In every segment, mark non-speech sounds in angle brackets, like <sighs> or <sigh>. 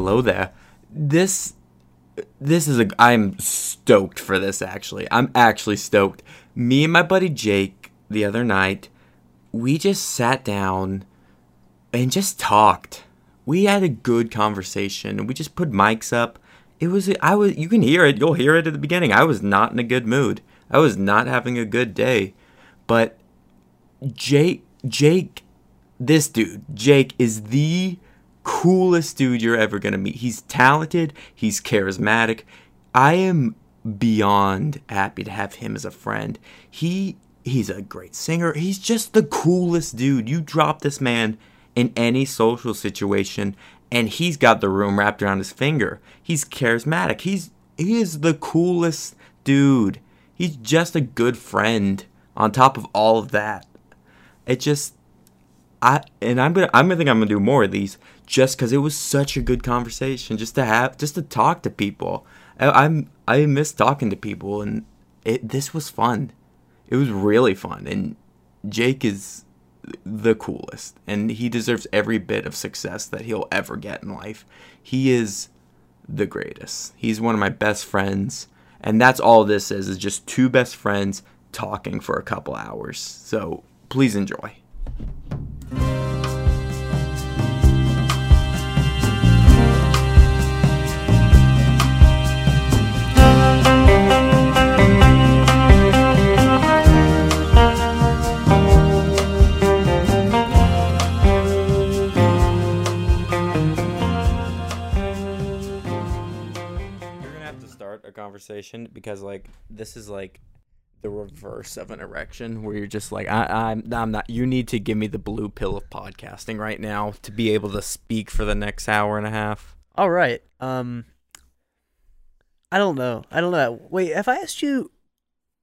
hello there. This this is a I'm stoked for this actually. I'm actually stoked. Me and my buddy Jake the other night, we just sat down and just talked. We had a good conversation. And we just put mics up. It was I was you can hear it. You'll hear it at the beginning. I was not in a good mood. I was not having a good day. But Jake Jake this dude, Jake is the coolest dude you're ever going to meet. He's talented, he's charismatic. I am beyond happy to have him as a friend. He he's a great singer. He's just the coolest dude. You drop this man in any social situation and he's got the room wrapped around his finger. He's charismatic. He's he is the coolest dude. He's just a good friend on top of all of that. It just I and I'm gonna I'm gonna think I'm gonna do more of these just because it was such a good conversation just to have just to talk to people. I, I'm I miss talking to people and it this was fun. It was really fun and Jake is the coolest and he deserves every bit of success that he'll ever get in life. He is the greatest. He's one of my best friends and that's all this is is just two best friends talking for a couple hours. So please enjoy. A conversation because like this is like the reverse of an erection where you're just like I, I'm I'm not you need to give me the blue pill of podcasting right now to be able to speak for the next hour and a half. All right. Um I don't know. I don't know. Wait, if I asked you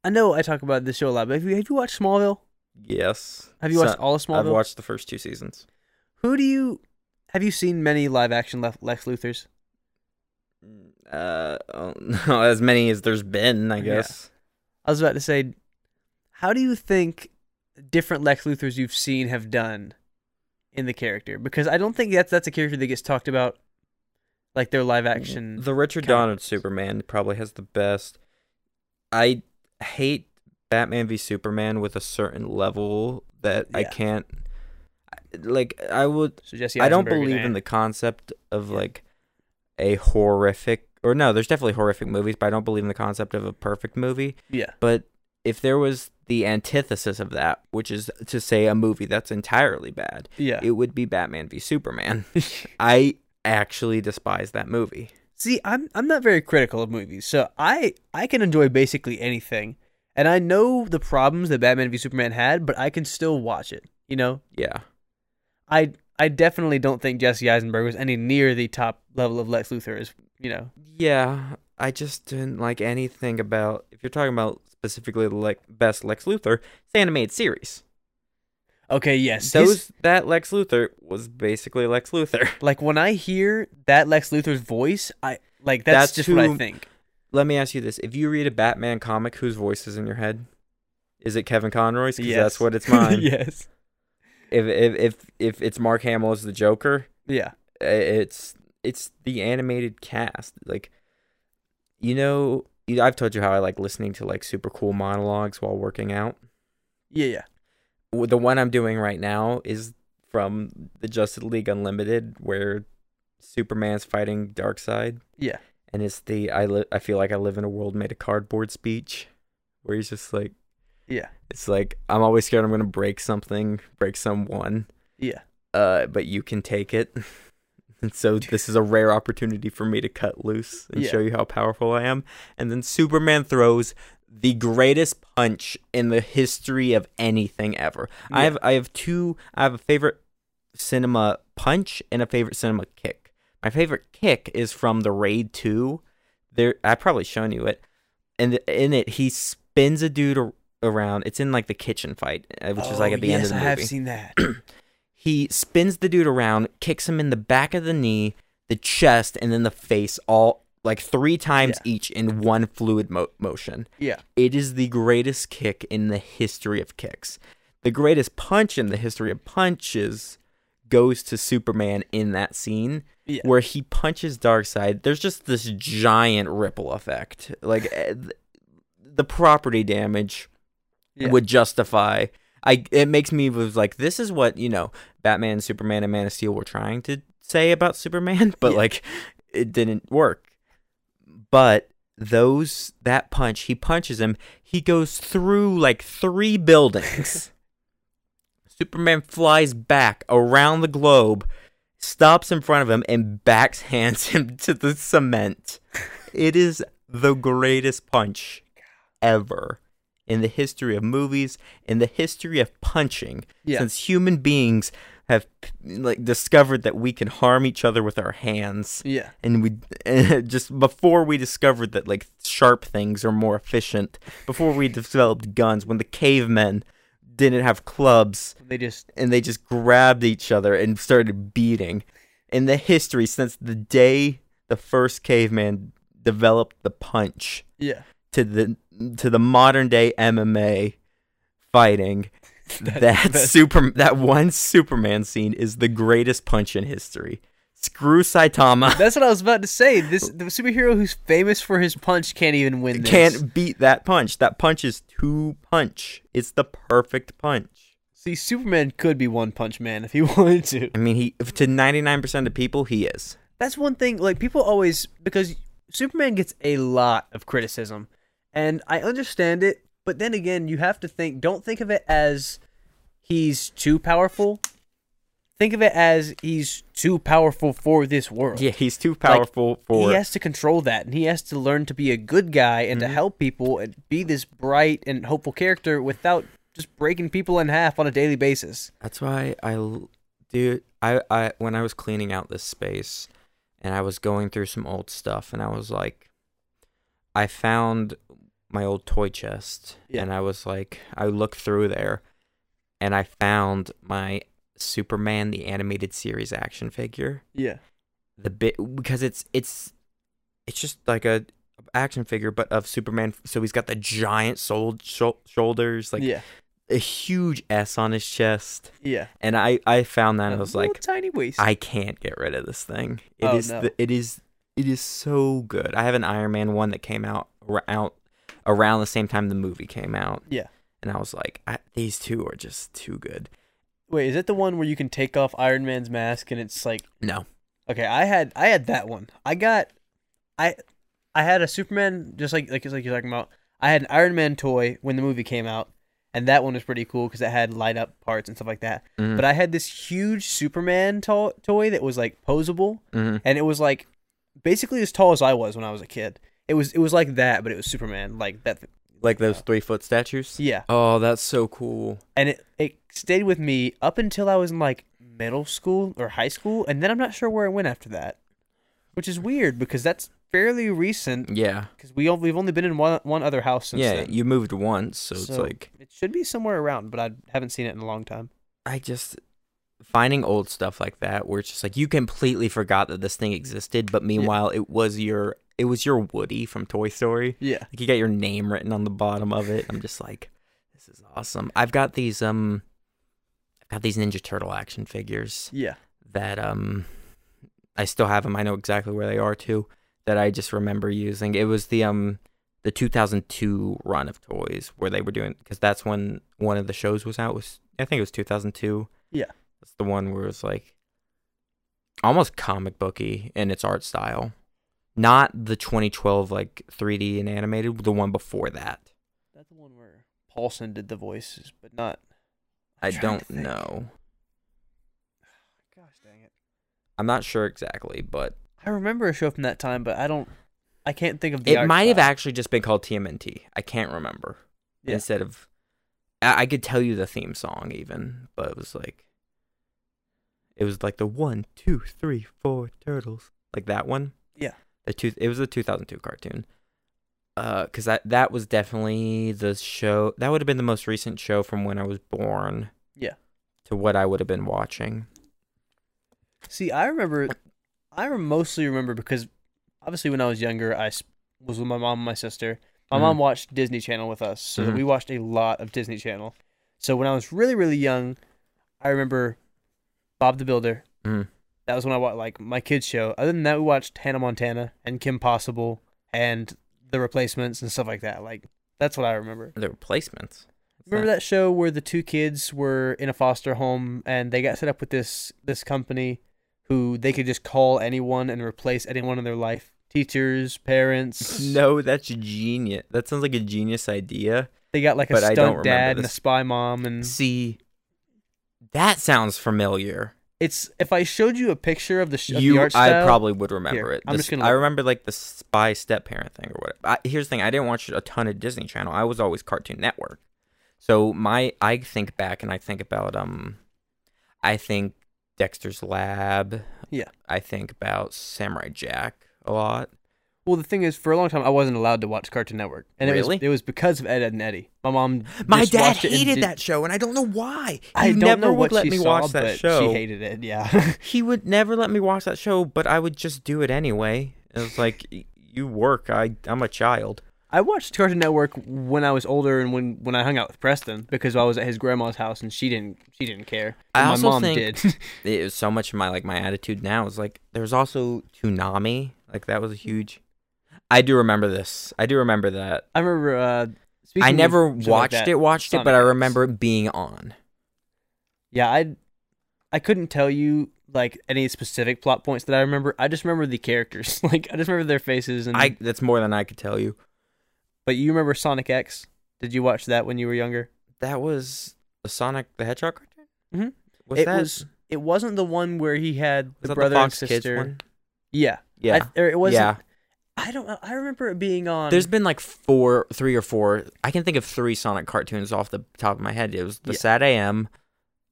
I know I talk about this show a lot, but have you have you watched Smallville? Yes. Have you watched all of Smallville? I've watched the first two seasons. Who do you have you seen many live action Lex Luthers? Uh, oh, <laughs> no, as many as there's been, I guess. Yeah. I was about to say, how do you think different Lex Luthers you've seen have done in the character? Because I don't think that's that's a character that gets talked about like their live action. The Richard Donner Superman probably has the best. I hate Batman v Superman with a certain level that yeah. I can't. Like I would. So Jesse I don't believe in the concept of yeah. like a horrific or no, there's definitely horrific movies, but I don't believe in the concept of a perfect movie. Yeah. But if there was the antithesis of that, which is to say a movie that's entirely bad, yeah, it would be Batman v Superman. <laughs> I actually despise that movie. See, I'm I'm not very critical of movies, so I I can enjoy basically anything, and I know the problems that Batman v Superman had, but I can still watch it. You know? Yeah. I I definitely don't think Jesse Eisenberg was any near the top level of Lex Luthor as you know. Yeah, I just didn't like anything about. If you're talking about specifically the like best Lex Luthor, it's animated series. Okay, yes, those that Lex Luthor was basically Lex Luthor. <laughs> Like when I hear that Lex Luthor's voice, I like that's, that's just who, what I think. Let me ask you this: If you read a Batman comic, whose voice is in your head? Is it Kevin Conroy's? Because yes. that's what it's <laughs> mine. yes. If if if if it's Mark Hamill as the Joker, yeah, it's it's the animated cast. Like, you know, I've told you how I like listening to like super cool monologues while working out. Yeah, yeah. The one I'm doing right now is from the Justice League Unlimited, where Superman's fighting Darkseid. Yeah, and it's the I li- I feel like I live in a world made of cardboard speech, where he's just like, yeah, it's like I'm always scared I'm gonna break something, break someone. Yeah. Uh, but you can take it. <laughs> And so this is a rare opportunity for me to cut loose and yeah. show you how powerful I am. And then Superman throws the greatest punch in the history of anything ever. Yeah. I have I have two I have a favorite cinema punch and a favorite cinema kick. My favorite kick is from the Raid 2. There I've probably shown you it. And in it he spins a dude around. It's in like the kitchen fight, uh, which oh, is like at the yes, end of the movie. I have seen that. <clears throat> he spins the dude around, kicks him in the back of the knee, the chest, and then the face all like three times yeah. each in one fluid mo- motion. Yeah. It is the greatest kick in the history of kicks. The greatest punch in the history of punches goes to Superman in that scene Yeah. where he punches Darkseid. There's just this giant ripple effect. Like eh, the property damage Yeah. would justify. I it makes me was like this is what you know Batman, Superman, and Man of Steel were trying to say about Superman, <laughs> but Yeah. like it didn't work. But those that punch, he punches him. He goes through like three buildings. <laughs> Superman flies back around the globe, stops in front of him, and backhands <laughs> him to the cement. It is the greatest punch oh ever in the history of movies, in the history of punching, Yeah. since human beings have like discovered that we can harm each other with our hands Yeah. and we <laughs> just before we discovered that like sharp things are more efficient before we developed guns when the cavemen didn't have clubs They just and they just grabbed each other and started beating in the history since the day the first caveman developed the punch yeah. To the to the modern day MMA fighting <laughs> that that's- super that one Superman scene is the greatest punch in history. Screw Saitama. That's what I was about to say. This <laughs> the superhero who's famous for his punch can't even win this. Can't beat that punch. That punch is two punch. It's the perfect punch. See, Superman could be One Punch Man if he <laughs> wanted to. I mean, he to ninety nine percent of people, he is. That's one thing. Like people always because Superman gets a lot of criticism, and I understand it. But then again, you have to think. Don't think of it as he's too powerful. Think of it as he's too powerful for this world. Yeah, he's too powerful for. He has to control that, and he has to learn to be a good guy and Mm-hmm. to help people and be this bright and hopeful character without just breaking people in half on a daily basis. That's why I, dude. I, I when I was cleaning out this space, and I was going through some old stuff, and I was like, I found my old toy chest, Yeah. and I was like, I looked through there, and I found my Superman the animated series action figure. Yeah. the bit because it's it's it's just like a action figure but of superman so he's got the giant soul shou- shoulders like yeah. a huge s on his chest Yeah. and i i found that and i was like tiny waist. i can't get rid of this thing It oh, is Oh, no. the, it is it is so good i have an iron man one that came out out around the same time the movie came out Yeah. and i was like I, these two are just too good Wait, is that the one where you can take off Iron Man's mask and it's like no okay, I had I had that one. I got I I had a Superman just like like like you're talking about. I had an Iron Man toy when the movie came out, and that one was pretty cool because it had light up parts and stuff like that. Mhm. But I had this huge Superman to- toy that was like posable, Mhm. and it was like basically as tall as I was when I was a kid. It was it was like that, but it was Superman like that. like those three foot statues Yeah, oh that's so cool and it it stayed with me up until I was in like middle school or high school, and then I'm not sure where it went after that, which is weird because that's fairly recent. yeah Because we all, we've only been in one one other house since yeah, then. you moved once, so, it's like it should be somewhere around, but I haven't seen it in a long time. I just finding old stuff like that where it's just like you completely forgot that this thing existed, but meanwhile it was your it was your Woody from Toy Story. Yeah, Like you got your name written on the bottom of it. I'm just like, this is awesome. I've got these um, I've got these Ninja Turtle action figures yeah, that um, I still have them. I know exactly where they are too. That I just remember using. It was the um, the 2002 run of toys where they were doing because that's when one of the shows was out. Was I think it was 2002. Yeah. that's the one where it was like almost comic booky in its art style. Not the 2012 like 3D and animated, the one before that. that's the one where Paulson did the voices, but not. I trying don't know. <sighs> Gosh dang it! I'm not sure exactly, but I remember a show from that time, but I don't. I can't think of the. it might have actually just been called TMNT. I can't remember. Yeah. Instead of, I, I could tell you the theme song even, but it was like, it was like the one, two, three, four turtles, like that one. Yeah. The two. It was a 2002 cartoon. Uh, cause that that was definitely the show. That would have been the most recent show from when I was born. Yeah. To what I would have been watching. See, I remember, I mostly remember because obviously when I was younger, I was with my mom and my sister. My Mhm. mom watched Disney Channel with us, so Mhm. we watched a lot of Disney Channel. So when I was really, really young, I remember Bob the Builder. Mhm. That was when I watched like my kids show. Other than that, we watched Hannah Montana and Kim Possible and The Replacements and stuff like that. Like that's what I remember. The replacements. What's Remember that show where the two kids were in a foster home and they got set up with this this company who they could just call anyone and replace anyone in their life. Teachers, parents. <laughs> No, that's genius. That sounds like a genius idea. They got like a But I don't stunt dad and a spy mom and See, that sounds familiar. It's if I showed you a picture of the, sh- of the you, I probably would remember Here, it. I'm just gonna I remember like the spy step parent thing or whatever. I, here's the thing: I didn't watch a ton of Disney Channel. I was always Cartoon Network. So my, I think back and I think about um, I think Dexter's Lab. Yeah. I think about Samurai Jack a lot. Well, the thing is, for a long time, I wasn't allowed to watch Cartoon Network, and it was it was because of Ed, Ed and Eddie. My mom, My dad hated did- that show, and I don't know why. He I never know would let me saw, watch that show. She hated it. Yeah, <laughs> he would never let me watch that show, but I would just do it anyway. It was like you work. I I'm a child. I watched Cartoon Network when I was older and when, when I hung out with Preston because I was at his grandma's house and she didn't she didn't care. I also my mom think- did. <laughs> It was so much of my like my attitude now is like there's also Toonami. Like that was a huge. I do remember this. I do remember that. I remember. Uh, speaking I never like watched that, it, watched it, but I remember it being on. Yeah, I I couldn't tell you like any specific plot points that I remember. I just remember the characters. <laughs> like I just remember their faces and. I that's more than I could tell you. but you remember Sonic X? Did you watch that when you were younger? That was the Sonic the Hedgehog cartoon. Mhm. Was It that was- It wasn't the one where he had the brother the Fox and sister. one? Yeah, Yeah, I, or it wasn't. yeah. I don't know. I remember it being on. There's been like four, three or four. I can think of three Sonic cartoons off the top of my head. It was the Yeah. SatAM,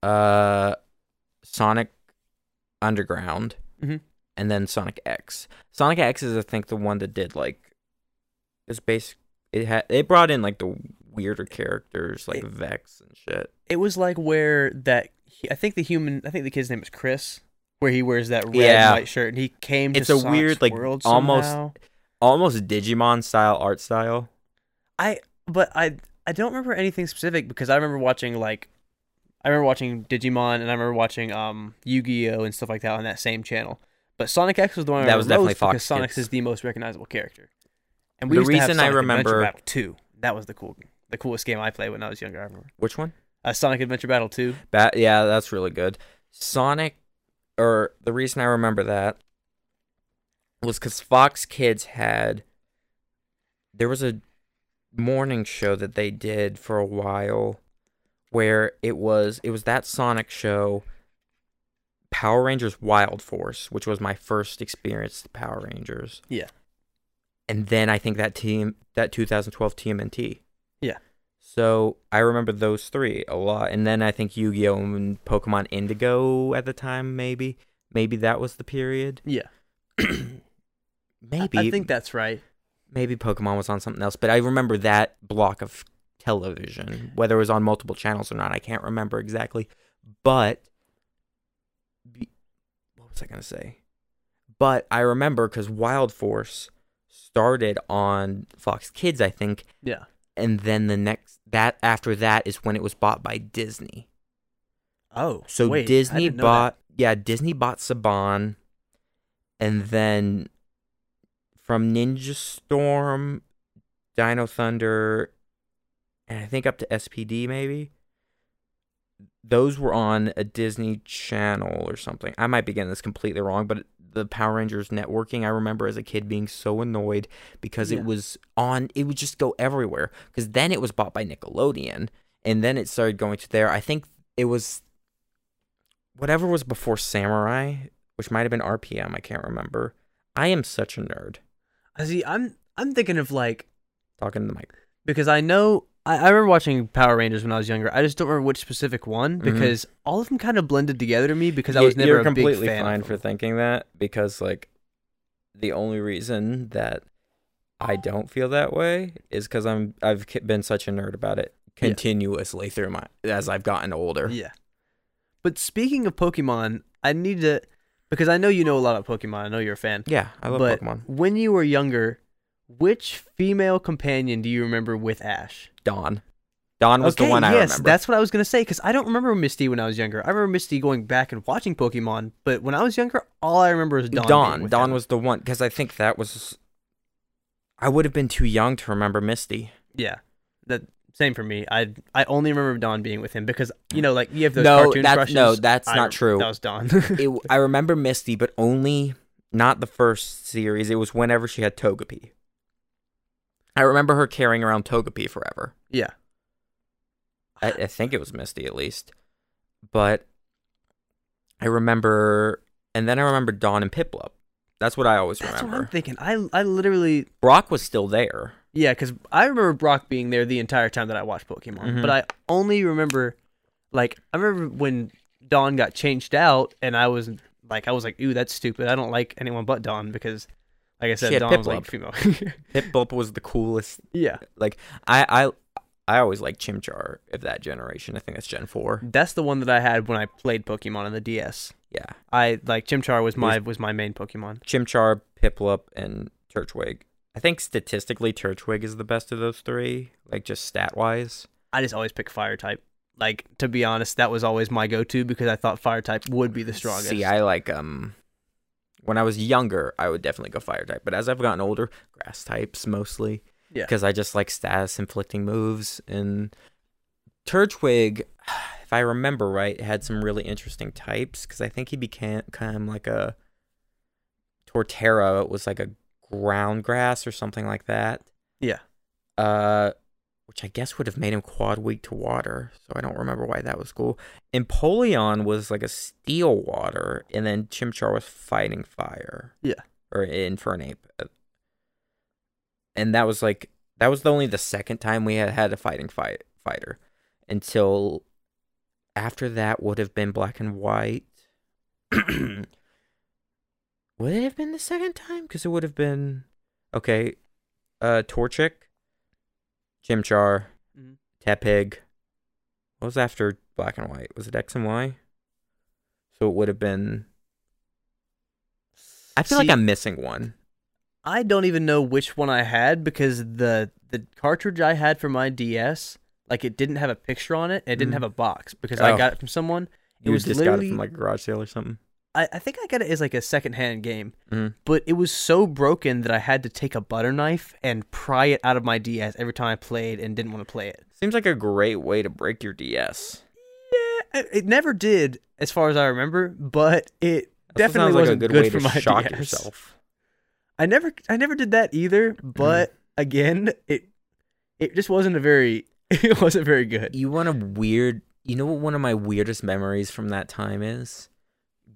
uh, Sonic Underground, Mhm. and then Sonic X. Sonic X is, I think, the one that did like it's basic. It had it brought in like the weirder characters like It- Vex and shit. It was like where that I think the human. I think the kid's name is Chris. Where he wears that red Yeah. white shirt and he came. To It's a Sonic's weird, like, world almost- somehow. Almost Digimon style art style. I but I I don't remember anything specific because I remember watching like I remember watching Digimon and I remember watching um Yu-Gi-Oh and stuff like that on that same channel. But Sonic X was the one I That was definitely Fox because Sonic is the most recognizable character. And The to have reason I Adventure remember- Battle 2. That was the cool the coolest game I played when I was younger, I remember. Which one? Uh, Sonic Adventure Battle 2. Bat, yeah, that's really good. Sonic, or the reason I remember that was because Fox Kids had. There was a morning show that they did for a while, where it was it was that Sonic show. Power Rangers Wild Force, which was my first experience to Power Rangers. Yeah. And then I think that team that 2012 TMNT. Yeah. So I remember those three a lot, and then I think Yu-Gi-Oh and Pokemon Indigo at the time, maybe, maybe that was the period. Yeah. <clears throat> Maybe I think that's right. maybe Pokemon was on something else, but I remember that block of television, whether it was on multiple channels or not, I can't remember exactly. But be- what was I gonna say? But I remember because Wild Force started on Fox Kids, I think, Yeah. and then the next that after that is when it was bought by Disney. Oh. So wait, Disney bought yeah, Disney bought Saban and then from Ninja Storm, Dino Thunder, and I think up to SPD maybe. Those were on a Disney channel or something. I might be getting this completely wrong, but the Power Rangers networking, I remember as a kid being so annoyed because Yeah. it was on, it would just go everywhere. Because then it was bought by Nickelodeon, and then it started going to there. I think it was whatever was before Samurai, which might have been RPM. I can't remember. I am such a nerd. I see. I'm I'm thinking of like Talking to the mic. because I know I, I remember watching Power Rangers when I was younger. I just don't remember which specific one because all of them kind of blended together to me because I was Mm-hmm. Never You're a completely big fan fine of for them. thinking that because, like, the only reason that I don't feel that way is because I'm I've ki- been such a nerd about it Yeah. continuously through my as I've gotten older. Yeah. But speaking of Pokemon, I need to because I know you know a lot about Pokemon. I know you're a fan. Yeah, I love but Pokemon. when you were younger, which female companion do you remember with Ash? Dawn. Dawn was okay, the one I yes, remember. that's what I was gonna say because I don't remember Misty when I was younger. I remember Misty going back and watching Pokemon, but when I was younger, all I remember is Dawn. Dawn. Dawn him. was the one because I think that was. I would have been too young to remember Misty. Yeah, that same for me. I I only remember Dawn being with him because you know, like you have those No, cartoon that's- crushes. no, that's I not true. That was Dawn. <laughs> it, I remember Misty, but only not the first series. It was whenever she had Togepi. I remember her carrying around Togepi forever. yeah, I, I think it was Misty at least, but I remember, and then I remember Dawn and Piplup. That's what I always that's what I'm thinking. I I literally Brock was still there. Yeah, because I remember Brock being there the entire time that I watched Pokemon, Mhm. but I only remember like I remember when Dawn got changed out, and I was like, I was like, ooh, that's stupid. I don't like anyone but Dawn because, like I said, Dawn was like female. <laughs> Piplup was the coolest. yeah, Like I, I, I always liked Chimchar of that generation. I think that's Gen Four. that's the one that I had when I played Pokemon on the DS. Yeah, I like Chimchar was my was my main Pokemon. Chimchar, Piplup, and Turtwig. I think statistically, Turtwig is the best of those three. Like just stat wise. I just always pick Fire type. Like to be honest, that was always my go-to because I thought Fire type would be the strongest. See, I like um. When I was younger, I would definitely go fire type, but as I've gotten older, grass types mostly. Yeah. Because I just like status inflicting moves and Turtwig, if I remember right, had some really interesting types because I think he became kind of like a Torterra It was like a ground grass or something like that. Yeah. Uh, which I guess would have made him quad weak to water. So I don't remember why that was cool. Empoleon was like a steel water, and then Chimchar was fighting fire. Yeah. Or Infernape. And that was like that was the only the second time we had had a fighting fight fighter. Until after that would have been black and white. <clears throat> would it have been the second time? Because it would have been okay. Uh Torchic, Chimchar, Mhm. Tepig. What was after black and white? Was it X and Y? So it would have been. I feel See- like I'm missing one. I don't even know which one I had because the the cartridge I had for my DS, like it didn't have a picture on it. It didn't Mhm. have a box because Oh. I got it from someone. It You was just got it from like a garage sale or something. I, I think I got it as like a secondhand game, Mhm. but it was so broken that I had to take a butter knife and pry it out of my DS every time I played and didn't want to play it. Seems like a great way to break your DS. Yeah, it- never did, as far as I remember, but it Also definitely like wasn't a good, good way for to my shock DS. yourself. I never, I never did that either. But again, it, it just wasn't a very, <laughs> it wasn't very good. You want a weird. You know what one of my weirdest memories from that time is?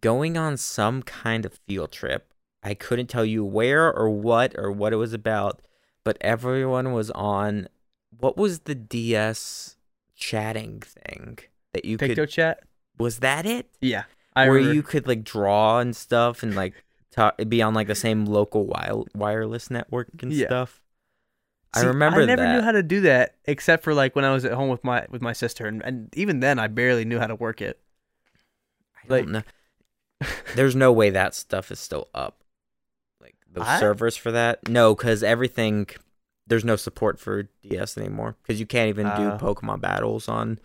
Going on some kind of field trip. I couldn't tell you where or what or what it was about, but everyone was on. What was the DS chatting thing that you Picto could? chat. Was that it? Yeah, I where remember. you could like draw and stuff and like <laughs> talk, be on like the same local wi- wireless network and Yeah. stuff. I See, remember I never that. knew how to do that except for like when I was at home with my with my sister, and, and even then I barely knew how to work it. I don't know. <laughs> There's no way that stuff is still up. Like the I- servers for that. No, because everything. There's no support for DS anymore because you can't even do Uh. Pokemon battles on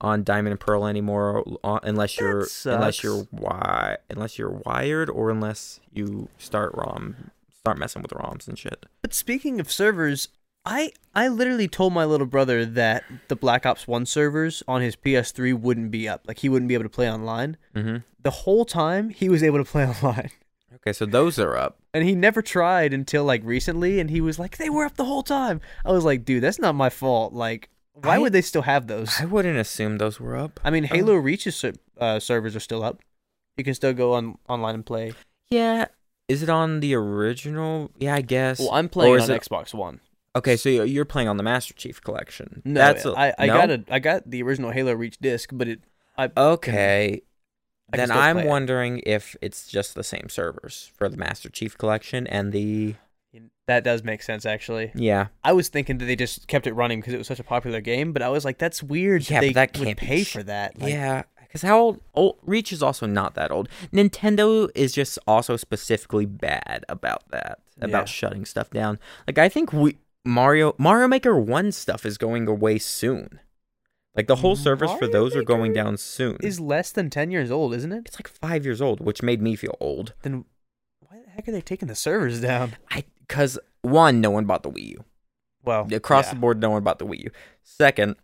on Diamond and Pearl anymore uh, unless you're unless you're wi- unless you're wired or unless you start ROM start messing with ROMs and shit. But speaking of servers, I I literally told my little brother that the Black Ops One servers on his PS3 wouldn't be up, like he wouldn't be able to play online. Mm-hmm. The whole time he was able to play <laughs> online. Okay, so those are up. And he never tried until like recently, and he was like, "They were up the whole time." I was like, "Dude, that's not my fault. Like, why I- would they still have those?" I wouldn't assume those were up. I mean, Halo Reach's ser- uh, servers are still up. You can still go on online and play. Yeah. Is it on the original? Yeah, I guess. Well, I'm playing on it- Xbox One. Okay, so you're playing on the Master Chief Collection. No, That's a- I, I no? got a I got the original Halo Reach disc, but it I Okay. I Then I'm play it. wondering if it's just the same servers for the Master Chief Collection and the that does make sense actually. yeah. I was thinking that they just kept it running because it was such a popular game, but I was like, that's weird. Yeah, they but that can't pay sh- for that. Like, yeah, because how old, old? Reach is also not that old. Nintendo is just also specifically bad about that, about Yeah. shutting stuff down. Like I think we Mario Mario Maker One stuff is going away soon. Like the whole service for Mario those are going down soon. Is less than ten years old, isn't it? it's like five years old, which made me feel old. Then why the heck are they taking the servers down? I because one, no one bought the Wii U. Well, Across yeah. the board, no one bought the Wii U. Second,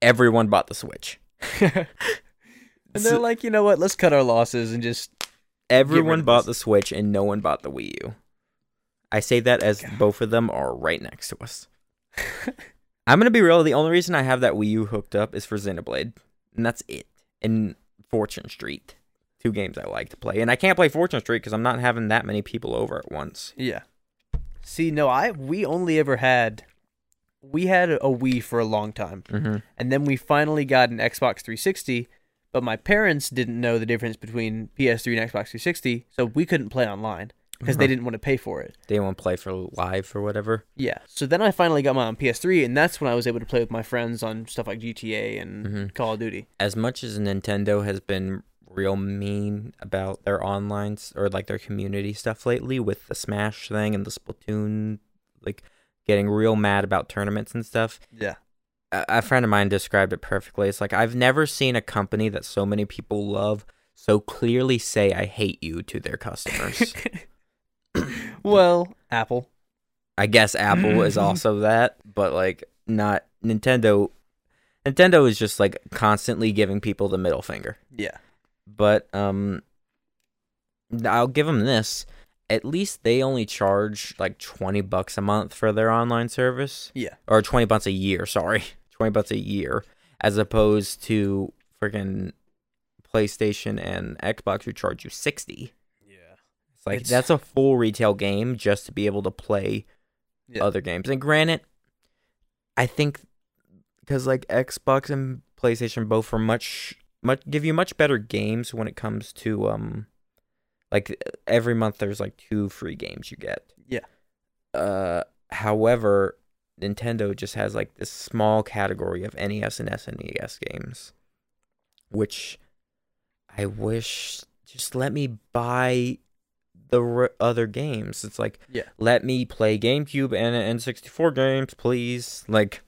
everyone bought the Switch. <laughs> and they're like, you know what? Let's cut our losses and just Everyone bought the Switch and no one bought the Wii U. I say that as God. both of them are right next to us. <laughs> I'm gonna be real. The only reason I have that Wii U hooked up is for Xenoblade, and that's it. And Fortune Street, two games I like to play, and I can't play Fortune Street because I'm not having that many people over at once. yeah. See, no, I we only ever had we had a Wii for a long time, Mm-hmm. and then we finally got an Xbox 360. But my parents didn't know the difference between PS3 and Xbox 360, so we couldn't play online because they Uh-huh. didn't want to pay for it. They won't play for live or whatever. Yeah. So then I finally got mine on PS3, and that's when I was able to play with my friends on stuff like GTA and Mhm. Call of Duty. As much as Nintendo has been real mean about their online or like their community stuff lately with the Smash thing and the Splatoon, like getting real mad about tournaments and stuff. Yeah. a, a friend of mine described it perfectly. It's like I've never seen a company that so many people love so clearly say I hate you to their customers. <laughs> <coughs> well, Apple. I guess Apple is <laughs> also that, but like not Nintendo. Nintendo is just like constantly giving people the middle finger. Yeah. But um I'll give them this. At least they only charge like 20 bucks a month for their online service. Yeah. or 20 bucks a year, sorry. <laughs> 20 bucks a year as opposed to freaking PlayStation and Xbox who charge you 60. It's like It's- that's a full retail game just to be able to play Yeah. other games. And granted, I think cuz like Xbox and PlayStation both are much much give you much better games when it comes to um like every month there's like two free games you get. Yeah. Uh however, Nintendo just has like this small category of NES and SNES games which I wish just let me buy the r- other games. It's like Yeah. let me play GameCube and N64 games, please. Like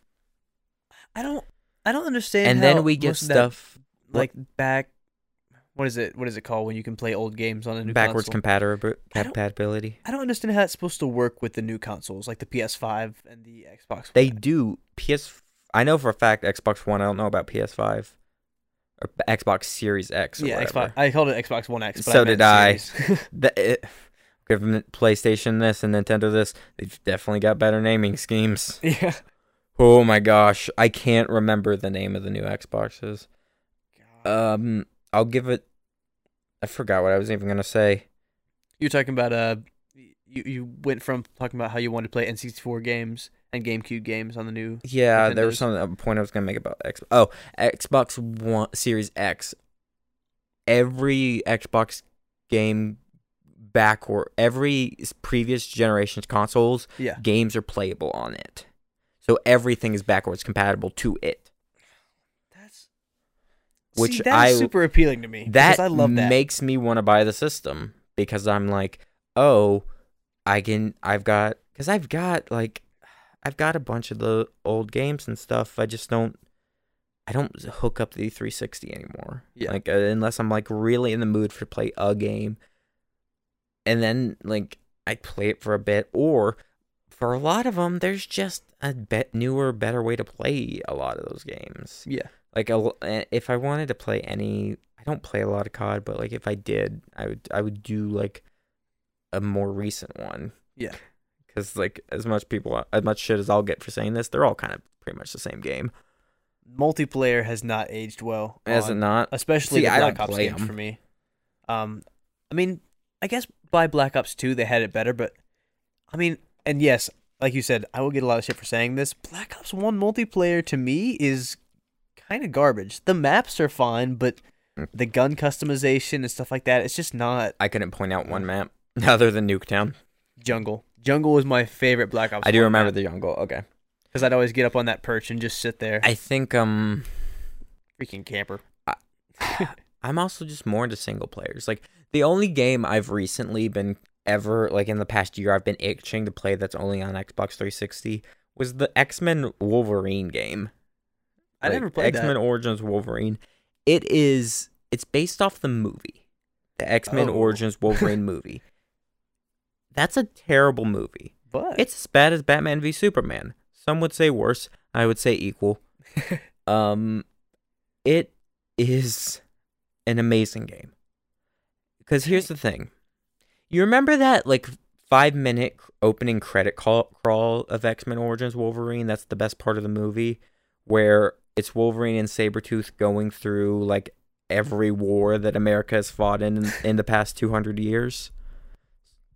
I don't. I don't understand. and then we get of that, stuff like back. What is it? What is it called when you can play old games on a new backwards console? compatibil- I don't- compatibility. I don't understand how it's supposed to work with the new consoles, like the PS5 and the Xbox. They do PS I know for a fact Xbox 1, I don't know about PS5 or Xbox Series X or yeah, whatever. Xbox. I called it Xbox One X. But So I did I. <laughs> The, it, give them PlayStation this and Nintendo this. They've definitely got better naming schemes. <laughs> yeah. Oh my gosh, I can't remember the name of the new Xboxes. Um, I'll give it. I forgot what I was even gonna say. You're talking about uh, you you went from talking about how you wanted to play N64 games and GameCube games on the new. Yeah, there was some a point I was gonna make about X. Oh, Xbox One Series X. Every Xbox game backward, every previous generation's consoles Yeah. games are playable on it, so everything is backwards compatible to it. That's Which See, that I- super appealing to me. That I love that. makes me want to buy the system because I'm like, oh, I can. I've got because I've got like, I've got a bunch of the old games and stuff. I just don't. I don't hook up the 360 anymore. Yeah. Like uh, unless I'm like really in the mood for play a game, and then like I play it for a bit, or for a lot of them, there's just a bet newer, better way to play a lot of those games yeah. like a, if I wanted to play any, I don't play a lot of COD, but like if I did, I would I would do like a more recent one. Yeah. Because like as much people, as much shit as I'll get for saying this, they're all kind of pretty much the same game. Multiplayer has not aged well. Is it not? especially See, the Black Ops games 'em. for me. Um, I mean, I guess by Black Ops Two they had it better, but I mean, and yes, like you said, I will get a lot of shit for saying this. Black Ops One multiplayer to me is kind of garbage. The maps are fine, but Mm. the gun customization and stuff like that, it's just not I couldn't point out one map <laughs> other than Nuketown. jungle. Jungle was my favorite Black Ops. I do remember map, the jungle. Okay. because I'd always get up on that perch and just sit there, I think um freaking camper. <laughs> I'm also just more into single players. Like the only game I've recently been ever like in the past year I've been itching to play that's only on Xbox 360 was the X-Men Wolverine game. I never played X Men. Origins Wolverine. It is. It's based off the movie, the X Men Oh. Origins <laughs> Wolverine movie. That's a terrible movie. But It's as bad as Batman v Superman. Some would say worse. I would say equal. <laughs> um, it is an amazing game. Because here's the thing, you remember that like five minute opening credit call, crawl of X Men Origins Wolverine? That's the best part of the movie, where it's Wolverine and Sabretooth going through like every war that America has fought in in the past two hundred years.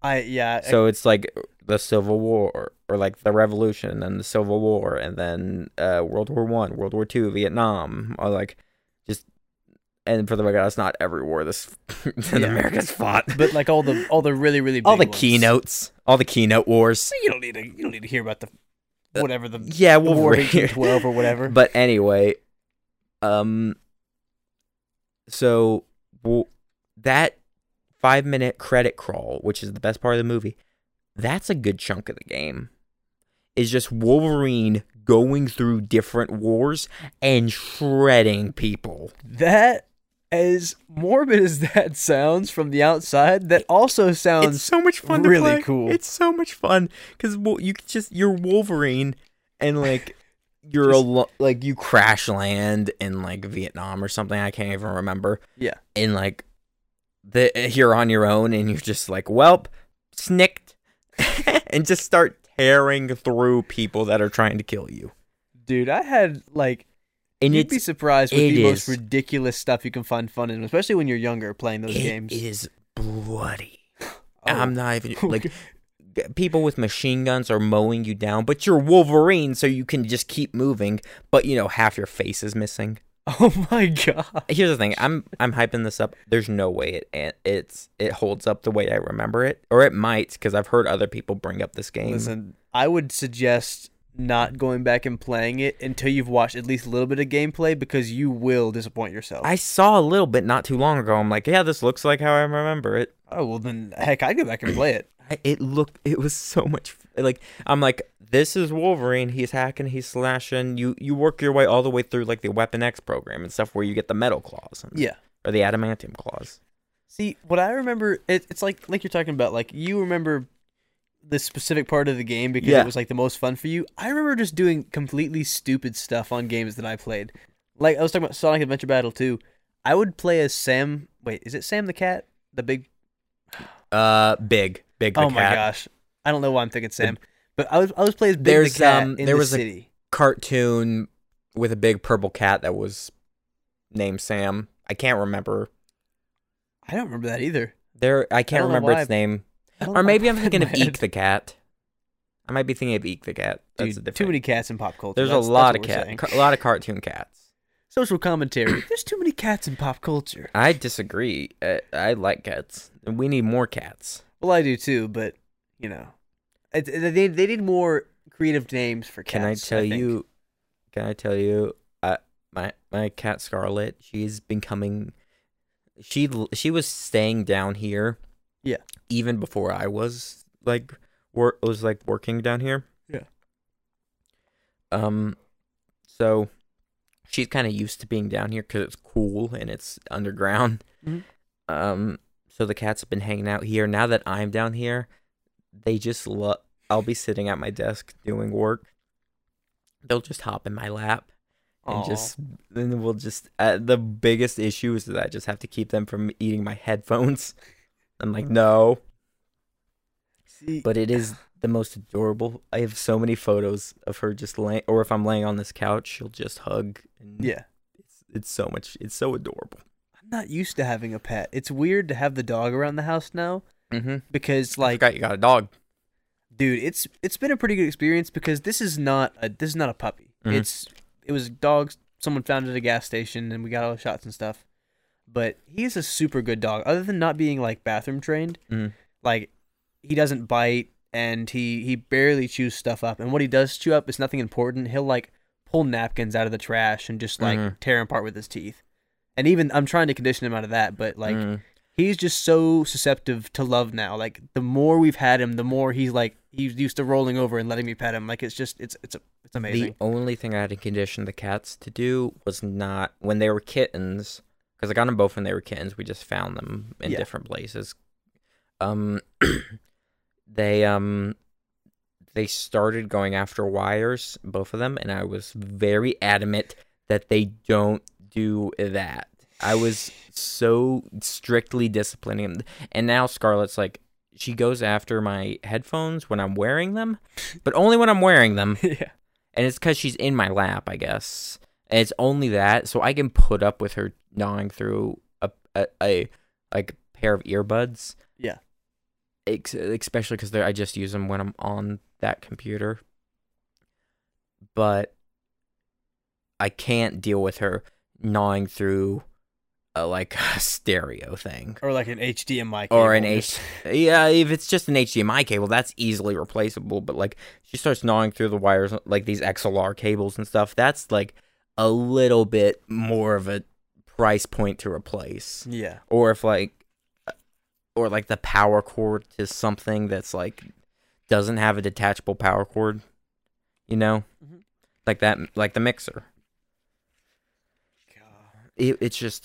I yeah. I- So it's like the Civil War, or like the Revolution, and the Civil War, and then uh, World War One, World War Two, Vietnam, or like just. And for the record, that's not every war this <laughs> that Yeah. America's fought. but like all the all the really really <laughs> big all the ones. keynotes, all the keynote wars. You don't need to you don't need to hear about the whatever the Yeah, we'll War 1812 or whatever. <laughs> But anyway, um, so well, that five minute credit crawl, which is the best part of the movie, that's a good chunk of the game. Is just Wolverine going through different wars and shredding people. that as morbid as that sounds from the outside, that also sounds It's so much fun to really play. cool. It's so much fun because you just you're Wolverine and like <laughs> you're a lo- like you crash land in like Vietnam or something. I can't even remember. Yeah. and like the you're on your own and you're just like, welp, snicked, <laughs> and just start tearing through people that are trying to kill you. dude. I had like And you'd be surprised with it the most ridiculous stuff you can find fun in, especially when you're younger playing those it games. is bloody. <laughs> Oh. I'm not even like <laughs> people with machine guns are mowing you down, but you're Wolverine, so you can just keep moving. But you know, half your face is missing. <laughs> Oh my god. Here's the thing: I'm I'm hyping this up. There's no way it it- it's it holds up the way I remember it, or it might, because I've heard other people bring up this game. Listen, I would suggest not going back and playing it until you've watched at least a little bit of gameplay because you will disappoint yourself. I saw a little bit not too long ago. I'm like, yeah, this looks like how I remember it. oh well, then heck, I'd go back and play it. It looked. It was so much. Like I'm like, this is Wolverine. He's hacking. He's slashing. You you work your way all the way through like the Weapon X program and stuff where you get the metal claws and, Yeah. or the adamantium claws. See, what I remember, it, it's like like you're talking about, like you remember this specific part of the game because Yeah. it was like the most fun for you. I remember just doing completely stupid stuff on games that I played. Like I was talking about Sonic Adventure Battle 2. I would play as Sam. Wait, is it Sam the cat? The big. Uh, big, big. The oh my cat. gosh, I don't know why I'm thinking Sam, but I was I was playing as Big There's, the cat um, in there the was a- Cartoon with a big purple cat that was named Sam. I can't remember. I don't remember that either. There, I can't don't remember its name. I don't Or maybe I'm thinking of. Eek the cat. I might be thinking of Eek the cat. That's Dude, too many cats in pop culture. There's That's- a lot of cat, ca- a lot of cartoon cats. <clears throat> Social commentary. There's too many cats in pop culture. I disagree. Uh, I like cats. We need more cats. Well, I do too, but you know, it, they they need more creative names for cats. Can I tell think. you? Can I tell you? Uh, my my cat Scarlet. she's been coming. she she was staying down here. Yeah. Even before I was like work was like working down here. Yeah. Um, so she's kind of used to being down here because it's cool and it's underground. Mhm. Um, so the cats have been hanging out here. Now that I'm down here, they just love. I'll be sitting at my desk doing work. They'll just hop in my lap and Aw. just then we'll just. Uh, the biggest issue is that I just have to keep them from eating my headphones. I'm like, no, See, but it is <sighs> the most adorable. I have so many photos of her just laying, or if I'm laying on this couch, she'll just hug. And yeah, it's it's so much. It's so adorable. I'm not used to having a pet. It's weird to have the dog around the house now Mm-hmm. because, Like, I you got a dog. dude, it's it's been a pretty good experience because this is not a this is not a puppy. Mhm. It's it was dogs. Someone found it at a gas station, and we got all the shots and stuff. But he is a super good dog. Other than not being like bathroom trained, Mhm. like he doesn't bite and he he barely chews stuff up. And what he does chew up is nothing important. He'll like pull napkins out of the trash and just like Mhm. tear 'em apart with his teeth. And even I'm trying to condition him out of that, but like Mm. He's just so susceptible to love now. Like the more we've had him, the more he's like he's used to rolling over and letting me pet him. Like it's just it's it's it's amazing. The only thing I had to condition the cats to do was not when they were kittens, because I got them both when they were kittens. We just found them in Yeah. different places. Um, <clears throat> they um, they started going after wires, both of them, and I was very adamant that they don't do that. I was so strictly disciplining him. and now Scarlett's like. She goes after my headphones when I'm wearing them, but only when I'm wearing them <laughs> yeah. and it's because she's in my lap, I guess. And it's only that, so I can put up with her gnawing through a a, a like pair of earbuds. Yeah. Ex- especially because I just use them when I'm on that computer. But I can't deal with her gnawing through a like <laughs> a stereo thing Or like an HDMI or an cable, H. <laughs> Yeah, if it's just an HDMI cable, that's easily replaceable. But like, she starts gnawing through the wires, like these XLR cables and stuff. That's like a little bit more of a price point to replace. Yeah. Or if like, or like the power cord to something that's like doesn't have a detachable power cord, you know, Mhm. like that, like the mixer. It, it's just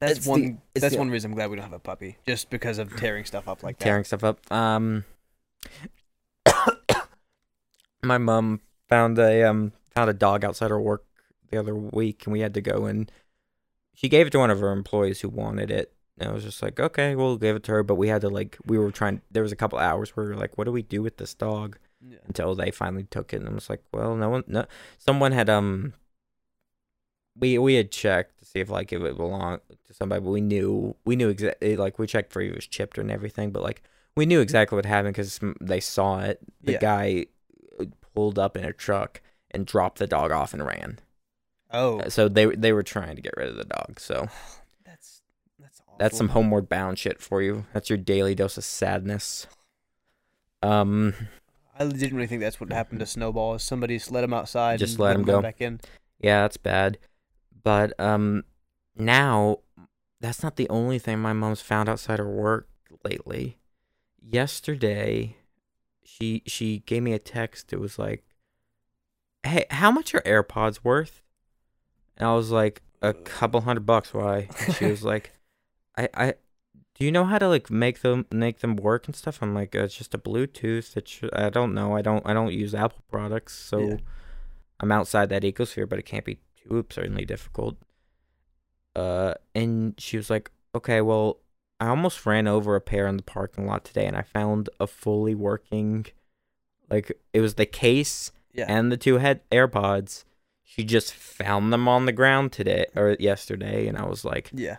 That's It's the- one. it's that's the- one reason I'm glad we don't have a puppy, just because of tearing stuff up like that. tearing stuff up. Um, <coughs> my mom found a um found a dog outside her work the other week, and we had to go and she gave it to one of her employees who wanted it. And I was just like, okay, we'll give it to her. But we had to like we were trying. There was a couple hours where we were like, what do we do with this dog? Yeah. Until they finally took it, and I was like, well, no one, no, someone had um. We we had checked to see if like it would belong to somebody, but we knew we knew exactly like we checked for if it was chipped and everything, but like we knew exactly what happened because they saw it. The Yeah. guy uh, pulled up in a truck and dropped the dog off and ran. Oh, So they they were trying to get rid of the dog. So <sighs> that's that's awful. that's some homeward bound shit for you. That's your daily dose of sadness. Um, I didn't really think that's what happened to <laughs> Snowball. Is somebody just let him outside, Just and let him go. back in. yeah, that's bad. But um, now that's not the only thing my mom's found outside her work lately. Yesterday, she she gave me a text. It was like, "Hey, how much are AirPods worth?" And I was like, "A couple hundred bucks." Why? <laughs> And she was like, "I I." Do you know how to like make them make them work and stuff? I'm like, it's just a Bluetooth. Should, I don't know. I don't I don't use Apple products, so Yeah. I'm outside that ecosphere, but it can't be too absurdly difficult. Uh, and she was like, okay, well, I almost ran over a pair in the parking lot today, and I found a fully working, like it was the case Yeah. and the two head AirPods. She just found them on the ground today or yesterday, and I was like, yeah.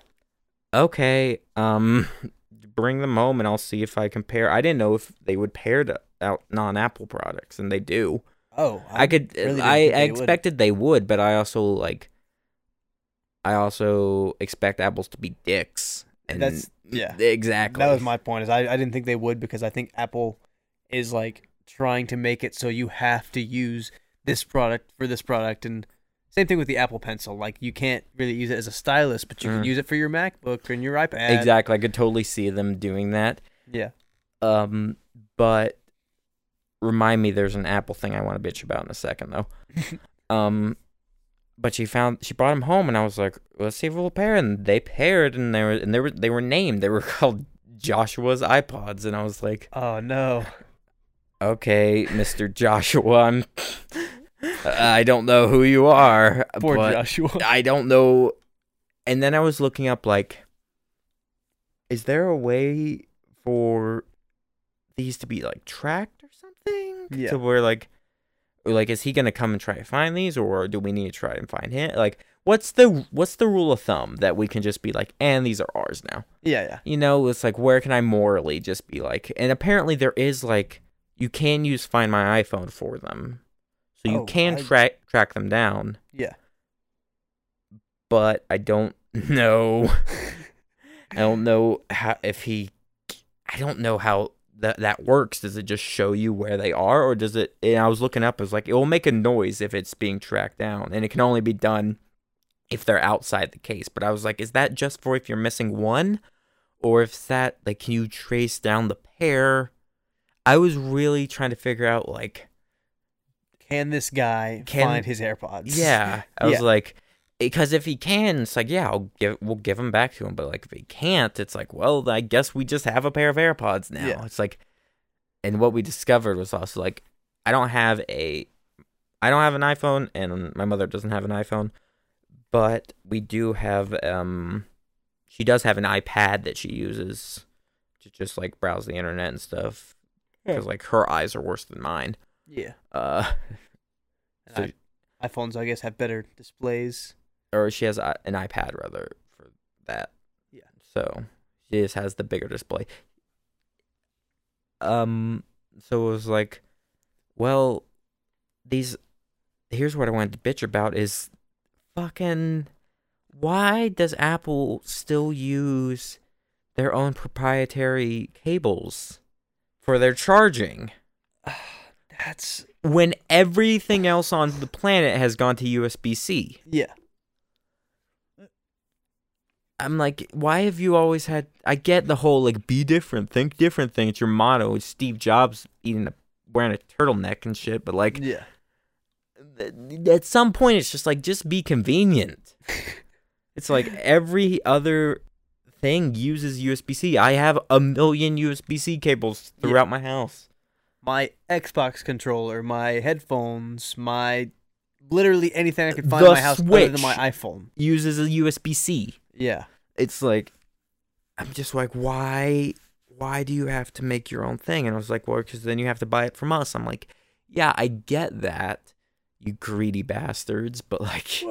okay, um, <laughs> bring them home and I'll see if I compare. I didn't know if they would pair to out non-Apple products, and they do. Oh, I, could. really I, I they would. expected they would, but I also like. I also expect apples to be dicks. And That's yeah. exactly. That was my point. Is I, I didn't think they would because I think Apple is like trying to make it so you have to use this product for this product and same thing with the Apple Pencil. Like you can't really use it as a stylus, but you can Mm. use it for your MacBook and your iPad. exactly. I could totally see them doing that. Yeah. Um, but remind me, there's an Apple thing I want to bitch about in a second, though. <laughs> um, but she found she brought them home, and I was like, let's see if we'll pair. And they paired, and they were and they were they were named. They were <laughs> called Joshua's iPods, and I was like, Oh no. okay, Mister Joshua, I'm. I don't know who you are, Poor but Joshua. I don't know. And then I was looking up like, is there a way for these to be like tracked? Yeah. To where like, like, is he gonna come and try to find these, or do we need to try and find him? Like, what's the what's the rule of thumb that we can just be like, and these are ours now? Yeah, yeah. You know, it's like where can I morally just be like? And apparently there is like you can use Find My iPhone for them, so you Oh, can I- track track them down Yeah. but I don't <laughs> know. <laughs> I don't know how if he. I don't know how that that works. Does it just show you where they are, or does it? And I was looking up. It was like it will make a noise if it's being tracked down, and it can only be done if they're outside the case. But I was like, is that just for if you're missing one, or if that like can you trace down the pair? I was really trying to figure out like Can this guy Can- find his AirPods? yeah, <laughs> I was like because if he can, it's like yeah, I'll give we'll give him back to him. But like if he can't, it's like well, I guess we just have a pair of AirPods now. Yeah. It's like, and what we discovered was also like I don't have a I don't have an iPhone, and my mother doesn't have an iPhone, but we do have um she does have an iPad that she uses to just like browse the internet and stuff because like her eyes are worse than mine. Yeah. Uh, <laughs> So- I- iPhones, I guess, have better displays. Or she has an iPad rather for that. Yeah. So she just has the bigger display. Um. So it was like, well, these. Here's what I wanted to bitch about is, fucking, why does Apple still use their own proprietary cables for their charging? <sighs> That's when everything else on the planet has gone to USB C. yeah. I'm like, why have you always had? I get the whole like be different, think different thing. It's your motto. It's Steve Jobs eating a wearing a turtleneck and shit. But like, Yeah. th- at some point, it's just like just be convenient. <laughs> it's like every other thing uses USB C. I have a million USB C cables Yeah. throughout my house. My Xbox controller, my headphones, my literally anything I could find The in my house other than my iPhone. Uses a USB C. Yeah. it's like I'm just like why why do you have to make your own thing and I was like well because then you have to buy it from us I'm like yeah I get that you greedy bastards but like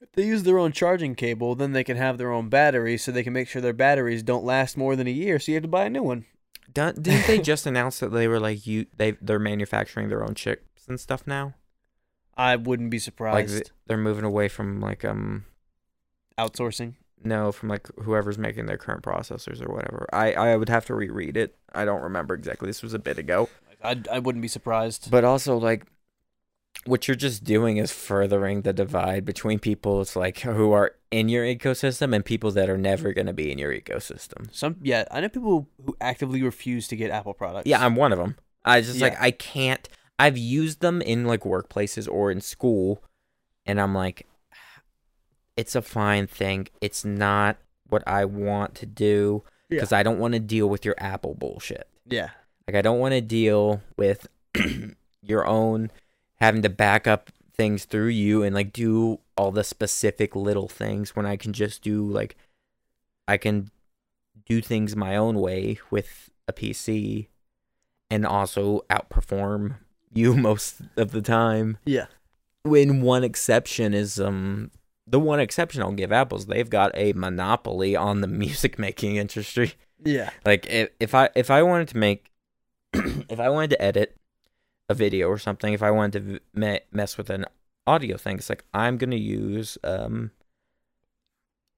If they use their own charging cable, then they can have their own batteries so they can make sure their batteries don't last more than a year, so you have to buy a new one. didn't they <laughs> just announce that they were like you they they're manufacturing their own chips and stuff now I wouldn't be surprised. th- they're moving away from like um Outsourcing. no from like whoever's making their current processors or whatever I I would have to reread it I don't remember exactly this was a bit ago I, I wouldn't be surprised. But also, like, what you're just doing is furthering the divide between people. It's like who are in your ecosystem and people that are never going to be in your ecosystem. Some yeah, I know people who actively refuse to get Apple products. Yeah, I'm one of them. I just like I can't. I've used them in like workplaces or in school, and I'm like, it's a fine thing. It's not what I want to do Yeah. because I don't want to deal with your Apple bullshit. yeah, Like I don't want to deal with <clears throat> your own having to back up things through you and like do all the specific little things when I can just do like I can do things my own way with a PC and also outperform <laughs> you most of the time. yeah, When one exception is um the one exception I'll give Apple's they've got a monopoly on the <laughs> music making industry. yeah, Like if, if I if I wanted to make <clears throat> if I wanted to edit a video or something, if I wanted to me- mess with an audio thing, it's like I'm gonna use um.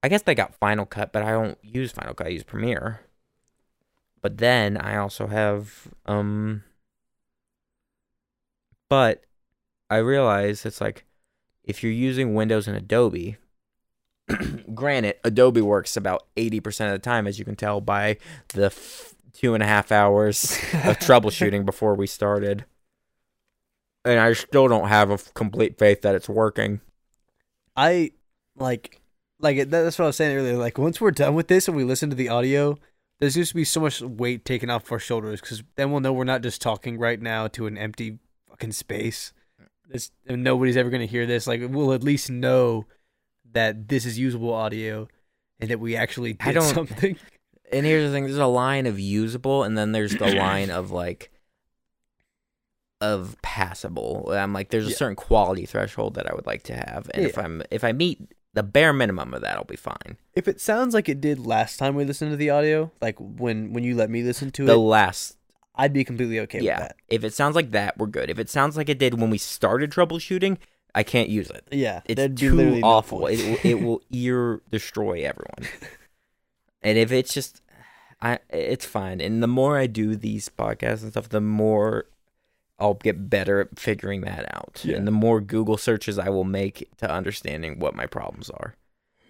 I guess they got Final Cut, but I don't use Final Cut. I use Premiere. But then I also have um. But I realize it's like if you're using Windows and Adobe. <clears throat> granted, Adobe works about eighty percent of the time, as you can tell by the f- two and a half hours of <laughs> troubleshooting before we started. And I still don't have a f- complete faith that it's working. I like like that's what I was saying earlier. Like once we're done with this and we listen to the audio, there's used to be so much weight taken off our shoulders because then we'll know we're not just talking right now to an empty fucking space. This and nobody's ever gonna hear this. Like we'll at least know that this is usable audio and that we actually did I don't- <laughs> something. And here's the thing: there's a line of usable, and then there's the line of like of passable. I'm like, there's a Yeah. certain quality threshold that I would like to have, and if I'm if I meet the bare minimum of that, I'll be fine. If it sounds like it did last time we listened to the audio, like when when you let me listen to The it, the last I'd be completely okay yeah. with that. If it sounds like that, we're good. If it sounds like it did when we started troubleshooting, I can't use it. Yeah, It's too literally no awful. it, will- it will <laughs> ear destroy everyone. <laughs> and if it's just, I it's fine. And the more I do these podcasts and stuff, the more I'll get better at figuring that out. Yeah. And the more Google searches I will make to understanding what my problems are.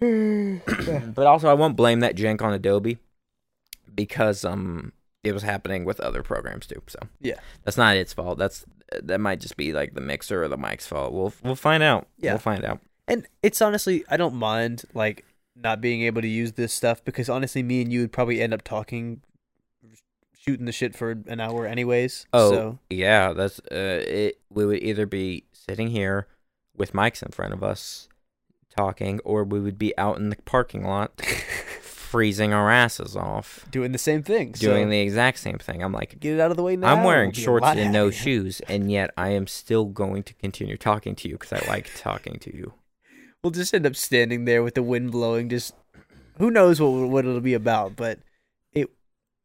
<clears throat> but also, I won't blame that jank on Adobe because um it was happening with other programs too. So Yeah. that's not its fault. That's that might just be like the mixer or the mic's fault. We'll we'll find out. Yeah. we'll find out. And it's honestly, I don't mind like not being able to use this stuff because honestly, me and you would probably end up talking, shooting the shit for an hour anyways. Oh, so yeah. That's uh, it. We would either be sitting here with mics in front of us talking, or we would be out in the parking lot <laughs> freezing our asses off, doing the same thing. doing the exact same thing. I'm like, get it out of the way now. I'm wearing We'll shorts and no <laughs> shoes, and yet I am still going to continue talking to you because I like talking to you. We'll just end up standing there with the wind blowing. Just who knows what what it'll be about, but it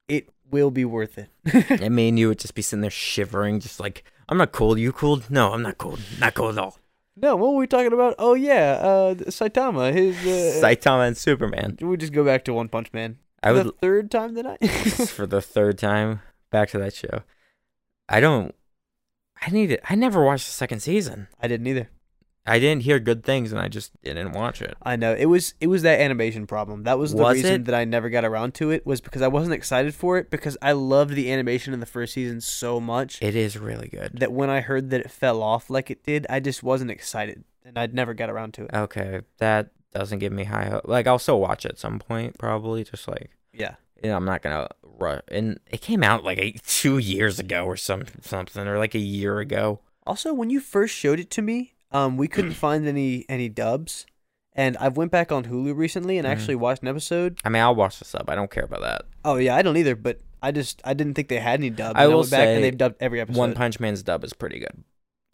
it will be worth it. <laughs> and me and you would just be sitting there shivering, just like, I'm not cold. You cold? No, I'm not cold. Not cold at all. No, what were we talking about? Oh yeah, uh, Saitama. His uh, Saitama and Superman. we just go back to One Punch Man. I the would third time tonight. <laughs> for the third time back to that show. I don't. I need it. I never watched the second season. I didn't either. I didn't hear good things, and I just didn't watch it. I know it was it was that animation problem. That was the Was reason it? that I never got around to it was because I wasn't excited for it because I loved the animation in the first season so much It is really good. that when I heard that it fell off like it did, I just wasn't excited and I'd never got around to it. Okay, that doesn't give me high hope. Like I'll still watch it at some point, probably. Just like Yeah. you know, I'm not gonna rush. And it came out like eight, two years ago or some something, or like a year ago. Also, when you first showed it to me, um, we couldn't <clears throat> find any any dubs, and I've went back on Hulu recently and Mhm. actually watched an episode. I mean, I'll watch the sub. I don't care about that. Oh yeah, I don't either, but I just I didn't think they had any dubs. I and will went back and say they've dubbed every episode. One Punch Man's dub is pretty good.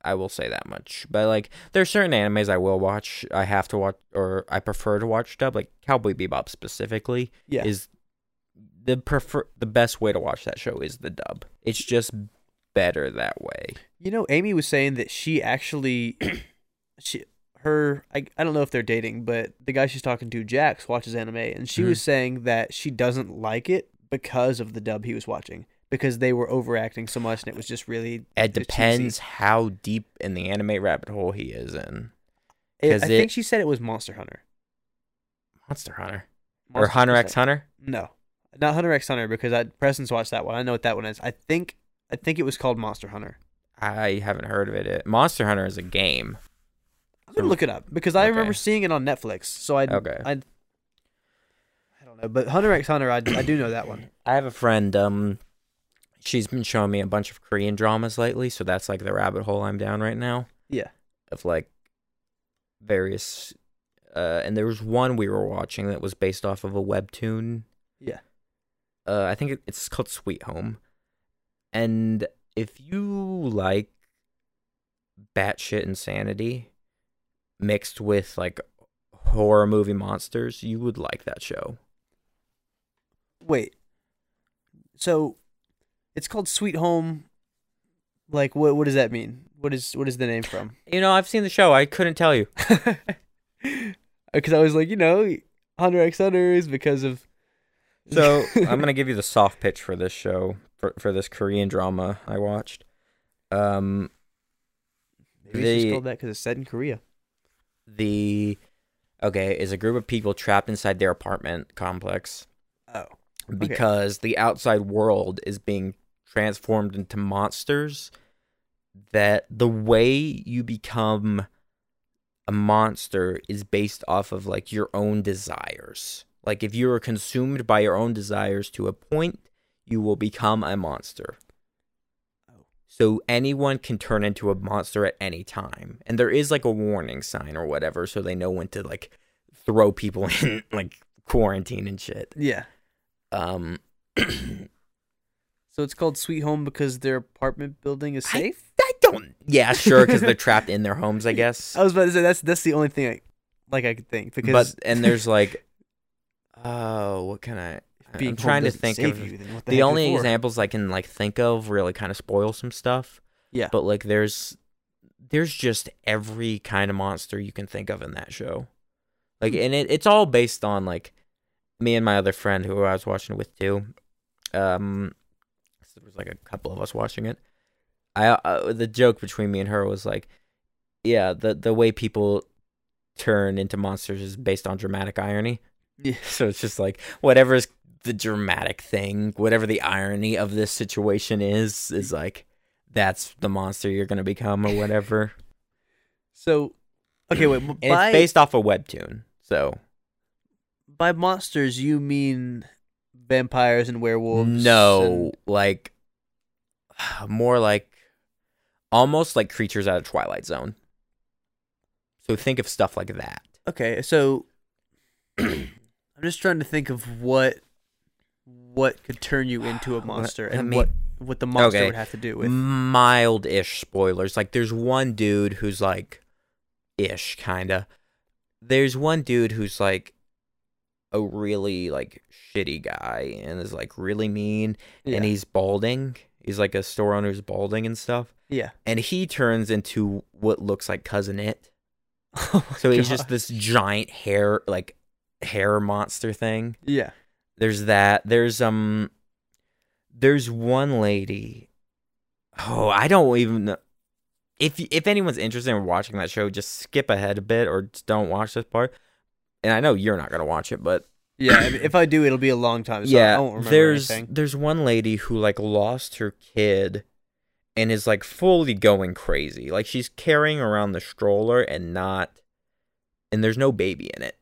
I will say that much. But like, there's certain animes I will watch. I have to watch, or I prefer to watch dub. Like Cowboy Bebop specifically yeah, is the prefer the best way to watch that show is the dub. It's just better that way. You know, Amy was saying that she actually, <clears throat> she, her, I, I don't know if they're dating, but the guy she's talking to, Jax, watches anime, and she Mhm. was saying that she doesn't like it because of the dub he was watching, because they were overacting so much, and it was just really. It just cheesy. depends how deep in the anime rabbit hole he is in. It- I it- think she said it was Monster Hunter. Monster Hunter or Monster Hunter Hunter. X Hunter. No, not Hunter X Hunter because I Preston's watched that one. I know what that one is. I think I think it was called Monster Hunter. I haven't heard of it. Monster Hunter is a game. I'm gonna look it up because I remember seeing it on Netflix. So I Okay. I I don't know, but Hunter X Hunter, I, I do know that one. <clears throat> I have a friend. Um, she's been showing me a bunch of Korean dramas lately, so that's like the rabbit hole I'm down right now. Yeah. Of like various, uh, and there was one we were watching that was based off of a webtoon. Yeah. Uh, I think it's called Sweet Home, and if you like batshit insanity mixed with like horror movie monsters, you would like that show. Wait. So it's called Sweet Home. Like what what does that mean? What is what is the name from? <laughs> You know, I've seen the show. I couldn't tell you. <laughs> Because I was like, you know, Hunter X Hunter is because of. So <laughs> I'm gonna give you the soft pitch for this show for for this Korean drama I watched. Um, Maybe the- called that because it's set in Korea. the okay is a group of people trapped inside their apartment complex Oh. because the outside world is being transformed into monsters. That the way you become a monster is based off of like your own desires. Like if you are consumed by your own desires to a point, you will become a monster. Oh. So anyone can turn into a monster at any time. And there is like a warning sign or whatever so they know when to like throw people <laughs> in like quarantine and shit. Yeah. Um So it's called Sweet Home because their apartment building is I- safe. I don't Yeah, sure cuz they're <laughs> trapped in their homes, I guess. I was about to say that's that's the only thing I like I could think because but and there's like <laughs> oh, what can I being I'm trying to think of you, the, the only is it for? examples I can like think of really kind of spoil some stuff. Yeah. But like there's there's just every kind of monster you can think of in that show. Like Hmm. and it, it's all based on like me and my other friend who I was watching with too. Um there was like a couple of us watching it. I uh, the joke between me and her was like yeah, the the way people turn into monsters is based on dramatic irony. Yeah. <laughs> So it's just like whatever's the dramatic thing, whatever the irony of this situation is, is like that's the monster you're gonna become or whatever. <laughs> So, okay, wait. By, it's based off a webtoon, so by monsters, you mean vampires and werewolves? no, and- like <sighs> more like almost like creatures out of Twilight Zone. So think of stuff like that. Okay, so <clears throat> I'm just trying to think of what what could turn you into a <sighs> monster and me- what what the monster Okay. would have to do with. mild-ish spoilers. Like there's one dude who's like ish kinda. There's one dude who's like a really like shitty guy and is like really mean Yeah. and he's balding. He's like a store owner who's balding and stuff. yeah. And he turns into what looks like cousin it. <laughs> Oh So he's just this giant hair like hair monster thing. yeah. There's that. There's um there's one lady. Oh, I don't even know. If if anyone's interested in watching that show, just skip ahead a bit or just don't watch this part. And I know you're not gonna watch it, but Yeah, if I do, it'll be a long time. So I yeah, there's anything. there's one lady who like lost her kid and is like fully going crazy. Like she's carrying around the stroller and not and there's no baby in it.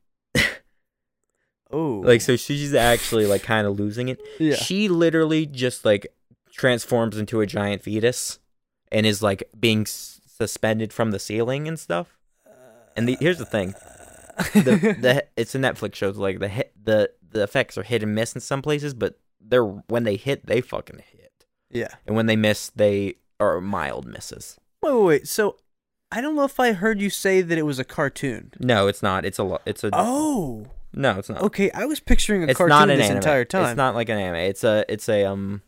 Oh, Like so she's actually like kind of losing it. yeah. She literally just like transforms into a giant fetus and is like being s- suspended from the ceiling and stuff. And the, here's the thing: the the <laughs> it's a Netflix show. Like the hit, the the effects are hit and miss in some places, but they're when they hit, they fucking hit, yeah. and when they miss, they are mild misses. Wait, wait, wait. So I don't know if I heard you say that it was a cartoon. No, it's not. It's a lo- it's a Oh, no, it's not. okay. I was picturing a it's cartoon this anime. entire time. It's not like an anime. It's a it's a um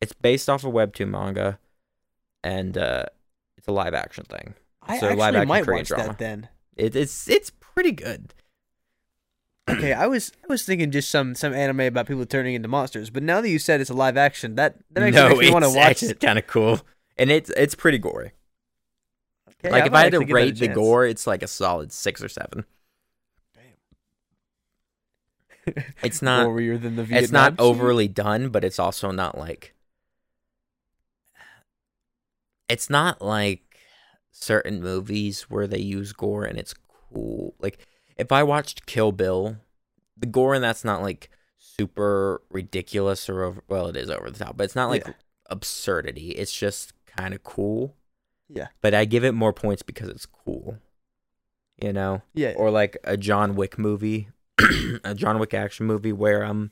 it's based off a webtoon manga and uh it's a live action thing. I so live actually action might Korean watch drama. that then. It, it's it's pretty good. Okay, I was I was thinking just some some anime about people turning into monsters, but now that you said it's a live action, that that actually no, makes me want to watch it. kind of cool. And it's it's pretty gory. Okay, like if I had to actually give that a rate the gore, it's like a solid 6 or 7. <laughs> It's not gorier than the Vietnam it's not overly done, but it's also not like it's not like certain movies where they use gore and it's cool. Like if I watched Kill Bill, the gore in that's not like super ridiculous or over well it is over the top, but it's not like Yeah. absurdity. It's just kind of cool. Yeah. But I give it more points because it's cool. You know? Yeah, or like a John Wick movie, <clears throat> a John Wick action movie where um,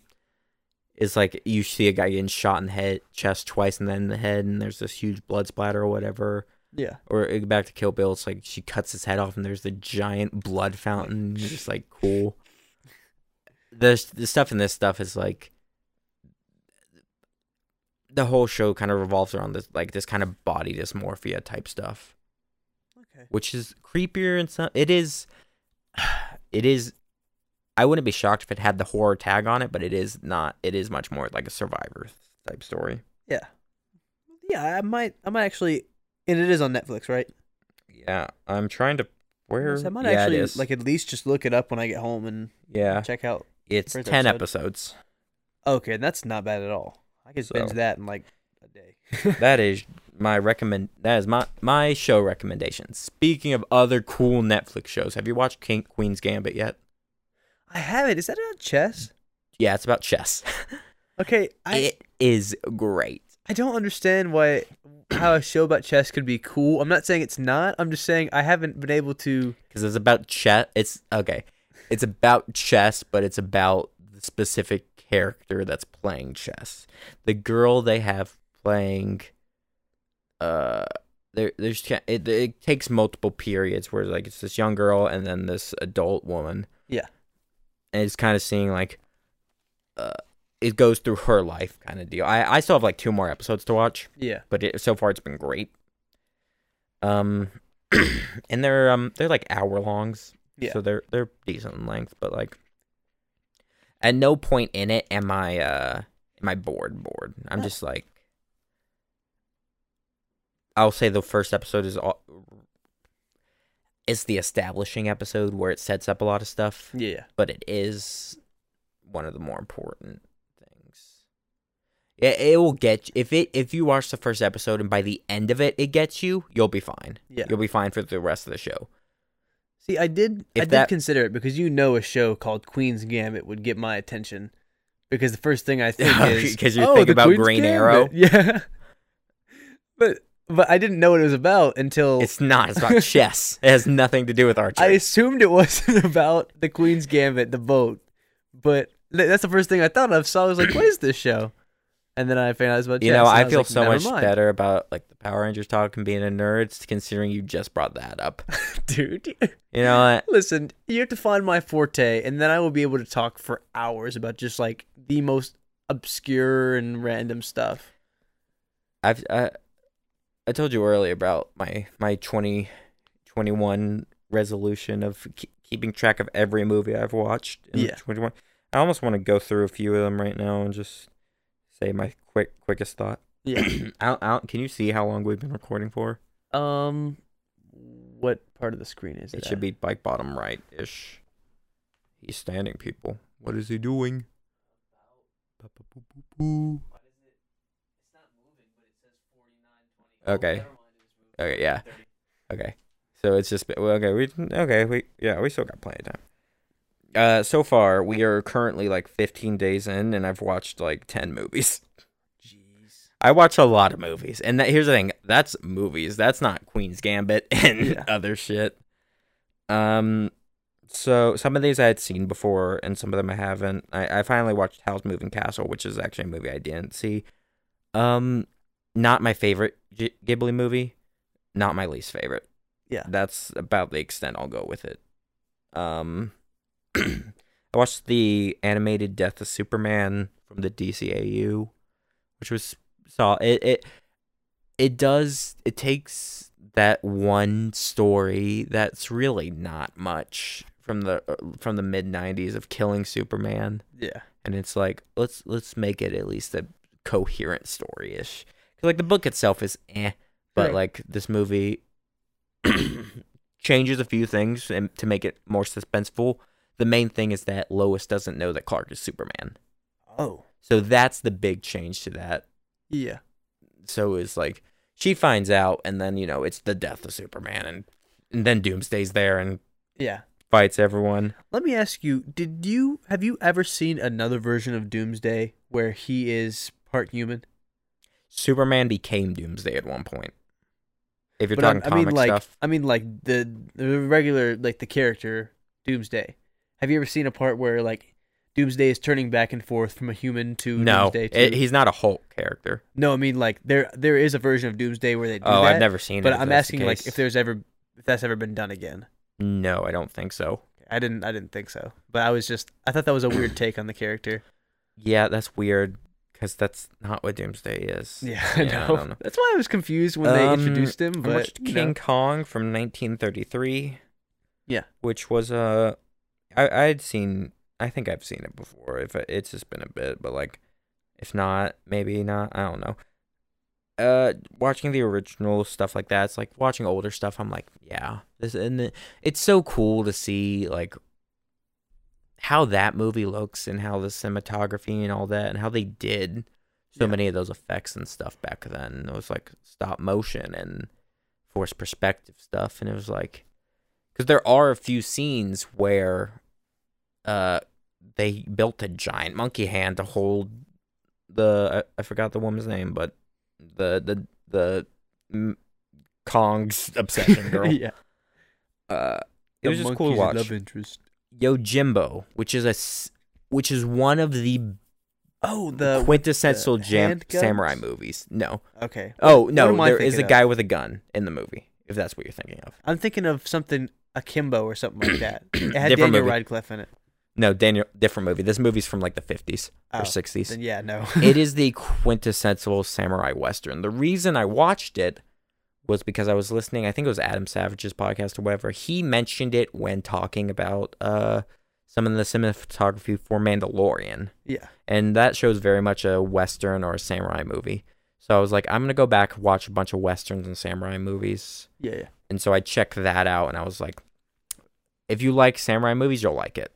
it's like you see a guy getting shot in the head, chest twice, and then in the head, and there's this huge blood splatter or whatever. yeah. Or uh, back to Kill Bill, it's like she cuts his head off, and there's the giant blood fountain. <laughs> It's just like cool. The the stuff in this stuff is like the whole show kind of revolves around this like this kind of body dysmorphia type stuff Okay. which is creepier and some. It is, <sighs> it is. I wouldn't be shocked if it had the horror tag on it, but it is not. It is much more like a survivor type story. Yeah. Yeah, I might I might actually and it is on Netflix, right? Yeah, I'm trying to. Where? So I might yeah, actually like at least just look it up when I get home and yeah, check out. it's ten episode. episodes. Okay, that's not bad at all. I could binge So- that in like a day. <laughs> that is my recommend. That is my my show recommendation. Speaking of other cool Netflix shows, have you watched King Queen's Gambit yet? I have it. Is that about chess? Yeah, it's about chess. <laughs> Okay, I it is great. I don't understand why how a show about chess could be cool. I'm not saying it's not. I'm just saying I haven't been able to. because it's about chess. It's okay. It's about chess, but it's about the specific character that's playing chess. The girl they have playing, uh, there, there's it, it takes multiple periods where like it's this young girl and then this adult woman. Yeah. And it's kind of seeing like, uh, it goes through her life kind of deal. I I still have like two more episodes to watch Yeah. but it, so far it's been great. Um, <clears throat> and they're um they're like hour longs, Yeah. so they're they're decent in length, but like at no point in it am I uh am I bored bored. I'm No. just like I'll say the first episode is all it's the establishing episode where it sets up a lot of stuff, Yeah. but it is one of the more important things. It, it will get if it if you watch the first episode and by the end of it it gets you, you'll be fine. Yeah. You'll be fine for the rest of the show. See, I did If I did that- consider it because you know a show called Queen's Gambit would get my attention. Because the first thing I <laughs> think <laughs> is because you're oh, thinking about Queen's Green Gambit." Arrow? <laughs> Yeah. But but I didn't know what it was about until It's not. It's about <laughs> chess. It has nothing to do with archery. I assumed it wasn't <laughs> about the Queen's Gambit, the boat. But that's the first thing I thought of. So I was like, "What is this show?" And then I found out it was about chess. you chess, know, and I feel like, so much mind." better about like the Power Rangers talk and being a nerd, considering you just brought that up. <laughs> dude. You know what? Listen, you have to find my forte, and then I will be able to talk for hours about just like the most obscure and random stuff. I've I, I told you earlier about my my twenty twenty one resolution of ke- keeping track of every movie I've watched. In Yeah. 21. I almost want to go through a few of them right now and just say my quick quickest thought. Yeah. <clears throat> out, out, can you see how long we've been recording for? um, what part of the screen is it? It should at? be like bottom right ish. He's standing, people. What is he doing? Okay. Okay, yeah. Okay. So it's just well, okay. We okay. We yeah. We still got plenty of time. Uh, so far we are currently like 15 days in, and I've watched like 10 movies. Jeez. I watch a lot of movies, and that, here's the thing: that's movies. That's not Queen's Gambit <laughs> and Yeah. other shit. Um, so some of these I had seen before, and some of them I haven't. I, I finally watched Howl's Moving Castle, which is actually a movie I didn't see. Um, not my favorite G- Ghibli movie, not my least favorite. Yeah. that's about the extent I'll go with it. Um, <clears throat> I watched the animated Death of Superman from the DCAU, which was saw it it it does it takes that one story that's really not much from the uh, from the mid 90s of killing Superman Yeah. and it's like let's let's make it at least a coherent story ish. Like the book itself is eh, but Right. like this movie <coughs> changes a few things and to make it more suspenseful. The main thing is that Lois doesn't know that Clark is Superman. Oh. So that's the big change to that. Yeah. So it's like she finds out and then, you know, it's the death of Superman and and then Doomsday's there and Yeah. fights everyone. Let me ask you: Did you have you ever seen another version of Doomsday where he is part human? Superman became Doomsday at one point. If you're But talking I'm- I mean, comic like, stuff. I mean, like the the regular, like the character Doomsday. Have you ever seen a part where like Doomsday is turning back and forth from a human to No, Doomsday? It, he's not a Hulk character. no, I mean like there there is a version of Doomsday where they do Oh, that. I've never seen it. But I'm asking like if there's ever if that's ever been done again. No, I don't think so. I didn't I didn't think so. But I was just I thought that was a weird take on the character. Yeah, that's weird because that's not what Doomsday is. <laughs> Yeah, I Yeah, I know. That's why I was confused when they Um, introduced him. I But watched King know. Kong from 1933. Yeah. which was uh, I I had seen. I think I've seen it before. If it, it's just been a bit, but like, if not, maybe not. I don't know. Uh, watching the original stuff like that, it's like watching older stuff. I'm like, yeah, this and it, it's so cool to see like how that movie looks and how the cinematography and all that and how they did so Yeah. many of those effects and stuff back then. It was like stop motion and forced perspective stuff, and it was like because there are a few scenes where uh they built a giant monkey hand to hold the I, I forgot the woman's name, but the the the mm, Kong's obsession <laughs> girl. yeah. Uh, it The was just cool to watch. Love interest. Yojimbo, which is a which is one of the Oh, the quintessential the jam samurai movies. No. okay. Oh no, there is a of? guy with a gun in the movie. If that's what you're thinking of. I'm thinking of something akimbo or something like that. <clears throat> It had Different Daniel movie. Radcliffe in it. No, Daniel, different movie. This movie's from like the 50s Oh, or 60s. Then yeah, no. it is <laughs> the quintessential samurai western. The reason I watched it was because I was listening. I think it was Adam Savage's podcast or whatever. He mentioned it when talking about uh some of the cinematography for Mandalorian, yeah. and that shows very much a western or a samurai movie. So I was like, I'm gonna go back watch a bunch of westerns and samurai movies, Yeah, yeah. and so I checked that out, and I was like, if you like samurai movies, you'll like it.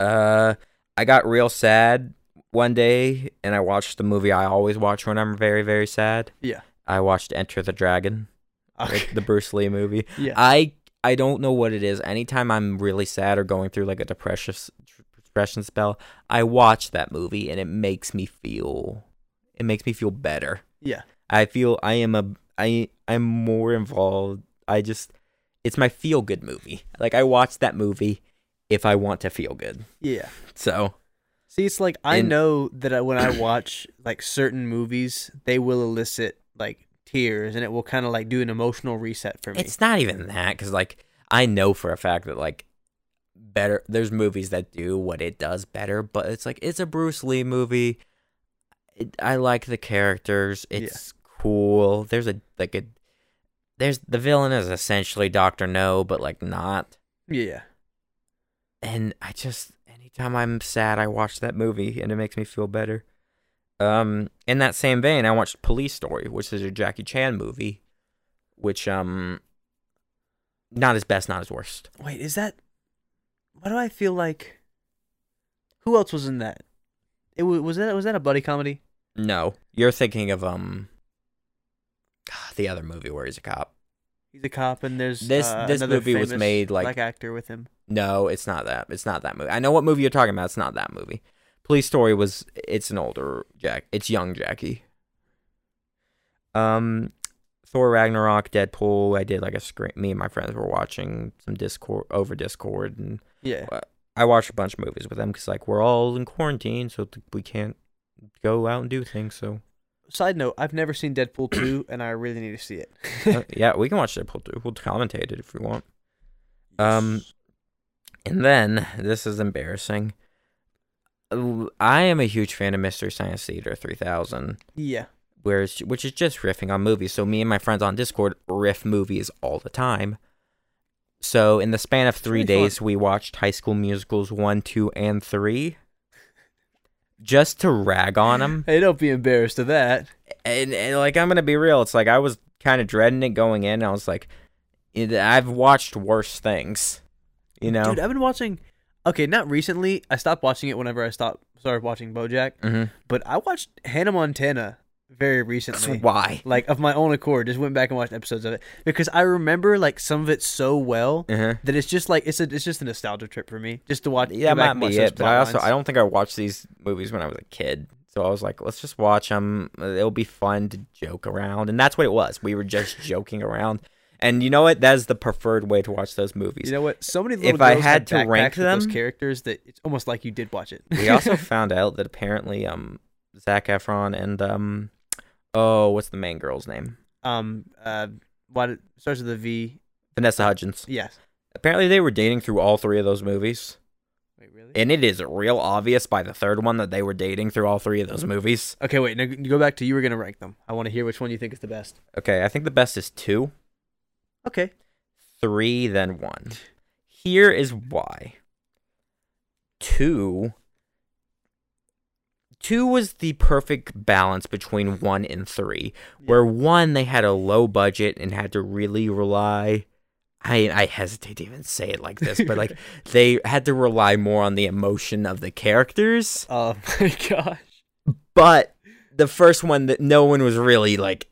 Uh, I got real sad one day, and I watched the movie I always watch when I'm very very sad. Yeah. I watched Enter the Dragon, like the Bruce Lee movie. yeah. I I don't know what it is. Anytime I'm really sad or going through like a depression depression spell, I watch that movie and it makes me feel it makes me feel better. yeah. I feel I am a I I'm more involved. I just it's my feel good movie. Like I watch that movie if I want to feel good. Yeah. So See, it's like I And- know that when I watch like certain movies, they will elicit like tears, and it will kind of like do an emotional reset for me. it's not even that cuz like I know for a fact that like better there's movies that do what it does better, but it's like it's a Bruce Lee movie. It, I like the characters. Yeah. It's cool. There's a like a there's the villain is essentially Doctor No, but like not. yeah. and I just anytime I'm sad, I watch that movie and it makes me feel better. Um, in that same vein, I watched Police Story, which is a Jackie Chan movie, which um, not his best, not his worst. Wait, is that? What do I feel like? Who else was in that? It was was that was that a buddy comedy? No, you're thinking of um, the other movie where he's a cop. He's a cop, and there's This- uh, this movie was made, like- black actor with him. No, it's not that. It's not that movie. I know what movie you're talking about. It's not that movie. Police Story was. It's an older Jack. It's young Jackie. Um, Thor Ragnarok, Deadpool. I did like a screen. Me and my friends were watching some Discord over Discord, and Yeah. I watched a bunch of movies with them because like we're all in quarantine, so we can't go out and do things. So Side note: I've never seen Deadpool two, <clears throat> and I really need to see it. uh, <laughs> yeah, we can watch Deadpool too. We'll commentate it if we want. Um, And then this is embarrassing. I am a huge fan of Mystery Science Theater 3000, yeah. where it's, which is just riffing on movies. So me and my friends on Discord riff movies all the time. So in the span of three really fun. days, we watched High School Musicals one, two, and three, just to rag on them. Hey, don't be embarrassed of that. And, and like I'm gonna be real, it's like I was kind of dreading it going in. I was like, I've watched worse things, you know. Dude, I've been watching. Okay, not recently. I stopped watching it whenever I stopped started watching BoJack. mm-hmm. But I watched Hannah Montana very recently. why? Like of my own accord, just went back and watched episodes of it because I remember like some of it so well Uh-huh. that it's just like it's a it's just a nostalgia trip for me just to watch. Yeah, might be it. But I also lines. I don't think I watched these movies when I was a kid. So I was like, let's just watch them. It'll be fun to joke around, and that's what it was. We were just <laughs> joking around. And you know what? That's the preferred way to watch those movies. You know what? So many little If I had to rank with those them- characters that it's almost like you did watch it. we <laughs> also found out that apparently, um, Zac Efron and um, oh, what's the main girl's name? um uh what starts with a V. Vanessa Hudgens. Yes. Apparently, they were dating through all three of those movies, Wait, really? and it is real obvious by the third one that they were dating through all three of those movies. okay, wait. Now go back to you were gonna rank them. I want to hear which one you think is the best. Okay, I think the best is two. Okay. three, then one. Here is why. Two. Two was the perfect balance between one and three. Where one they had a low budget and had to really rely. I I hesitate to even say it like this, but like <laughs> they had to rely more on the emotion of the characters. Oh <laughs> my gosh. But the first one that no one was really like.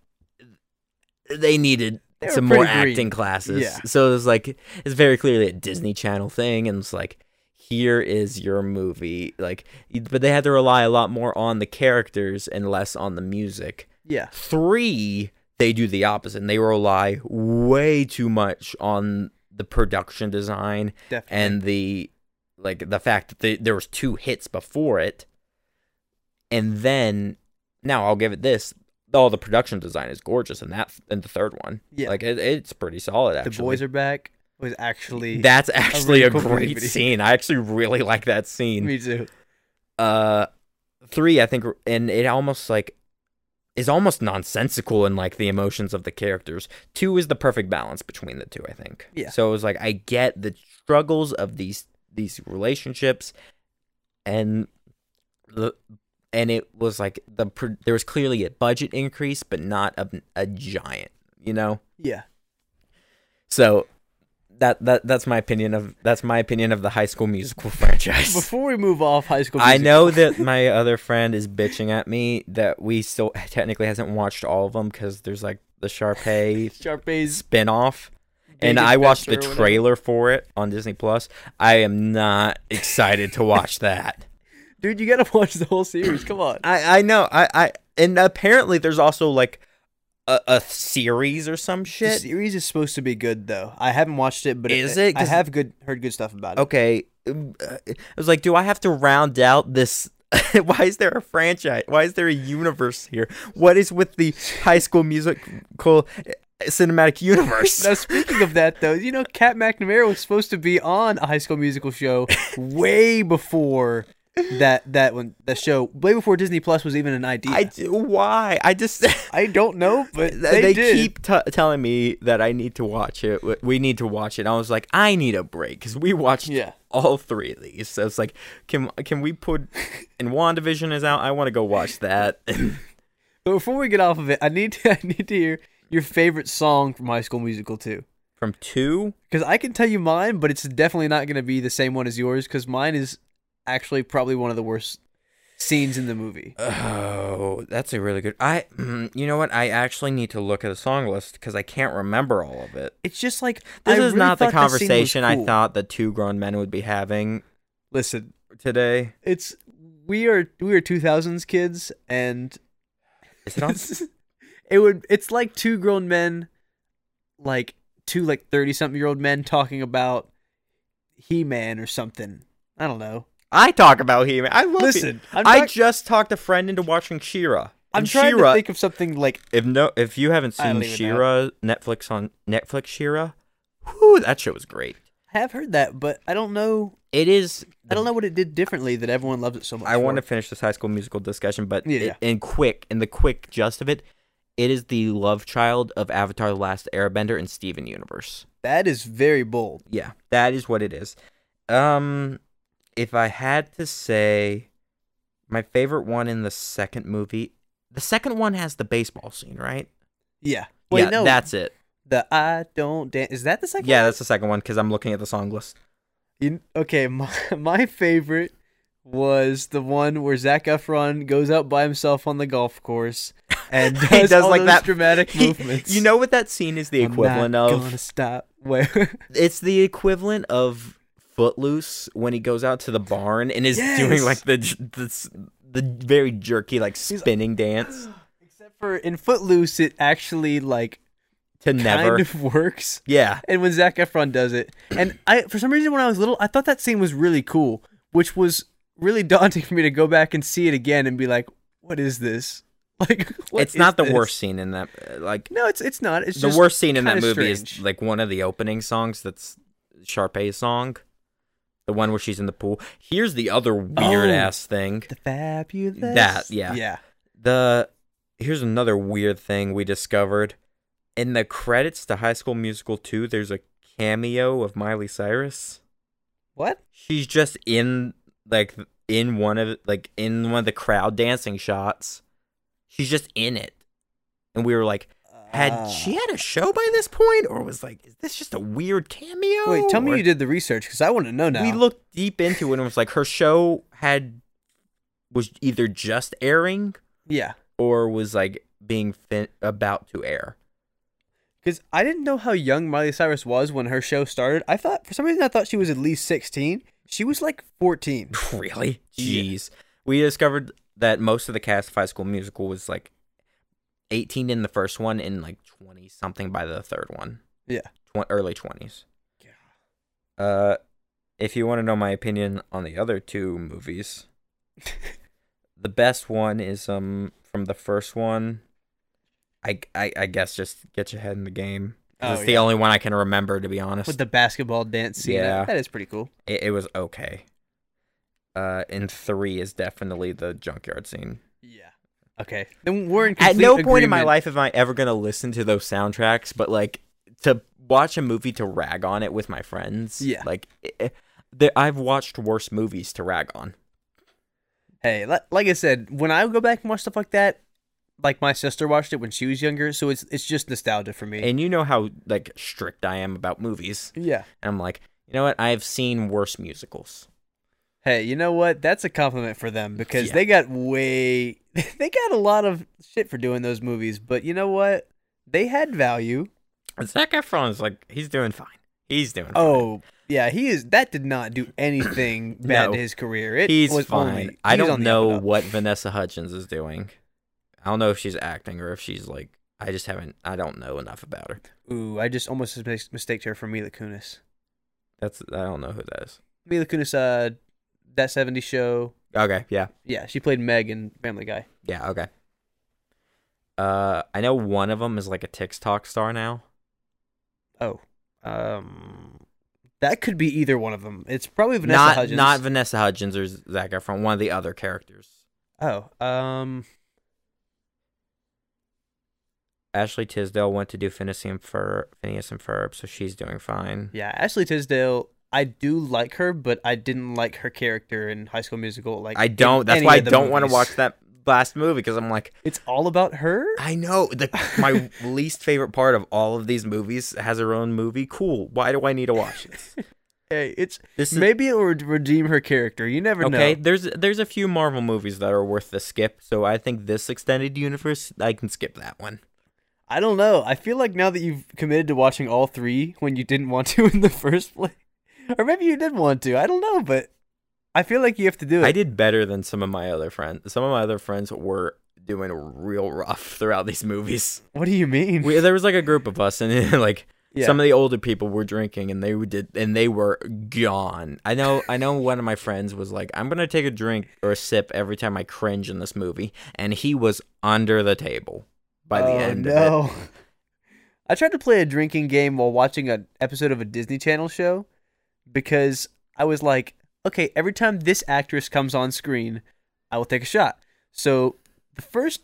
They needed They some more green. acting classes. Yeah. So it was like it's very clearly a Disney Channel thing, and it's like here is your movie. Like, but they had to rely a lot more on the characters and less on the music. Yeah. Three, they do the opposite. And they rely way too much on the production design Definitely. and the like the fact that they, there was two hits before it, and then now I'll give it this. All the production design is gorgeous in that in the third one. Yeah. like it, it's pretty solid. Actually, the boys are back was actually <laughs> that's actually a, really cool great movie. scene. I actually really like that scene. me too. Uh, three, I think, and it almost like is almost nonsensical in like the emotions of the characters. Two is the perfect balance between the two, I think. Yeah. So it was like I get the struggles of these these relationships, and the and it was like the there was clearly a budget increase, but not a, a giant, you know. Yeah. So that that that's my opinion of that's my opinion of the High School Musical <laughs> franchise. Before we move off High School, I know that my other friend is bitching at me that we still technically hasn't watched all of them because there's like the Sharpay <laughs> Sharpay's spin-off and I watched the Adventure or whatever. trailer for it on Disney Plus. I am not excited to watch that. Dude. You gotta <laughs> watch the whole series. Come on. I I know I I and apparently there's also like a, a series or some The shit. series is supposed to be good though. I haven't watched it, but Is it, it? I have good heard good stuff about it. Okay, um, uh, I was like, do I have to round out this? <laughs> Why is there a franchise? Why is there a universe here? What is with the High School Musical uh, cinematic universe? <laughs> Now speaking of that though, you know, Kat McNamara was supposed to be on a High School Musical show way before that that one the show way before Disney Plus was even an idea. I d- why? I just <laughs> I don't know, but they, they, keep t- telling me that I need to watch it. We need to watch it. I was like, I need a break because we watched Yeah. all three of these. So it's like, can can we put? And Wandavision is out. I want to go watch that. <laughs> But before we get off of it, I need to <laughs> I need to hear your favorite song from High School Musical 2. From two, Because I can tell you mine, but it's definitely not going to be the same one as yours. Because mine is actually probably one of the worst scenes in the movie. Oh, that's a really good. I, mm, you know what? I actually need to look at the song list because I can't remember all of it. It's just like This I is really not the thought this scene was conversation I thought the two grown men would be having Listen, today. it's we are we are 2000s kids, and Is it on? <laughs> it would it's like two grown men, like two like 30 something year old men talking about He Man or something. I don't know. I talk about him. I love Listen, He- I'm I just talked a friend into watching She-Ra. I'm And trying She-Ra- to think of something like If no, if you haven't seen She-Ra, Netflix on Netflix She-Ra, whoo, that show was great. I have heard that, but I don't know. It is. I don't know what it did differently that everyone loves it so much. I want to finish this High School Musical discussion, but Yeah, i- yeah. in quick, in the quick gist of it, it is the love child of Avatar: The Last Airbender and Steven Universe. That is very bold. Yeah, that is what it is. Um, if I had to say, my favorite one in the second movie, the second one has the baseball scene, right? Yeah. Wait, yeah, no. that's it. the I don't dance. Is that the second? Yeah, one? that's the second one because I'm looking at the song list. You, okay, my <laughs> my favorite was the one where Zac Efron goes out by himself on the golf course <laughs> and does, He does all like those that dramatic <laughs> He- movements. you know what that scene is the I'm equivalent of? Gonna stop. Where? It's the equivalent of Footloose when he goes out to the barn and is doing like the the, the very jerky like spinning dance <gasps> Except for in Footloose, it actually like to never. kind of <laughs> works. yeah, And when Zac Efron does it, and I for some reason when I was little, I thought that scene was really cool, which was really <laughs> daunting for me to go back and see it again and be like, "What is this?" <laughs> Like, what it's not the this? worst scene in that. uh, Like No, it's it's not. It's the worst scene in that movie strange. is like one of the opening songs. That's Sharpay's song, the one where she's in the pool. Here's the other weird Oh. ass thing. the fabulous. That, yeah. yeah. The here's another weird thing we discovered. In the credits to High School Musical 2, there's a cameo of Miley Cyrus. What? She's just in like in one of like in one of the crowd dancing shots. She's just in it. And we were like, had Ah. she had a show by this point or was like is this just a weird cameo? Wait, tell me Or- you did the research because I want to know now. We looked deep into it and it was like her show had was either just airing Yeah, or was like being fin- about to air. because I didn't know how young Miley Cyrus was when her show started. I thought for some reason I thought she was at least sixteen. She was like fourteen. <laughs> Really? Yeah. Jeez. We discovered that most of the cast of High School Musical was like 18 in the first one and like 20 something by the third one. Yeah. Tw- early 20s. Yeah. Uh, if you want to know my opinion on the other two movies, <laughs> the best one is um from the first one. I, I, I guess just get your head in the game. Oh, it's the yeah. only one I can remember, to be honest. With the basketball dance scene. Yeah. that is pretty cool. it, it was okay. Uh, and three is definitely the junkyard scene. Yeah. Okay. Then we're in At no point in my life am I ever gonna listen to those soundtracks, but like to watch a movie to rag on it with my friends. Yeah. like it, there, I've watched worse movies to rag on. Hey, like I said, when I go back and watch stuff like that, like my sister watched it when she was younger, so it's it's just nostalgia for me. And you know how like strict I am about movies. yeah. And I'm like, you know what? I've seen worse musicals. Hey, you know what? That's a compliment for them because Yeah. they got way <laughs> they got a lot of shit for doing those movies, but you know what? They had value. Zac Efron's like, he's doing fine. He's doing fine. Oh, yeah, he is that did not do <clears throat> anything bad No. to his career. It he's was fine. only I he's don't the up and know what Vanessa Hudgens is doing. I don't know if she's acting or if she's like. I just haven't. I don't know enough about her. Ooh, I just almost mis- mistaked her for Mila Kunis. That's. I don't know who that is. Mila Kunis, uh, that 70s show. Okay. Yeah. Yeah, she played Meg in Family Guy. Yeah. Okay. Uh, I know one of them is like a TikTok star now. Oh, um, that could be either one of them. It's probably Vanessa not Hudgens. not Vanessa Hudgens or Zac Efron. One of the other characters. Oh, um, Ashley Tisdale went to do Phineas and Ferb, Phineas and Ferb, so she's doing fine. yeah, Ashley Tisdale. I do like her, but I didn't like her character in High School Musical. Like I don't. That's why I don't want to watch that last movie because I'm like, It's all about her. I know the my <laughs> least favorite part of all of these movies has her own movie. Cool. Why do I need to watch this? <laughs> Hey, it's This is maybe it would redeem her character. You never okay. know. Okay, there's there's a few Marvel movies that are worth the skip, so I think this extended universe I can skip that one. I don't know. I feel like now that you've committed to watching all three when you didn't want to in the first place, or maybe you did want to. I don't know, but I feel like you have to do it. I did better than some of my other friends. Some of my other friends were doing real rough <laughs> throughout these movies. What do you mean? We, there was like a group of us, and <laughs> like yeah. some of the older people were drinking, and they did, and they were gone. I know, I know. One of my friends was like, "I'm gonna take a drink or a sip every time I cringe in this movie," and he was under the table by the oh, end. Of it. no. <laughs> I tried to play a drinking game while watching an episode of a Disney Channel show because I was like, okay, every time this actress comes on screen, I will take a shot. So the first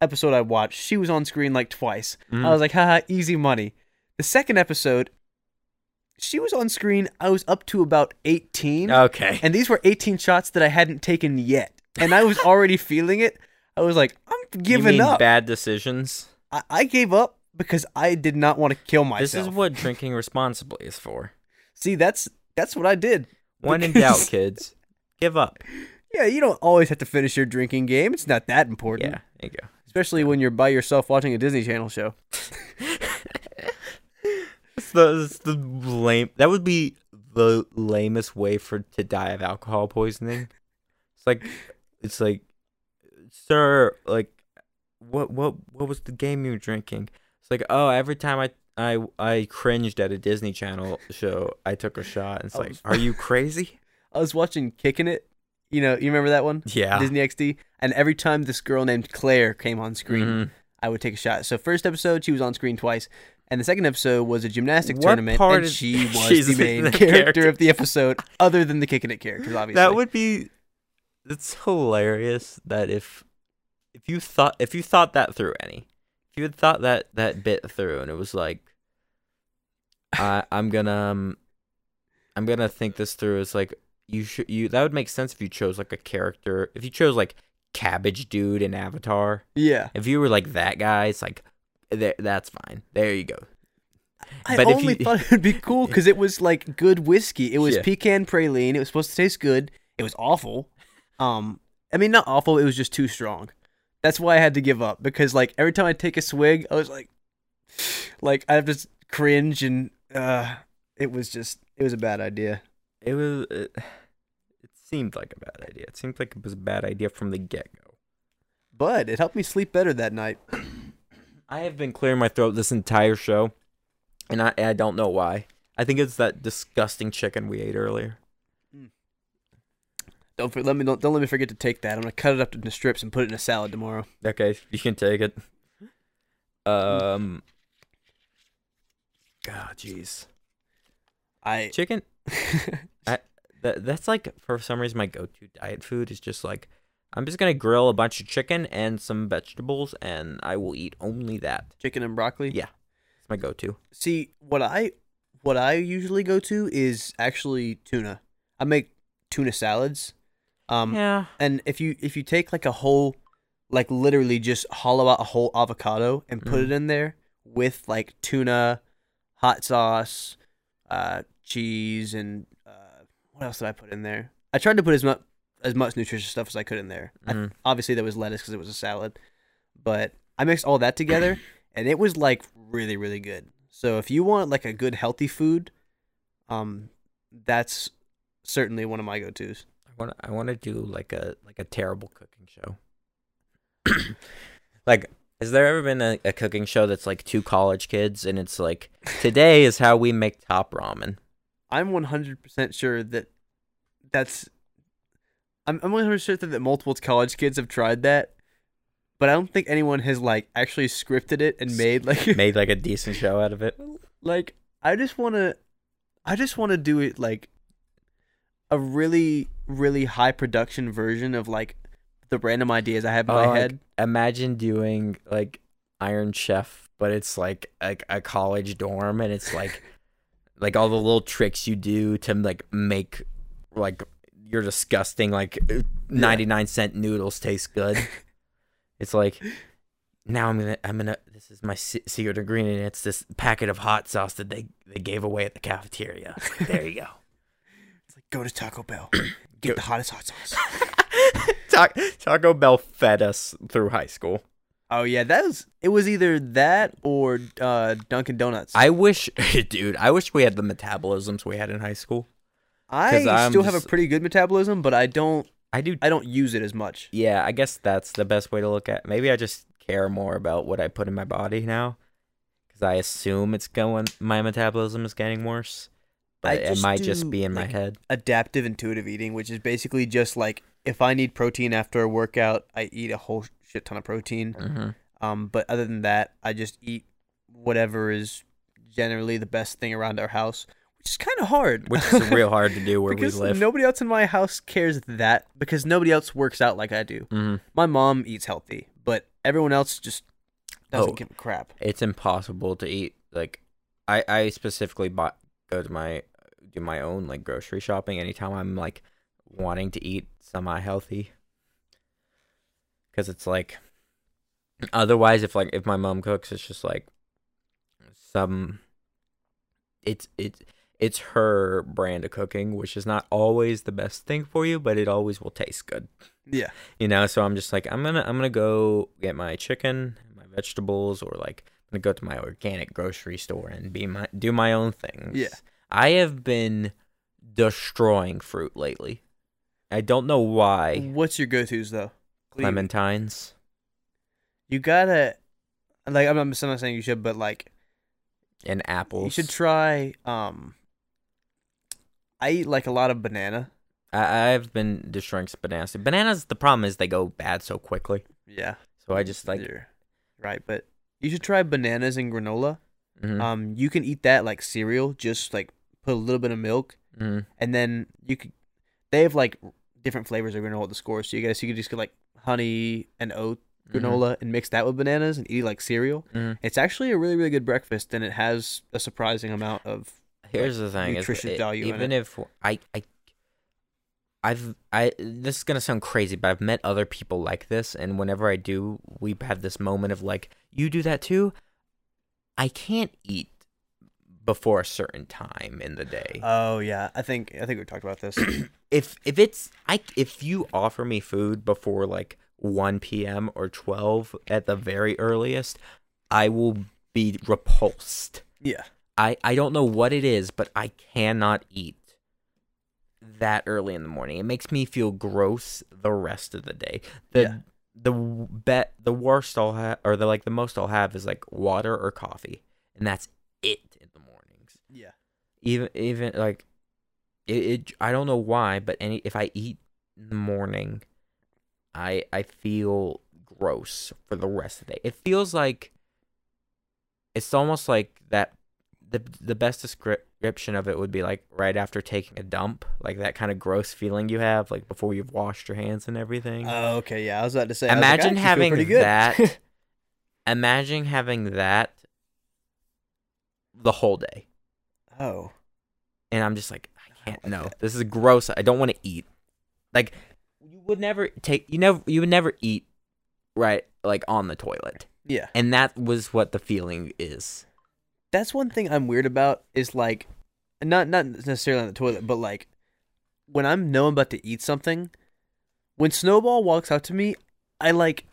episode I watched, she was on screen like twice. Mhm. I was like, haha, easy money. The second episode, she was on screen. I was up to about 18. Okay. And these were 18 shots that I hadn't taken yet. And I was already <laughs> feeling it. I was like, I'm giving up. bad decisions? I, I gave up because I did not want to kill myself. This is what <laughs> drinking responsibly is for. See, that's that's what I did. When in doubt, kids, give up. Yeah, you don't always have to finish your drinking game. It's not that important. Yeah, there you go. Especially when you're by yourself watching a Disney Channel show. <laughs> It's the, it's the lame. That would be the lamest way for to die of alcohol poisoning. It's like, it's like, sir, like, what what what was the game you were drinking? It's like, oh, every time I I I cringed at a Disney Channel show, I took a shot. And it's I like, was- are you crazy? <laughs> I was watching Kicking It. You know, you remember that one? Yeah. Disney XD. And every time this girl named Claire came on screen, Mhm. I would take a shot. So first episode, she was on screen twice. And the second episode was a gymnastic What tournament, part and she <laughs> was the main the <laughs> character, character? of the episode, other than the kicking it characters, obviously. That would be. It's hilarious that if if you thought if you thought that through any, if you had thought that that bit through and it was like, I I'm gonna um, I'm gonna think this through. It's like you should you that would make sense if you chose like a character if you chose like Cabbage Dude in Avatar. yeah. If you were like that guy, it's like there that's fine. There you go. I But if only you- thought it would be cool <laughs> because it was like good whiskey. It was Yeah. pecan praline. It was supposed to taste good. It was awful. Um, I mean, not awful. It was just too strong. That's why I had to give up because like every time I take a swig, I was like, <sighs> like I have to cringe and uh, it was just it was a bad idea. It was. It, it seemed like a bad idea. It seemed like it was a bad idea from the get go. But it helped me sleep better that night. I have been clearing my throat this entire show, and I I don't know why. I think it's that disgusting chicken we ate earlier. Don't for, let me don't, don't let me forget to take that. I'm gonna cut it up into strips and put it in a salad tomorrow. Okay, you can take it. Um. God, jeez, I chicken. <laughs> That that's like for some reason my go-to diet food is just like I'm just gonna grill a bunch of chicken and some vegetables, and I will eat only that. chicken and broccoli. Yeah. It's my go-to. See, what I what I usually go to is actually tuna. I make tuna salads. Um yeah. and if you if you take like a whole like literally just hollow out a whole avocado and put Mhm. it in there with like tuna, hot sauce, uh, cheese, and uh, what else did I put in there? I tried to put as much as much nutritious stuff as I could in there. I- Mhm. obviously, there was lettuce because it was a salad, but I mixed all that together, <clears throat> and it was like really, really good. So if you want like a good healthy food, um, that's certainly one of my go-tos. I want I want to do like a like a terrible cooking show. <clears throat> like, has there ever been a, a cooking show that's like two college kids and it's like today is how we make top ramen. I'm 100% sure that that's. I'm I'm 100% sure that multiple college kids have tried that, but I don't think anyone has like actually scripted it and made like <laughs> Made like a decent show out of it. like I just want to I just want to do it like a really really high production version of like the random ideas I have in Oh, my like, head. Imagine doing like Iron Chef, but it's like like a college dorm and it's like <laughs> like all the little tricks you do to like make like your disgusting like uh, 99 cent noodles taste good. <laughs> it's like now I'm gonna I'm gonna this is my secret ingredient. It's this packet of hot sauce that they they gave away at the cafeteria. There you go. <laughs> It's like go to Taco Bell, <coughs> Go- get the hottest hot sauce. Ta- Taco Bell fed us through high school. oh yeah, that was it was either that or uh, Dunkin' Donuts. I wish, <laughs> dude, I wish we had the metabolisms we had in high school. I I'm still have a pretty good metabolism, but I don't I do. I don't use it as much. Yeah, I guess that's the best way to look at. Maybe I just care more about what I put in my body now, because I assume it's going. My metabolism is getting worse, but I it might just be in my like, head. Adaptive intuitive eating, which is basically just like if I need protein after a workout, I eat a whole shit ton of protein. hmm Um, but other than that, I just eat whatever is generally the best thing around our house, which is kind of hard. Which is real <laughs> hard to do where because we live. nobody else in my house cares that because nobody else works out like I do. hmm My mom eats healthy, but everyone else just doesn't Oh. give a crap. It's impossible to eat. Like, I I specifically bought go to my do my own like grocery shopping anytime I'm like wanting to eat semi healthy. Because it's like, otherwise, if like if my mom cooks, it's just like some. It's it's it's her brand of cooking, which is not always the best thing for you, but it always will taste good Yeah. you know so i'm just like i'm gonna i'm gonna go get my chicken my vegetables or like i'm gonna go to my organic grocery store and be my do my own things Yeah. i have been destroying fruit lately i don't know why What's your go-tos though? Clementines You gotta like I'm not, I'm not saying you should, but like and apples you should try. Um, I eat like a lot of banana. I, i've been destroying bananas bananas the problem is they go bad so quickly Yeah, so i just like you're right, but you should try bananas and granola. mhm, Um, you can eat that like cereal, just like put a little bit of milk, mhm. and then you could. They have like different flavors of granola at the store, so you guys you could just get like honey and oat Mm-hmm. granola and mix that with bananas and eat like cereal. Mhm. It's actually a really really good breakfast, and it has a surprising amount of Here's the thing: nutritious it- value even it. if I, I, I've, I, this is gonna sound crazy, but I've met other people like this, and whenever I do, we have this moment of like, you do that too. I can't eat before a certain time in the day. Oh yeah, I think I think we talked about this. <clears throat> if if it's I, if you offer me food before like one p.m. or twelve at the very earliest, I will be repulsed. yeah, I I don't know what it is, but I cannot eat that early in the morning. It makes me feel gross the rest of the day. The Yeah. the bet the worst I'll have or the like the most I'll have is like water or coffee, and that's it in the mornings. yeah. Even even like it, it I don't know why, but any if I eat in the morning, I I feel gross for the rest of the day. It feels like it's almost like that the the best description of it would be like right after taking a dump, like that kind of gross feeling you have like before you've washed your hands and everything. Oh, okay, yeah. I was about to say. I was like, Imagine having that <laughs> Imagine having that the whole day. Oh, And I'm just like I can't no. This is gross. I don't want to eat. Like you would never take you never you would never eat right like on the toilet. Yeah. And that was what the feeling is. That's one thing I'm weird about is like not not necessarily on the toilet, but like when I'm know I'm about to eat something, when Snowball walks up to me, I like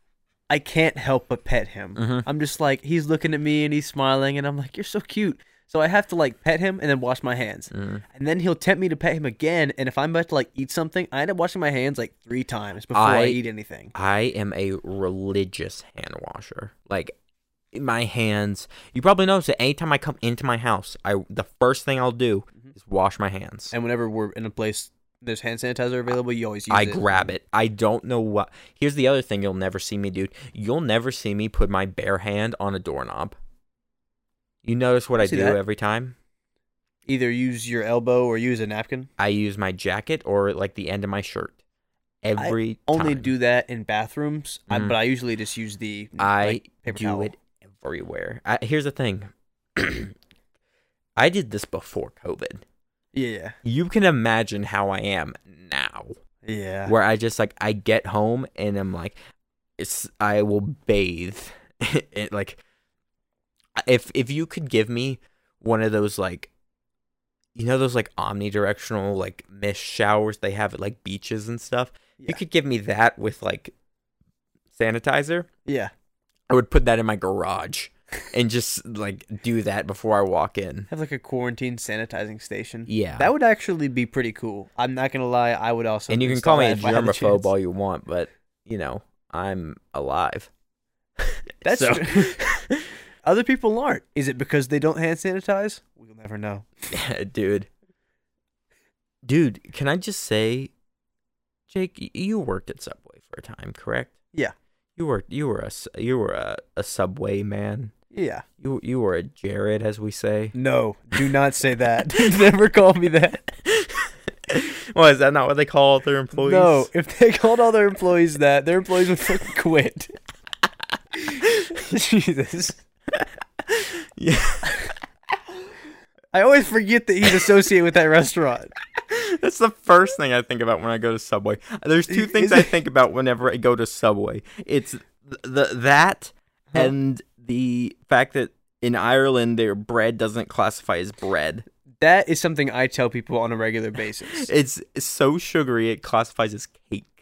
I can't help but pet him. Mhm. I'm just like he's looking at me and he's smiling and I'm like, You're so cute. So I have to like pet him and then wash my hands. Mm. And then he'll tempt me to pet him again. And if I'm about to like eat something, I end up washing my hands like three times before I, I- eat anything. I am a religious hand washer. Like my hands, you probably notice that anytime I come into my house, I the first thing I'll do Mhm. is wash my hands. And whenever we're in a place there's hand sanitizer available, you always use I it. I grab it. I don't know what. Here's the other thing you'll never see me do. You'll never see me put my bare hand on a doorknob. You notice what I I do that. every time? Either use your elbow or use a napkin. I use my jacket or like the end of my shirt. Every Only time. do that in bathrooms, I, Mhm. but I usually just use the I like, do towel. it everywhere. I, here's the thing. <clears throat> I did this before COVID. Yeah, You can imagine how I am now, yeah. where I just like I get home and I'm like, it's I will bathe. <laughs> it, like, if if you could give me one of those like, you know those like omnidirectional like mist showers they have at like beaches and stuff. Yeah. You could give me that with like sanitizer. yeah. I would put that in my garage and just like do that before I walk in. Have like a quarantine sanitizing station. Yeah. That would actually be pretty cool. I'm not gonna lie, I would also. and you can call me a I had the germaphobe all you want, but you know, I'm alive. <laughs> That's So- true. <laughs> Other people aren't. Is it because they don't hand sanitize? We'll never know. <laughs> dude. Dude, can I just say Jake, you worked at Subway for a time, correct? Yeah. You were you were a you were a, a Subway man. Yeah. You you were a Jared as we say. No, do not say <laughs> that. <laughs> never call me that. well, is that not what they call their employees? No, if they called all their employees that, their employees would fucking quit. Jesus. <laughs> Yeah. I always forget that he's associated with that restaurant. That's the first thing I think about when I go to Subway. There's two things I think about whenever I go to Subway. It's th- the that Huh. and the fact that in Ireland their bread doesn't classify as bread. That is something I tell people on a regular basis. It's so sugary it classifies as cake,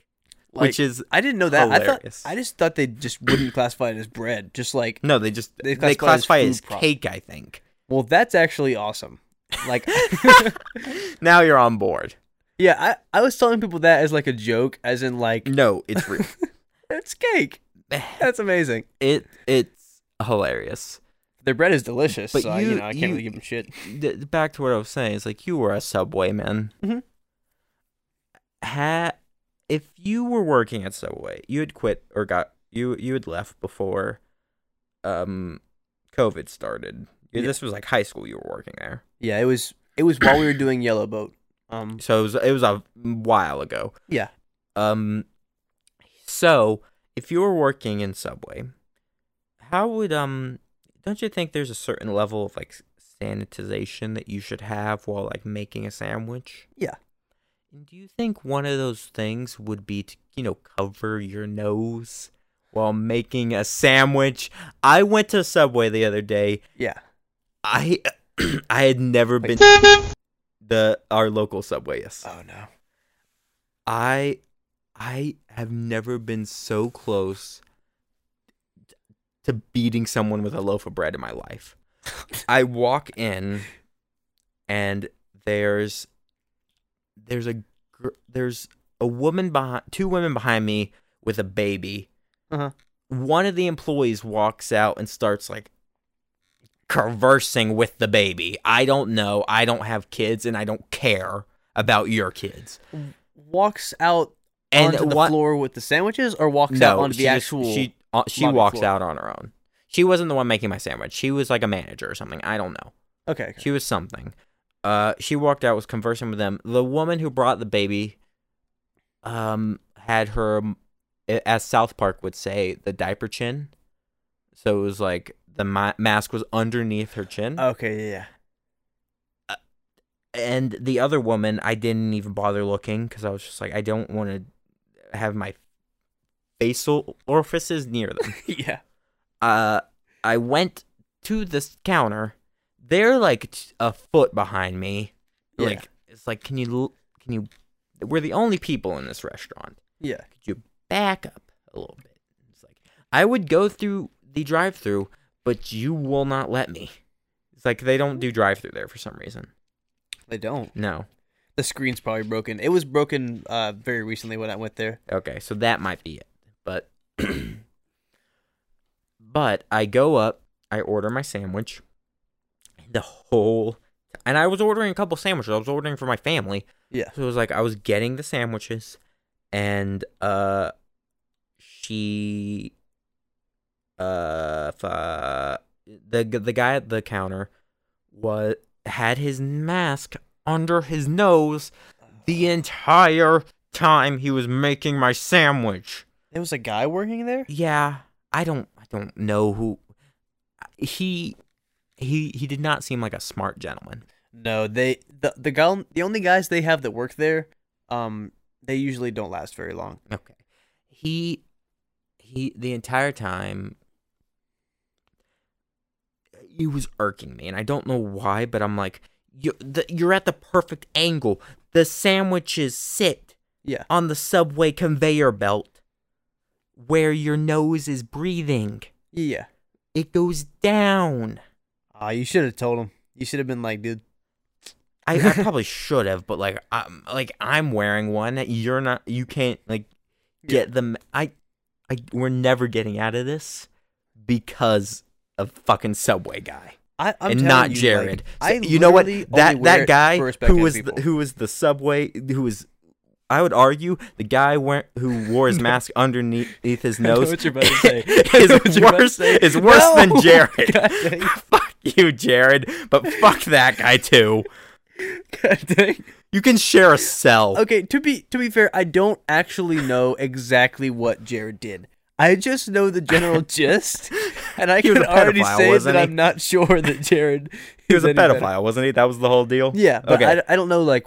which is I didn't know that. I thought. I just thought they just wouldn't classify it as bread. Just like, no, they just They they, classify it classify as it as cake. I think. well, that's actually awesome. Like, <laughs> <laughs> now you're on board. yeah, I I was telling people that as like a joke, as in like No, it's real. <laughs> it's cake. <sighs> That's amazing. it it's hilarious. Their bread is delicious, But so I, you, you- know I can't you- really give them shit. th- back to what I was saying, it's like you were a Subway man. Mhm. Ha- if you were working at Subway, you had quit or got you you had left before, um, COVID started. Yeah. This was like high school. You were working there, Yeah, it was it was while we were doing Yellow Boat. Um, so it was it was a while ago. yeah, Um, so if you were working in Subway, how would um? Don't you think there's a certain level of like sanitization that you should have while like making a sandwich? Yeah. And do you think one of those things would be to you know cover your nose while making a sandwich? I went to Subway the other day. yeah. I <clears throat> I had never been the our local Subway. Yes. Oh no. I I have never been so close to beating someone with a loaf of bread in my life. <laughs> I walk in and there's there's a there's a woman behind two women behind me with a baby. Uh-huh. One of the employees walks out and starts like conversing with the baby. I don't know. I don't have kids and I don't care about your kids. Walks out And onto the what- floor with the sandwiches, or walks out onto the just- actual. she uh, she walks floor? out on her own. She wasn't the one making my sandwich. She was like a manager or something. I don't know. okay, okay. She was something. Uh, she walked out, was conversing with them. The woman who brought the baby, um, had her, as South Park would say, the diaper chin. So it was like the ma- mask was underneath her chin, Okay, yeah, yeah. and the other woman, I didn't even bother looking because I was just like, I don't want to have my facial orifices near them. <laughs> yeah. uh, I went to this counter. They're like a foot behind me. Yeah. Like it's like, can you, can you? We're the only people in this restaurant. Yeah. Could you back up a little bit? It's like I would go through the drive-through, but you will not let me. It's like they don't do drive-through there for some reason. They don't. No. The screen's probably broken. It was broken uh very recently when I went there. Okay, so that might be it. But <clears throat> but I go up, I order my sandwich. The whole and I was ordering a couple sandwiches. I was ordering for my family. Yeah. So it was like I was getting the sandwiches and uh she uh, uh the the guy at the counter was had his mask under his nose the entire time he was making my sandwich. There was a guy working there? Yeah, I don't I don't know who he he he did not seem like a smart gentleman. No, they the the guy the only guys they have that work there, um, they usually don't last very long. Okay. He he the entire time he was irking me and I don't know why, but I'm like you the, you're at the perfect angle. The sandwiches sit Yeah. on the subway conveyor belt where your nose is breathing. Yeah. It goes down. Ah, you should have told him. You should have been like, dude. I, I <laughs> probably should have, but like I'm like I'm wearing one. You're not. You can't like get them. I, I we're never getting out of this because of fucking subway guy I, I'm and not you, Jared. Like, So, I you know what? That that guy who was the, who was the subway who was. I would argue the guy wear, who wore his <laughs> mask underneath his <laughs> nose what you're about to say. I is know what you're about to worse is worse No! than Jared. God dang. fuck you, Jared, but fuck that guy too. God dang. You can share a cell. Okay, to be to be fair, I don't actually know exactly what Jared did. I just know the general <laughs> gist, and I can already say that he? I'm not sure that Jared. He was a any better. pedophile, wasn't he? That was the whole deal. Yeah, but Okay. I, I don't know like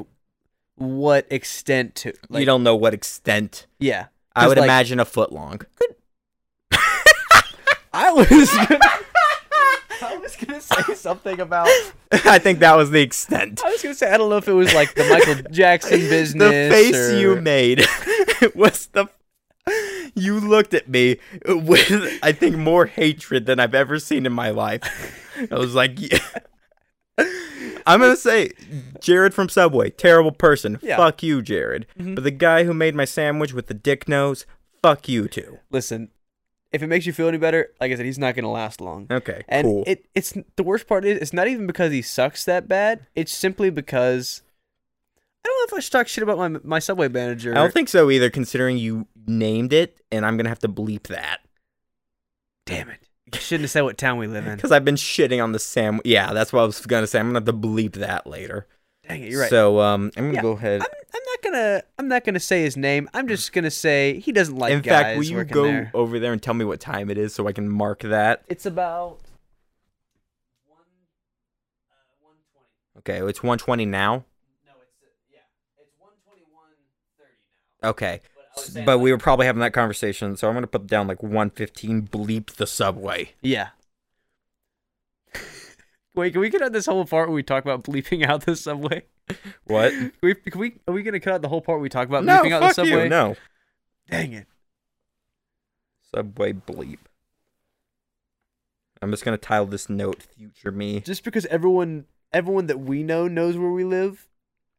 what extent to like. you don't know what extent. Yeah, I would like, imagine a foot long. <laughs> I was. Was gonna say <laughs> something about. I think that was the extent. I was gonna say I don't know if it was like the Michael <laughs> Jackson business. the face or- you made <laughs> was the. You looked at me with, I think, more hatred than I've ever seen in my life. I was like, yeah. I'm gonna say, Jared from Subway, terrible person. Yeah. Fuck you, Jared. Mhm. But the guy who made my sandwich with the dick nose, fuck you too. Listen, if it makes you feel any better, like I said, he's not gonna last long. Okay, And cool. it it's the worst part is it's not even because he sucks that bad. It's simply because I don't know if I should talk shit about my my subway manager. I don't think so either, considering you named it, and I'm gonna have to bleep that Damn it! I shouldn't have said what town we live in. because I've been shitting on the sandwich. Yeah, that's what I was gonna say. I'm gonna have to bleep that later. Dang it! You're right. So um, I'm gonna Yeah, go ahead. I'm not gonna I'm not gonna say his name. I'm just gonna say he doesn't like In guys fact, will you go there. over there and tell me what time it is so I can mark that? It's about one uh, one twenty. Okay, it's 120 now. No, it's uh, yeah, it's one twenty one thirty now. Okay, But, I was S- saying, but like- we were probably having that conversation, so I'm gonna put down like 115. Bleep the subway. Yeah. <laughs> Wait, can we cut out this whole part where we talk about bleeping out the subway? What? Can <laughs> we, can we are we gonna cut out the whole part we talk about no, out the fuck subway? you. No, Dang it. subway bleep. I'm just gonna title this note "Future Me." Just because everyone everyone that we know knows where we live.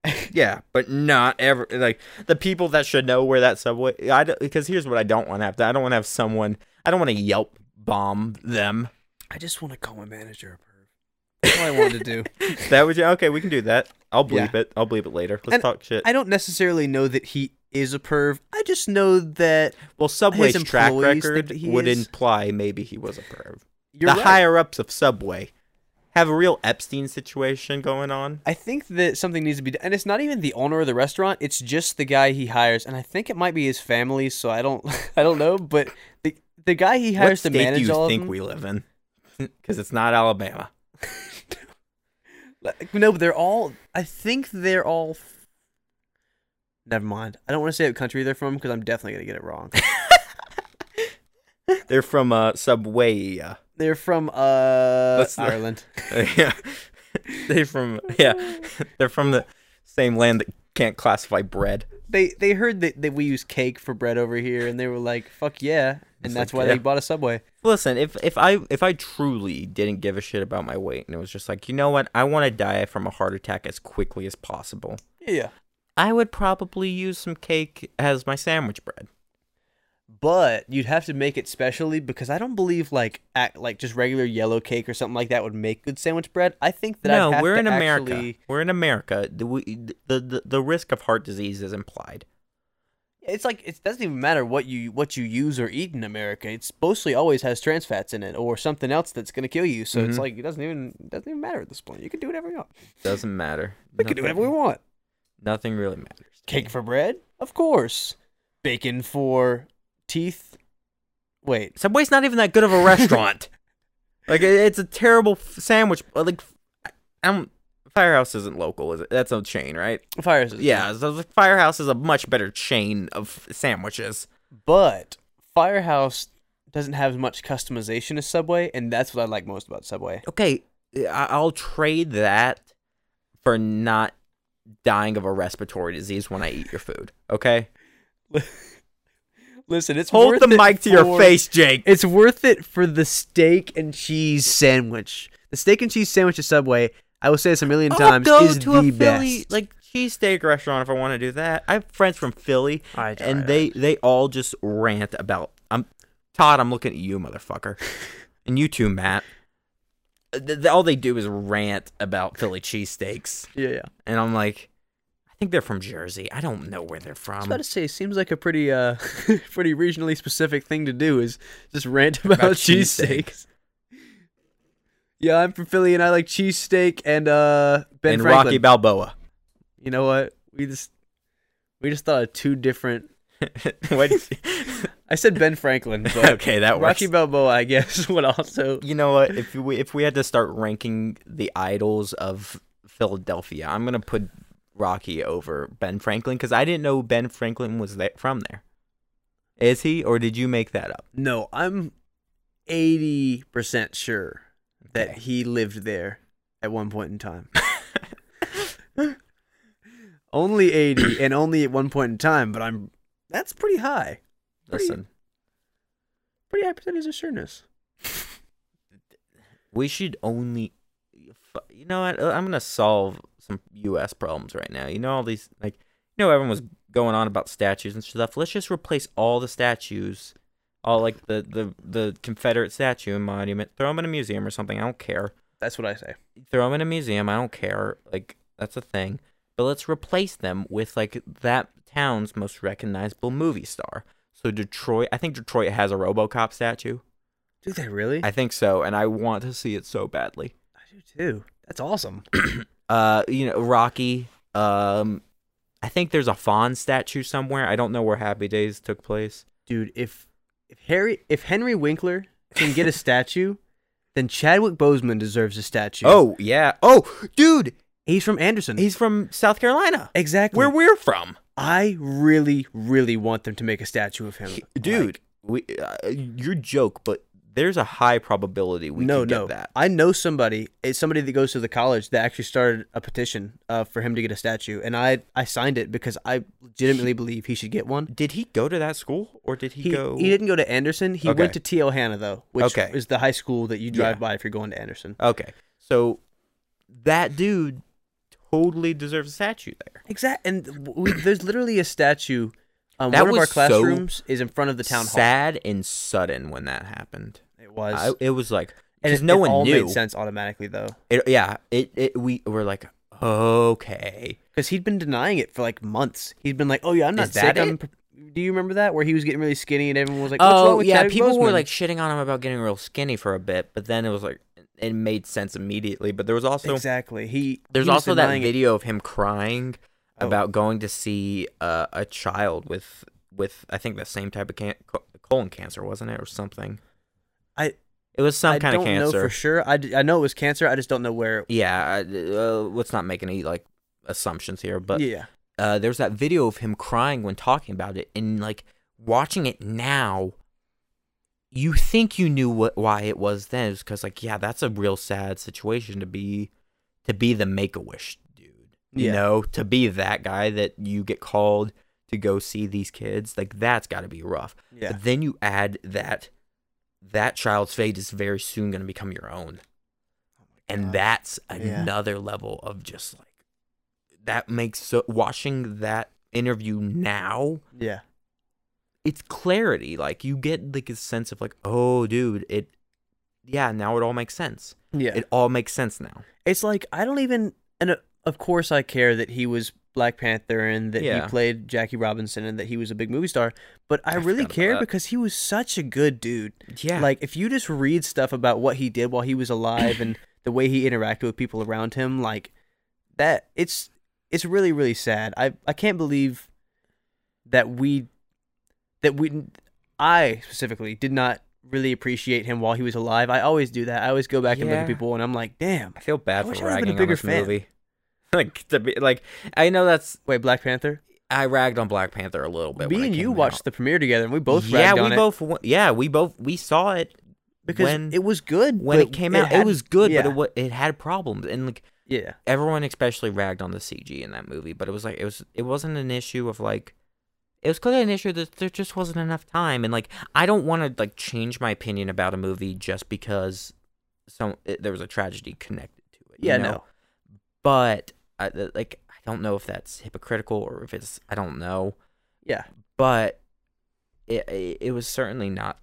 <laughs> Yeah, but not ever like the people that should know where that subway. I don't- because here's what I don't want to have to. I don't want to have someone. I don't want to Yelp bomb them. I just want to call my manager. That's what I wanted to do. <laughs> That would okay. We can do that. I'll Yeah. bleep it. I'll bleep it later. Let's And talk shit. I don't necessarily know that he is a perv. I just know that well, Subway's track record would is. imply maybe he was a perv. you're the right. higher ups of Subway have a real Epstein situation going on. I think that something needs to be done, and it's not even the owner of the restaurant. It's just the guy he hires, and I think it might be his family. So I don't, <laughs> I don't know. But the the guy he What hires to state do manage you all think we live in? <laughs> Because it's not Alabama. Like, no, but they're all. I think they're all. f- Never mind. I don't want to say what country they're from because I'm definitely gonna get it wrong. <laughs> They're from uh, Subway. They're from uh That's the- Ireland. <laughs> yeah, they're from yeah, <laughs> they're from the same land that can't classify bread. they they heard that, that we use cake for bread over here, and they were like, "Fuck yeah!" And that's like, why yeah. they bought a Subway. Listen, if if I if I truly didn't give a shit about my weight and it was just like, you know what, I want to die from a heart attack as quickly as possible, Yeah. I would probably use some cake as my sandwich bread. But you'd have to make it specially because I don't believe like act, like just regular yellow cake or something like that would make good sandwich bread. I think that no, I'd have we're to in America. actually- We're in America. The, we, the the the risk of heart disease is implied. It's like it doesn't even matter what you what you use or eat in America. It's mostly always has trans fats in it or something else that's gonna kill you. So it's Mhm. like it doesn't even it doesn't even matter at this point. You can do whatever you want. Doesn't matter. We can do whatever we want. Nothing really matters. Cake for bread, of course. Bacon for teeth. Wait, Subway's not even that good of a restaurant. <laughs> like it- it's a terrible f- sandwich. Like I'm Firehouse isn't local, is it? That's a chain, right? fires. is- Yeah, so the Firehouse is a much better chain of sandwiches. but Firehouse doesn't have as much customization as Subway, and that's what I like most about Subway. Okay, I'll trade that for not dying of a respiratory disease when I eat your food. Okay, <laughs> Listen, it's hold the it mic to your face, Jake. It's worth it for the steak and cheese sandwich. The steak and cheese sandwich at Subway, I will say this a million times, I'll go is to the a Philly best. like cheesesteak restaurant if I want to do that. I have friends from Philly, Alright, and alright, they they all just rant about. I'm Todd. I'm looking at you, motherfucker, <laughs> and you too, Matt. Th- th- all they do is rant about Philly cheesesteaks, yeah, yeah. and I'm like, I think they're from Jersey. I don't know where they're from. I was from. about to say, it seems like a pretty, uh, <laughs> pretty regionally specific thing to do is just rant about, About cheesesteaks. Yeah, I'm from Philly and I like cheesesteak and uh Ben and Franklin. Rocky Balboa. you know what? We just we just thought of two different. <laughs> what? <laughs> I said Ben Franklin, but <laughs> okay, that works. Rocky Balboa, I guess, would also. you know what? If we if we had to start ranking the idols of Philadelphia, I'm gonna put Rocky over Ben Franklin because I didn't know Ben Franklin was there, from there. Is he, or did you make that up? No, I'm eighty percent sure that Okay. he lived there at one point in time. <laughs> only eighty, and only at one point in time, but I'm. That's pretty high. Pretty- Listen, Pretty high percentage of sureness. we should only. You know what? I'm gonna solve some U.S. problems right now. You know all these like, you know everyone was going on about statues and stuff. Let's just replace all the statues, all like the the the Confederate statue and monument. Throw them in a museum or something. I don't care. That's what I say. throw them in a museum. I don't care. Like that's a thing. But let's replace them with like that town's most recognizable movie star. So Detroit, I think Detroit has a RoboCop statue. Do they really? I think so, and I want to see it so badly. I do too. That's awesome. <clears throat> Uh, you know, Rocky. Um, I think there's a Fonz statue somewhere. I don't know where Happy Days took place. Dude, if if Harry if Henry Winkler can get a statue, then Chadwick Boseman deserves a statue. Oh yeah. Oh, dude, he's from Anderson. he's from South Carolina, exactly where we're from. I really, really want them to make a statue of him, dude. we uh, your joke, but there's a high probability we no, no. that. I know somebody. It's somebody that goes to the college that actually started a petition uh, for him to get a statue, and I I signed it because I legitimately believe he should get one. Did he go to that school or did he, He, go? he didn't go to Anderson. He Okay. went to T.L. Hanna though, which Okay. is the high school that you drive Yeah. by if you're going to Anderson. Okay, so that dude totally deserves a statue there. Exactly, And we, there's literally a statue. Um, That one of our was so classrooms is in front of the town hall. Sad and sudden when that happened. It was. I, it was like and it, no it one all knew. made sense automatically though, It, yeah, it, it we were like okay. because he'd been denying it for like months. He'd been like, "Oh yeah, I'm not sick." that I'm? Do you remember that where he was getting really skinny and everyone was like, "What's wrong oh with yeah, Chadwick people were like shitting on him about getting real skinny for a bit, but then it was like it made sense immediately. But there was also exactly. He There's he also that denying it. video of him crying Oh. about going to see uh, a child with with I think the same type of can- colon cancer, wasn't it, or something? I- it was some I kind don't of cancer. know for sure. I, d- I know it was cancer. I just don't know where. Yeah, uh, uh, let's not make any like assumptions here, but yeah, uh, there's that video of him crying when talking about it, and like watching it now, you think you knew what why it was then because like yeah that's a real sad situation to be to be the make-a-wish dude you Yeah. know to be that guy that you get called to go see these kids like that's got to be rough Yeah. but then you add that that child's fate is very soon going to become your own and God. that's Yeah. another level of just like that makes so watching that interview now Yeah. it's clarity like you get like a sense of like oh dude it yeah now it all makes sense Yeah. it all makes sense now It's like I don't even, and uh, of course I care that he was Black Panther and that Yeah. he played Jackie Robinson and that he was a big movie star. But I, I really care because he was such a good dude. yeah Like if you just read stuff about what he did while he was alive and <coughs> the way he interacted with people around him, like that, it's it's really really sad. I I can't believe that we that we I specifically did not really appreciate him while he was alive. I always do that. I always go back and look at people and I'm like, damn. i feel bad for I a ragging on this fan. movie <laughs> like to be like i know that's Wait, Black Panther. i ragged on black panther a little bit Me it and you watched out. the premiere together and we both yeah ragged we on it both wa- yeah we both we saw it because when- it was good when it came out had- it was good yeah, but it, it had problems and like yeah. everyone especially ragged on the CG in that movie, but it was like it was it wasn't an issue of like it was clearly an issue that there just wasn't enough time and like I don't want to like change my opinion about a movie just because some it, there was a tragedy connected to it. you Yeah, know? no. But I, like I don't know if that's hypocritical or if it's I don't know, Yeah. but it it, it was certainly not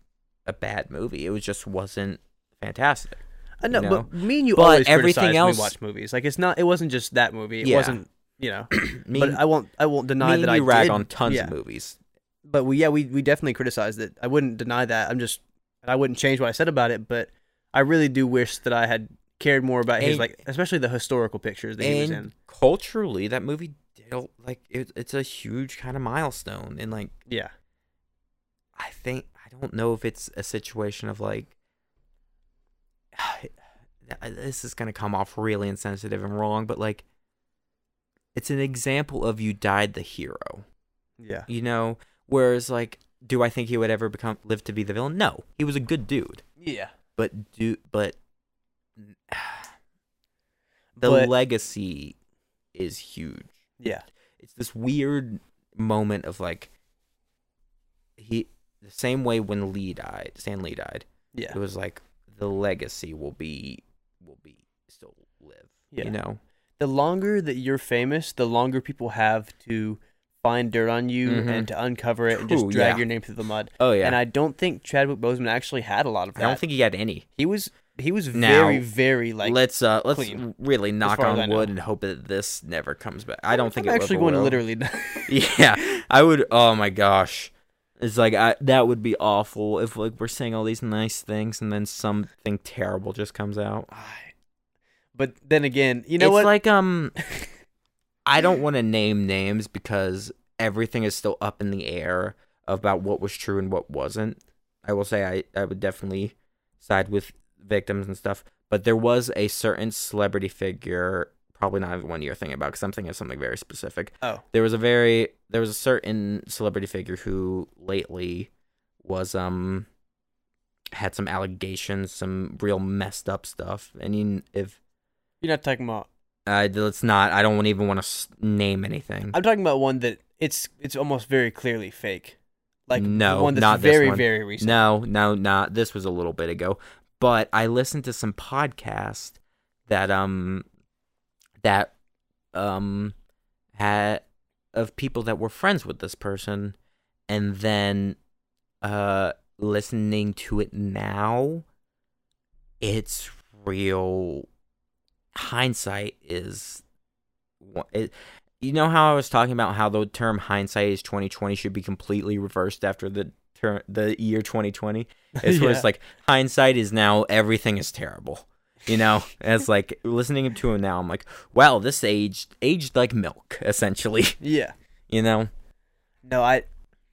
a bad movie. It was just wasn't fantastic. I know, know? but me and you But always everything criticize else- when we watch movies. Like it's not. It wasn't just that movie. It Yeah. wasn't. You know. <clears throat> Me, but I won't. I won't deny that you I rag did. on tons yeah. of movies. But we, yeah, we we definitely criticized it. I wouldn't deny that. I'm just. I wouldn't change what I said about it. But I really do wish that I had cared more about his like, especially the historical pictures that he was and in. culturally that movie did like it, it's a huge kind of milestone and like Yeah. i think i don't know if it's a situation of like <sighs> this is going to come off really insensitive and wrong but like it's an example of you died the hero Yeah. you know whereas like do i think he would ever become live to be the villain no he was a good dude Yeah. but do but the But- legacy is huge Yeah. it's this weird moment of like he the same way when Lee died, Stan Lee died. Yeah. It was like the legacy will be will be still live. Yeah. You know? The longer that you're famous, the longer people have to find dirt on you Mhm. and to uncover it and just drag yeah. your name through the mud. Oh yeah. And I don't think Chadwick Boseman actually had a lot of I don't think he had any. he was he was Now, very very like let's uh let's clean, really knock far as I on wood and hope that this never comes back. I don't think I'm it actually going to will. literally <laughs> Yeah, <laughs> I would. Oh my gosh, it's like I, that would be awful if like we're saying all these nice things and then something terrible just comes out. But then again, you know it's what? like um, <laughs> I don't want to name names because everything is still up in the air about what was true and what wasn't. I will say I I would definitely side with victims and stuff, but there was a certain celebrity figure. Probably not one you're thinking about because I'm thinking of something very specific oh, there was a very there was a certain celebrity figure who lately was um had some allegations, some real messed up stuff, and you, if you're not talking about. uh, let's not, I don't even want to name anything. I'm talking about one that it's it's almost very clearly fake. Like No, one that's not this very one. very recent. No, no, not this was a little bit ago, but I listened to some podcast that um that um had of people that were friends with this person, and then uh listening to it now, it's real. Hindsight is it, you know how I was talking about how the term hindsight is twenty twenty should be completely reversed after the term the year twenty twenty. <laughs> It's where Yeah. it's like hindsight is now everything is terrible. You know, <laughs> it's like listening to him now. I'm like, wow, this aged aged like milk, essentially. <laughs> Yeah. You know, No, I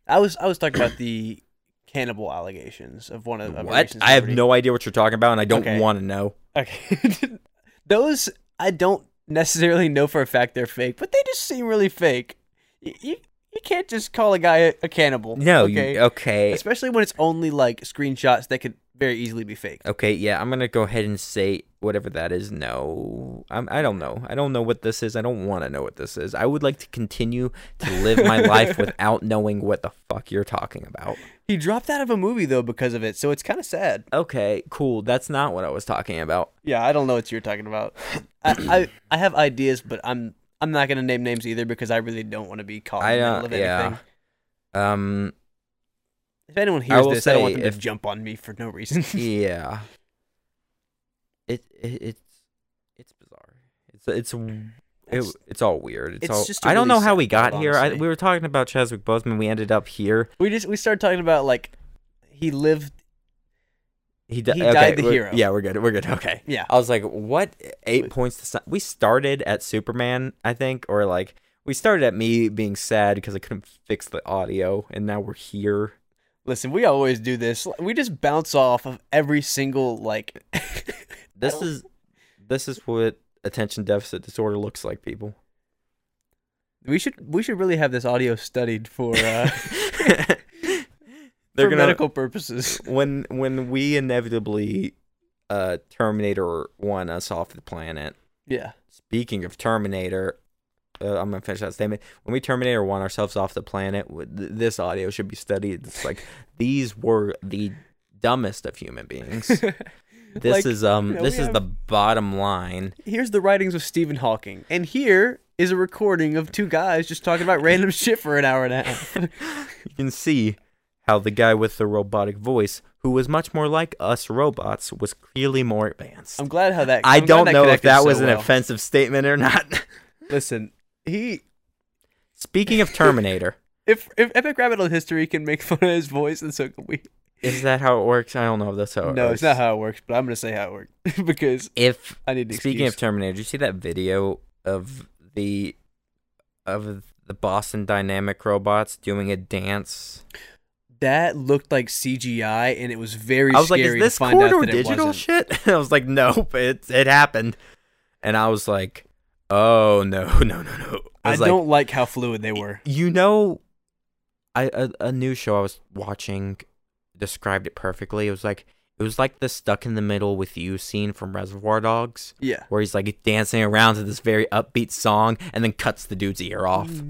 I was I was talking about the cannibal allegations of one of, of what? I have no idea what you're talking about, and I don't Okay. want to know. Okay. Those I don't necessarily know for a fact they're fake, but they just seem really fake. You, you can't just call a guy a, a cannibal. No, okay, you, okay, especially when it's only like screenshots that could very easily be faked. okay, yeah. I'm gonna go ahead and say whatever that is. No, I'm, I don't know. I don't know what this is. I don't want to know what this is. I would like to continue to live my life <laughs> without knowing what the fuck you're talking about. He dropped out of a movie though because of it, so it's kind of sad. Okay, cool. That's not what I was talking about. Yeah, I don't know what you're talking about. <coughs> I, I I have ideas, but I'm I'm not gonna name names either because I really don't want to be caught I in the middle of yeah. anything. Um, If anyone hears will this, I don't want them if- to jump on me for no reason. <laughs> yeah. It, it it's it's bizarre. It's it's it, It's- it's all weird. It's, it's all. just I don't really know how we got thought, here. I, we were talking about Chadwick Boseman. We ended up here. we just we started talking about like he lived. He, di- He okay, died the hero. Yeah, we're good. We're good. Okay. Yeah, I was like, what? Eight points to. si- We started at Superman, I think, or like we started at me being sad because I couldn't fix the audio, and now we're here. listen, we always do this. We just bounce off of every single like. <laughs> This is this is what attention deficit disorder looks like, people. we should we should really have this audio studied for uh, <laughs> <laughs> They're for gonna medical purposes. <laughs> when when we inevitably uh Terminator won us off the planet. Yeah, Speaking of Terminator, uh, I'm gonna finish that statement. When we Terminator won ourselves off the planet, th- this audio should be studied. It's like <laughs> these were the dumbest of human beings. <laughs> This Like, is um you know, this is have- the bottom line. here's the writings of Stephen Hawking, and here is a recording of two guys just talking about random shit for an hour and a half. You can see how the guy with the robotic voice, who was much more like us robots, was clearly more advanced. I'm glad how that. I I'm glad don't that know if that so was an well. offensive statement or not. <laughs> Listen, he Speaking of Terminator, <laughs> if if Epic Rabbit Hole History can make fun of his voice, then so can we. is that how it works? I don't know if that's how it works. no, works. it's not how it works, but I'm gonna say how it works <laughs> because If I need speaking of. Terminator, did you see that video of the of the Boston Dynamic robots doing a dance? That looked like CGI, and it was very I was like, "Is this corridor digital shit?" <laughs> I was like, "Nope, it it happened," and I was like, "Oh no, <laughs> no, no, no!" I, was like, don't like how fluid they were. You know, I a, a new show I was watching described it perfectly. It was like it was like the stuck in the middle with you scene from Reservoir Dogs, Yeah. where he's like dancing around to this very upbeat song and then cuts the dude's ear off. <laughs>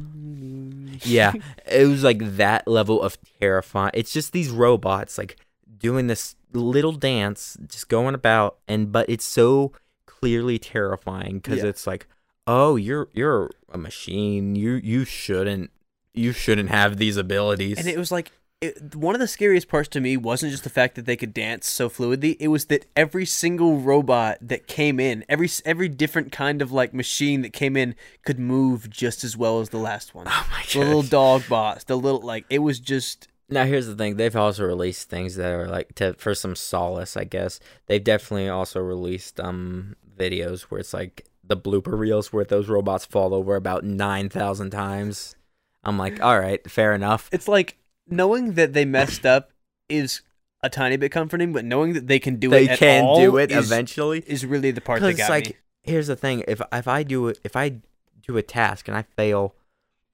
Yeah, it was like that level of terrifying. It's just these robots like doing this little dance, just going about, and but it's so clearly terrifying because Yeah. it's like, oh, you're you're a machine. You you shouldn't you shouldn't have these abilities. And it was like it, one of the scariest parts to me wasn't just the fact that they could dance so fluidly. It was that every single robot that came in, every every different kind of like machine that came in, could move just as well as the last one. <laughs> oh my The little dog bots, the little like it was just Now here's the thing: they've also released things that are like to for some solace, I guess. They've definitely also released um videos where it's like the blooper reels where those robots fall over about nine thousand times. I'm like, all right, fair enough. it's like knowing that they messed up is a tiny bit comforting, but knowing that they can do they it at can do it is, eventually. is really the part that got like, me. here's the thing: if if I do it, if I do a task and I fail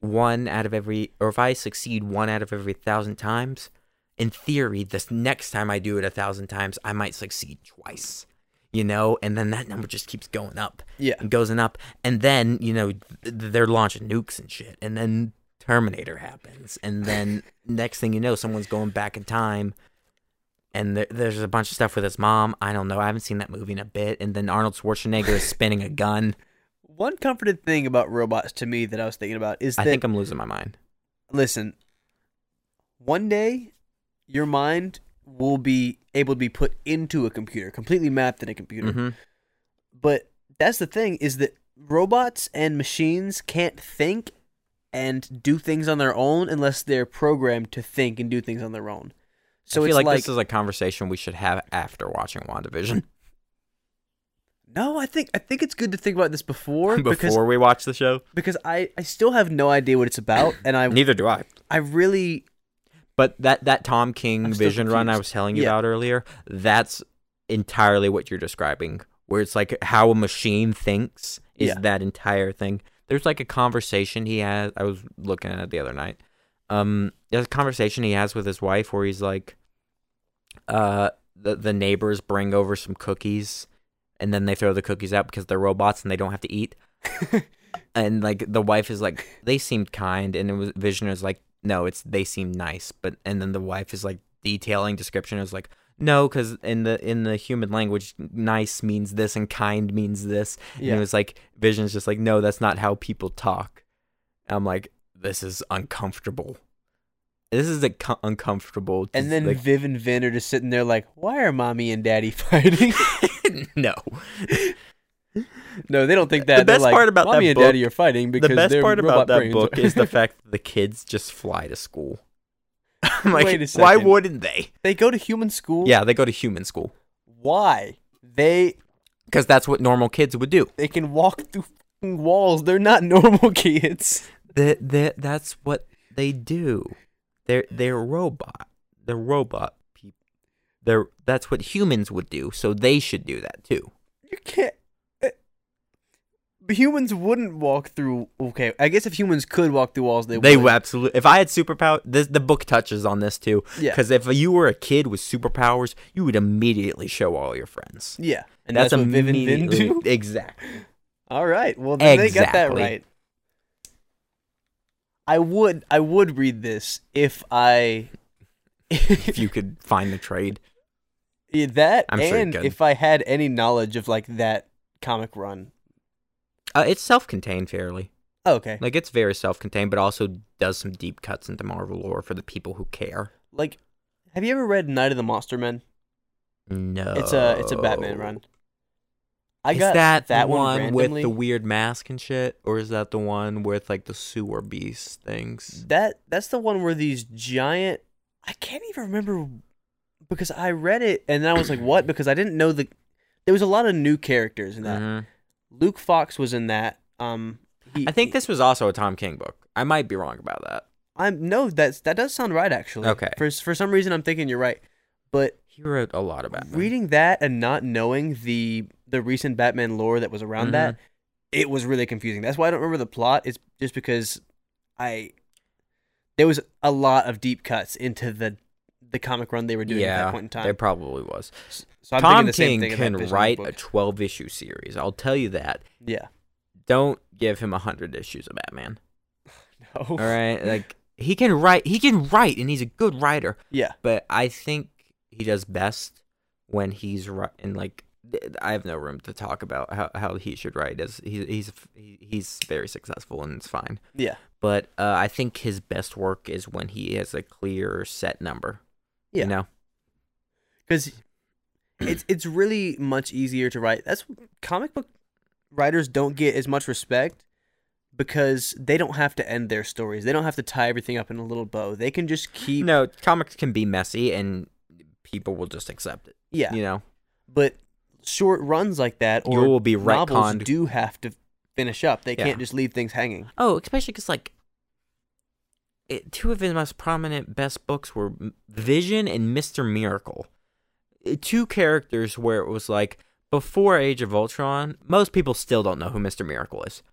one out of every, or if I succeed one out of every thousand times, in theory, this next time I do it a thousand times, I might succeed twice. You know, and then that number just keeps going up Yeah. and goes and up, and then you know th- they're launching nukes and shit, and then Terminator happens, and then <laughs> next thing you know, someone's going back in time. And there, there's a bunch of stuff with his mom. I don't know. I haven't seen that movie in a bit. And then Arnold Schwarzenegger is spinning a gun. <laughs> One comforted thing about robots to me that I was thinking about is I that think I'm losing my mind. listen, one day your mind will be able to be put into a computer, completely mapped in a computer. hmm But that's the thing is that robots and machines can't think and do things on their own unless they're programmed to think and do things on their own. So I feel like, like, this is a conversation we should have after watching WandaVision. <clears throat> no, I think I think it's good to think about this before, <laughs> because Before we watch the show. because I I still have no idea what it's about and I Neither do I. I really But that that Tom King I'm vision run I was telling you Yeah. about earlier, that's entirely what you're describing. Where it's like how a machine thinks is Yeah. that entire thing. There's like a conversation he has. I was looking at it the other night. Um, there's a conversation he has with his wife where he's like, uh, the the neighbors bring over some cookies, and then they throw the cookies out because they're robots and they don't have to eat. <laughs> and like the wife is like, they seemed kind, and it was Vision is like, no, it's they seem nice, but and then the wife is like detailing description is like. No, because in the in the human language, nice means this and kind means this. And Yeah. it was like Vision's just like, no, that's not how people talk. I'm like, this is uncomfortable. This is like uncomfortable. And then like, Viv and Vin are just sitting there like, why are mommy and daddy <laughs> fighting? <laughs> no. no, they don't think that. The best like, part about mommy that and daddy book- are fighting because The best part about that brains book is the <laughs> fact that the kids just fly to school. <laughs> I'm like, Wait a second. why wouldn't they? they go to human school. Yeah, they go to human school Why? They because that's what normal kids would do. they can walk through fucking walls. They're not <laughs> normal kids. That that that's what they do. They're they're robot. They're robot people. They're that's what humans would do. So they should do that too. You can't. Humans wouldn't walk through. Okay, I guess if humans could walk through walls, they, would. They would. absolutely. If I had superpower, this the book touches on this too. Yeah. Because if you were a kid with superpowers, you would immediately show all your friends. Yeah, and that's, what Viv and Vin do. <laughs> Exactly. All right. Well, then they got that right. I would I would read this if I <laughs> if you could find the trade. Yeah, that I'm sure and could. if I had any knowledge of like that comic run. Uh, it's self-contained fairly. Okay. Like it's very self-contained, but also does some deep cuts into Marvel lore for the people who care. Like have you ever read Night of the Monster Men? No, It's a it's a Batman run. I is got that, that the one with the weird mask and shit, or is that the one with like the sewer beast things? That that's the one where these giant I can't even remember because I read it and then I was like, what? Because I didn't know the there was a lot of new characters in that. Mhm. Luke Fox was in that. Um he, I think this was also a Tom King book. I might be wrong about that. I'm no, that's that does sound right actually. Okay. For for some reason I'm thinking you're right. But He wrote a lot about reading that and not knowing the the recent Batman lore that was around that, it was really confusing. That's why I don't remember the plot. It's just because I there was a lot of deep cuts into the the comic run they were doing at that point in time. there probably was. So I'm Tom King can write a 12 issue series. I'll tell you that. yeah. Don't give him 100 issues of Batman. <laughs> No. All right? like he can write he can write and he's a good writer, Yeah. but I think he does best when he's writing like I have no room to talk about how, how he should write as he, he's he's very successful and it's fine. Yeah. But uh, I think his best work is when he has a clear set number. Yeah. You know? Because it's it's really much easier to write. That's comic book writers don't get as much respect because they don't have to end their stories. They don't have to tie everything up in a little bow. They can just keep No, comics can be messy and people will just accept it. yeah. You know? But short runs like that You or will be novels retconned. do have to finish up. They Yeah. can't just leave things hanging. Oh, especially because like, it, two of his most prominent best books were Vision and Mister Miracle. Uh, Two characters where it was like before Age of Ultron, most people still don't know who Mister Miracle is.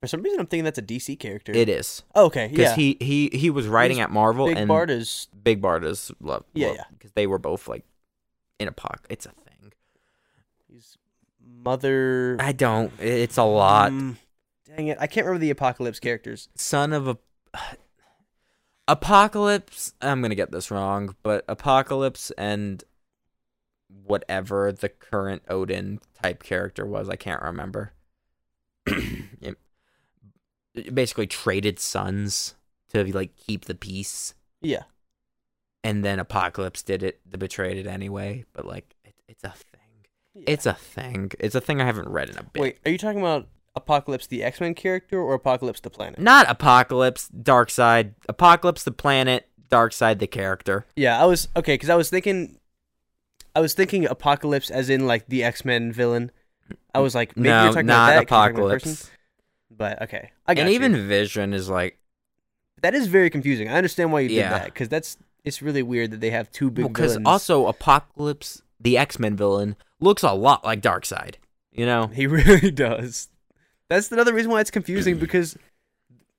For some reason, I'm thinking that's a DC character. It is Oh, okay, because yeah. he he he was writing at Marvel Big and Bart is Big Bart is love. Yeah, love- yeah. Because they were both like in a pocket. It's a thing. he's mother. I don't. It's a lot. Mm, dang it, I can't remember the Apokolips characters. son of a <sighs> Apokolips i'm gonna get this wrong but Apokolips and whatever the current odin type character was i can't remember. <clears throat> It- basically traded sons to like keep the peace. Yeah, and then Apokolips did it the betrayed it anyway but like it, it's a thing. Yeah. it's a thing. It's a thing i haven't read in a bit. Wait, are you talking about Apocalypse the X Men character or Apokolips the planet? not apocalypse dark side Apokolips the planet Darkseid the character. Yeah, I was okay because I was thinking, I was thinking Apocalypse as in like the X Men villain. I was like, maybe no you're talking not about that 'cause you're talking about a person. apocalypse But okay, I got and you. even vision is like that is very confusing. I understand why you did Yeah. that because that's it's really weird that they have two big because villains. also apocalypse the x-men villain looks a lot like darkseid you know he <laughs> really does. That's another reason why it's confusing because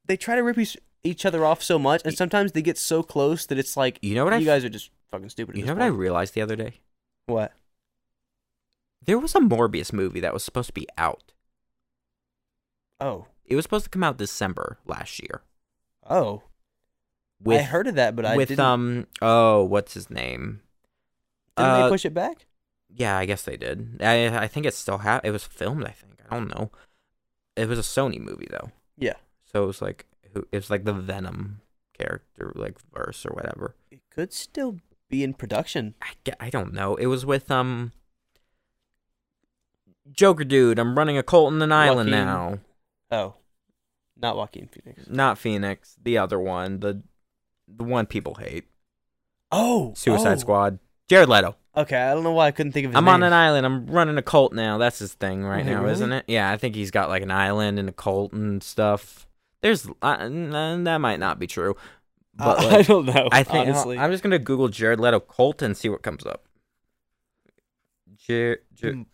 they try to rip each, other off so much, and sometimes they get so close that it's like You know what I you f- guys are just fucking stupid. You know what I realized the other day? What? There was a Morbius movie that was supposed to be out. Oh, It was supposed to come out December last year. oh. With I heard of that, but I with didn't. um oh what's his name? didn't uh, they push it back? Yeah, I guess they did. I I think it still ha- it was filmed. I think I don't know. It was a Sony movie though, Yeah, so it was like who- it was like the Venom character like verse or whatever. it could still be in production. I, I don't know. It was with um Joker dude. I'm running a cult in an island Joaquin- now. Oh, not Joaquin Phoenix. Not Phoenix, the other one, the the one people hate. Oh, Suicide oh. Squad. Jared Leto. Okay, I don't know why I couldn't think of his I'm name. on an island. I'm running a cult now. That's his thing right now, really? isn't it? Yeah, I think he's got like an island and a cult and stuff. There's uh, that might not be true, but <laughs> I, like, I don't know. I think honestly. I'm just gonna Google Jared Leto cult and see what comes up. Jer- Jer- Mm,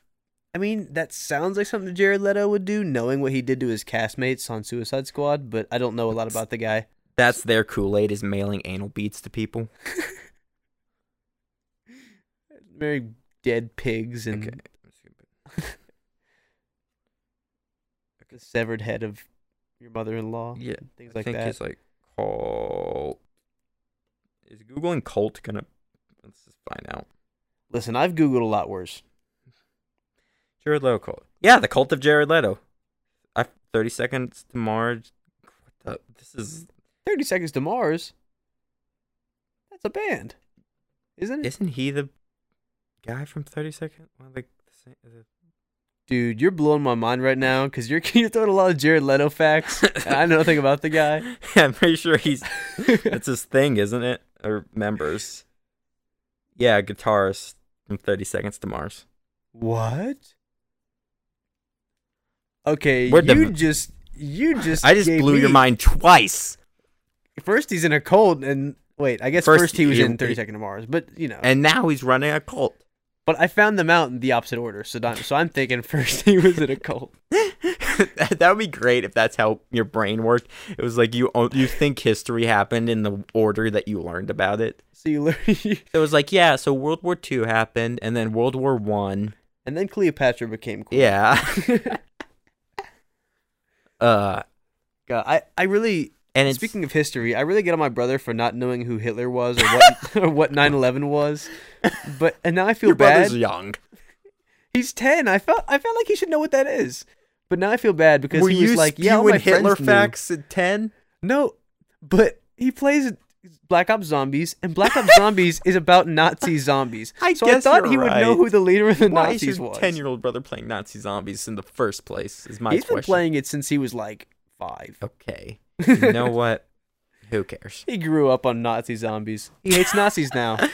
I mean, that sounds like something Jared Leto would do, knowing what he did to his castmates on Suicide Squad. But I don't know a lot about the guy. that's their Kool Aid is mailing anal beats to people. <laughs> Very dead pigs and Okay. <laughs> the severed head of your mother-in-law. Yeah, and things I like think that. it's like Is googling cult gonna? Let's just find out. Listen, I've googled a lot worse. Jared Leto cult. Yeah, the cult of Jared Leto. I thirty seconds to Mars. What the, this is Thirty Seconds to Mars. That's a band, isn't it? isn't he the guy from Thirty Second? One of the, the, the Dude, you're blowing my mind right now because you're <laughs> you're throwing a lot of Jared Leto facts, and I know nothing about the guy. <laughs> Yeah, I'm pretty sure he's <laughs> that's his thing, isn't it? Or members. Yeah, guitarist from Thirty Seconds to Mars. What? Okay, We're you div- just you just I just blew your mind twice. First he's in a cult, and wait, I guess First first, he was he- in Seconds to Mars, but you know. And now he's running a cult. But I found them out in the opposite order, so don't, so I'm thinking <laughs> first he was in a cult. <laughs> that would be great if that's how your brain worked. It was like you you think history happened in the order that you learned about it. So you learn, <laughs> It was like, yeah, so World War Two happened, and then World War One. and then Cleopatra became queen. Yeah. uh, God, I I really and speaking of history, I really get on my brother for not knowing who Hitler was or what <laughs> or what 9/11 was. But and now I feel your bad. brother's young. He's ten. I felt I felt like he should know what that is. But now I feel bad because Were he was like, "Yeah, all my Hitler friends knew." facts at ten? No, but he plays Black Ops Zombies, and Black Ops Zombies is about Nazi <laughs> zombies. I so I thought he would know who the leader of the Why is Nazis your was. ten-year-old brother playing Nazi zombies in the first place? Is my He's been playing it since he was like five. Okay. You know what? Who cares? He grew up on Nazi zombies. He hates Nazis now. <laughs>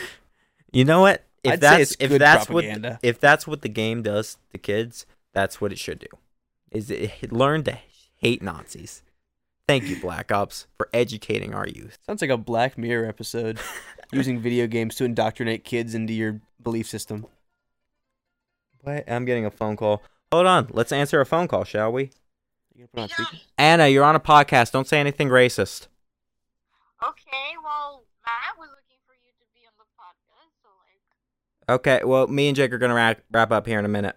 You know what? If I'd that's if that's propaganda. what if that's what the game does to kids, that's what it should do. Is it learn to hate Nazis. Thank you, Black Ops, for educating our youth. Sounds like a Black Mirror episode, <laughs> using video games to indoctrinate kids into your belief system. What? I'm getting a phone call. Hold on, let's answer a phone call, shall we? You gonna put on speaker? Anna, you're on a podcast. Don't say anything racist. Okay, well, Matt was looking for you to be on the podcast, so like, Okay, well, me and Jake are gonna wrap, wrap up here in a minute.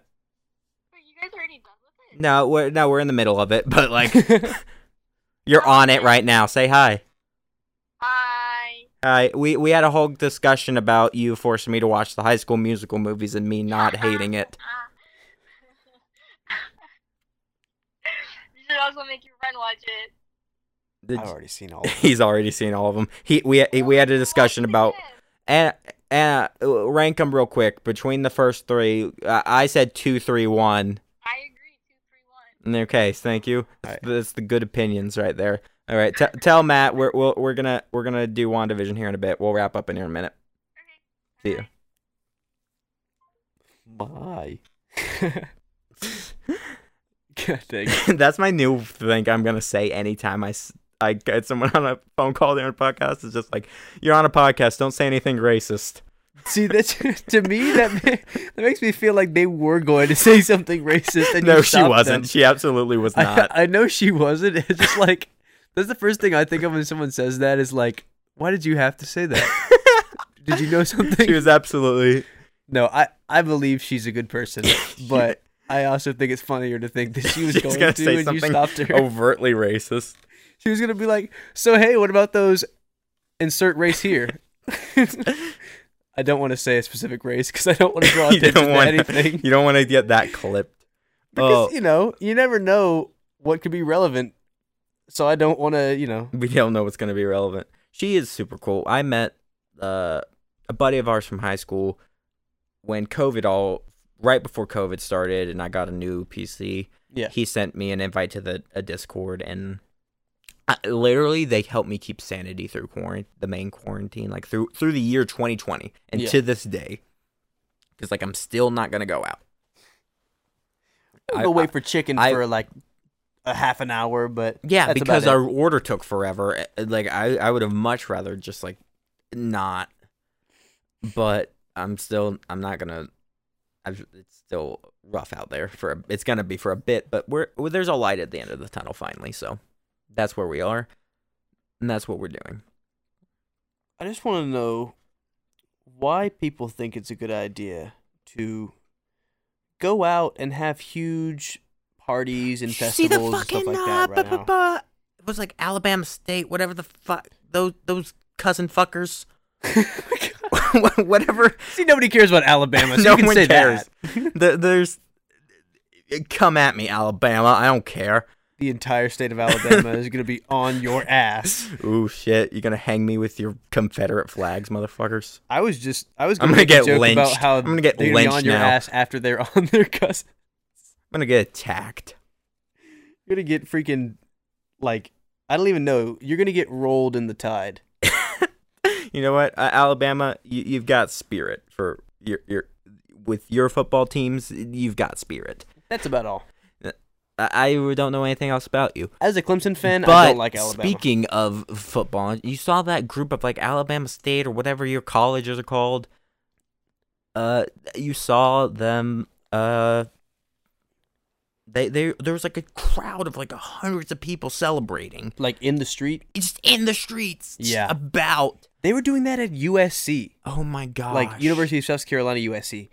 wait, you guys already done with it? No, we're no, we're in the middle of it, but like, <laughs> you're on it right now. Say hi. Hi. Hi. We we had a whole discussion about you forcing me to watch the High School Musical movies and me not hating it. <laughs> you should also make your friend watch it. Did- I've already seen all. Of <laughs> them. He's already seen all of them. He we we had a discussion about and and uh, rank them real quick between the first three. Uh, I said two, three, one. I agree. Two, three, one. In their case, thank you. That's, that's the good opinions right there. All right, t- tell Matt we're we'll, we're gonna we're gonna do Wandavision here in a bit. We'll wrap up in here in a minute. Okay. See you. <laughs> My. God dang. it. That's my new thing. I'm gonna say anytime I, I get someone on a phone call during a podcast. It's just like you're on a podcast. Don't say anything racist. See that <laughs> to me that that makes me feel like they were going to say something racist and no, she wasn't. them. She absolutely was <laughs> I, not. I know she wasn't. <laughs> It's just like that's the first thing I think of when someone says that is like, why did you have to say that? did you know something? she was absolutely. No, I I believe she's a good person, but I also think it's funnier to think that she was <laughs> going gonna to say and you stopped her. overtly racist. She was gonna be like, "So hey, what about those insert race here?" <laughs> I don't want to say a specific race because I don't want to draw <laughs> attention to wanna- anything. You don't want to get that clipped. Because Oh, you know, you never know what could be relevant. So I don't want to, you know. we don't know what's going to be relevant. She is super cool. I met uh, a buddy of ours from high school when COVID all right before COVID started, and I got a new PC. Yeah. he sent me an invite to the a Discord, and I, literally they helped me keep sanity through quarantine, the main quarantine, like through through the year 2020, and Yeah. to this day, because like I'm still not gonna go out. I'll I- go I- wait for chicken I- for like a half an hour, but Yeah, because our order took forever. Uh, Like I, I would have much rather just like not. But I'm still, I'm not gonna. I've, it's still rough out there for. A, it's gonna be for a bit, but we're well, there's a light at the end of the tunnel finally. So that's where we are, and that's what we're doing. I just want to know why people think it's a good idea to go out and have huge parties and festivals and stuff like that uh, right now. It was like Alabama State, whatever the fuck those those cousin fuckers, <laughs> <laughs> whatever. See, nobody cares about Alabama, so <laughs> no you can one say cares. There- there's come at me, Alabama. I don't care. The entire state of Alabama <laughs> is going to be on your ass. Ooh shit! You're gonna hang me with your Confederate flags, motherfuckers. I was just, I was I'm going to gonna get joke about lynched. how I'm gonna get they're lynched on your now. ass after they're on their cousin. I'm gonna get attacked. You're going to get freaking, like, I don't even know. You're going to get rolled in the tide. You know what, uh, Alabama? You, you've got spirit for your your with your football teams. You've got spirit. That's about all. I, I don't know anything else about you. As a Clemson fan, But I don't like Alabama. speaking of football, you saw that group of like Alabama State or whatever your colleges are called. Uh, you saw them. Uh, they they there was like a crowd of like hundreds of people celebrating, like in the street, just in the streets. Yeah. about. they were doing that at USC. Oh my god! like University of South Carolina, USC,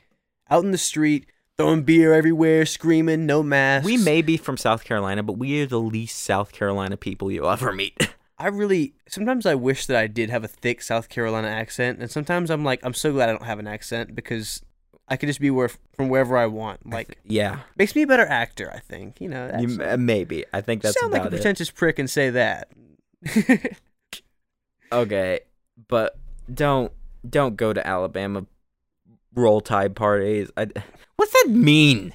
out in the street, throwing beer everywhere, screaming, no masks. We may be from South Carolina, but we are the least South Carolina people you'll ever meet. <laughs> I really sometimes I wish that I did have a thick South Carolina accent, and sometimes I'm like, I'm so glad I don't have an accent because I could just be where from wherever I want. Like, yeah, makes me a better actor. I think you know. you, uh, maybe. I think that's sound like a about it. pretentious prick and say that. <laughs> Okay, but don't don't go to Alabama roll tide parties. I, what's that mean?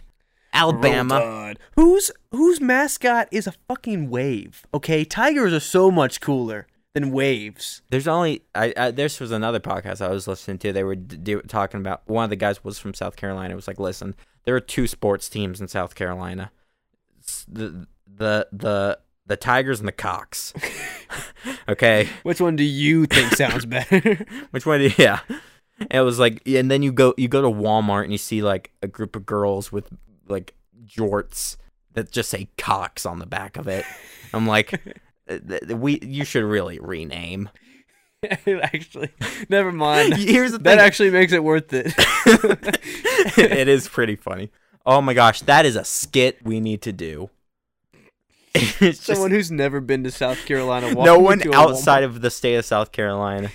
Alabama. Whose whose mascot is a fucking wave? Okay, tigers are so much cooler than waves. There's only I, I this was another podcast I was listening to. They were do, talking about one of the guys was from South Carolina. It was like, listen, there are two sports teams in South Carolina. It's the the the the Tigers and the Cocks. <laughs> okay, Which one do you think sounds better? <laughs> which one? do Yeah, and it was like, and then you go you go to Walmart and you see like a group of girls with like jorts that just say Cocks on the back of it. I'm like, Uh, we you should really rename. <laughs> actually, never mind. <laughs> Here's the thing. That actually makes it worth it. <laughs> it is pretty funny. Oh my gosh, that is a skit we need to do. Just Someone who's never been to South Carolina. no one outside of the state of South Carolina.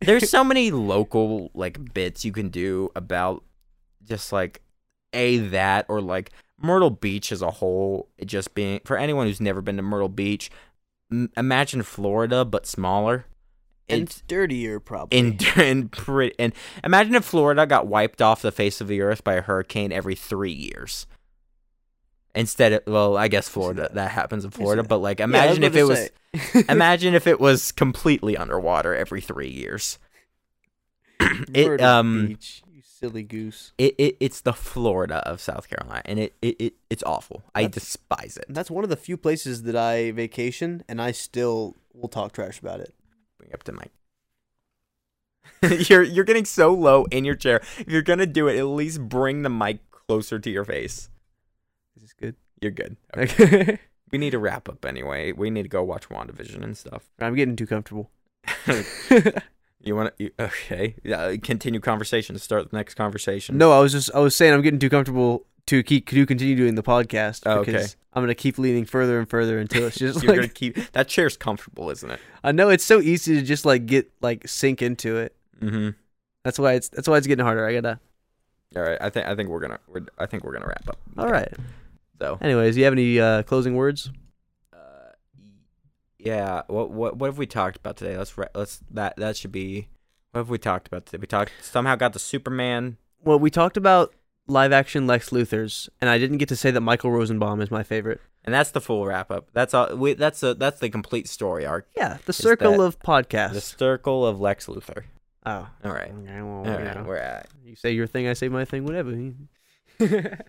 There's so many local like bits you can do about just like a that or like Myrtle Beach as a whole. It just being for anyone who's never been to Myrtle Beach. M- imagine Florida but smaller. and It's dirtier, probably. in and <laughs> pretty and imagine if Florida got wiped off the face of the earth by a hurricane every three years. Instead of well, I guess Florida that happens in Florida, but like Yeah, imagine if it to was <laughs> <laughs> imagine if it was completely underwater every three years. it Myrtle um Beach, silly goose. it, it it's the Florida of South Carolina, and it, it, it it's awful. I despise it. That's one of the few places that I vacation, and I still will talk trash about it. Bring up to Mike. <laughs> you're you're getting so low in your chair. If you're gonna do it, at least bring the mic closer to your face. Is this good? You're good. <laughs> Okay. We need to wrap up anyway. We need to go watch WandaVision and stuff. I'm getting too comfortable. <laughs> You want to? <laughs> Okay. Yeah. Continue conversation. To start the next conversation. no, I was just I was saying I'm getting too comfortable to keep to continue doing the podcast Oh, because okay. I'm gonna keep leaning further and further until it's just <laughs> You're like gonna keep that chair's comfortable, isn't it? I know it's so easy to just like get like sink into it. Mm-hmm. That's why it's that's why it's getting harder. I gotta. All right. I think I think we're gonna we're, I think we're gonna wrap up. All right. So. Anyways, you have any uh, closing words? Yeah. What what what have we talked about today? Let's let's that that should be. What have we talked about today? We talked somehow got the Superman. Well, we talked about live action Lex Luthor's, and I didn't get to say that Michael Rosenbaum is my favorite. And that's the full wrap up. That's all. We, that's a that's the complete story arc. Yeah, the circle of podcasts. The circle of Lex Luthor. oh, All right. okay, well, All right. We're at. You say your thing, I say my thing, whatever. <laughs>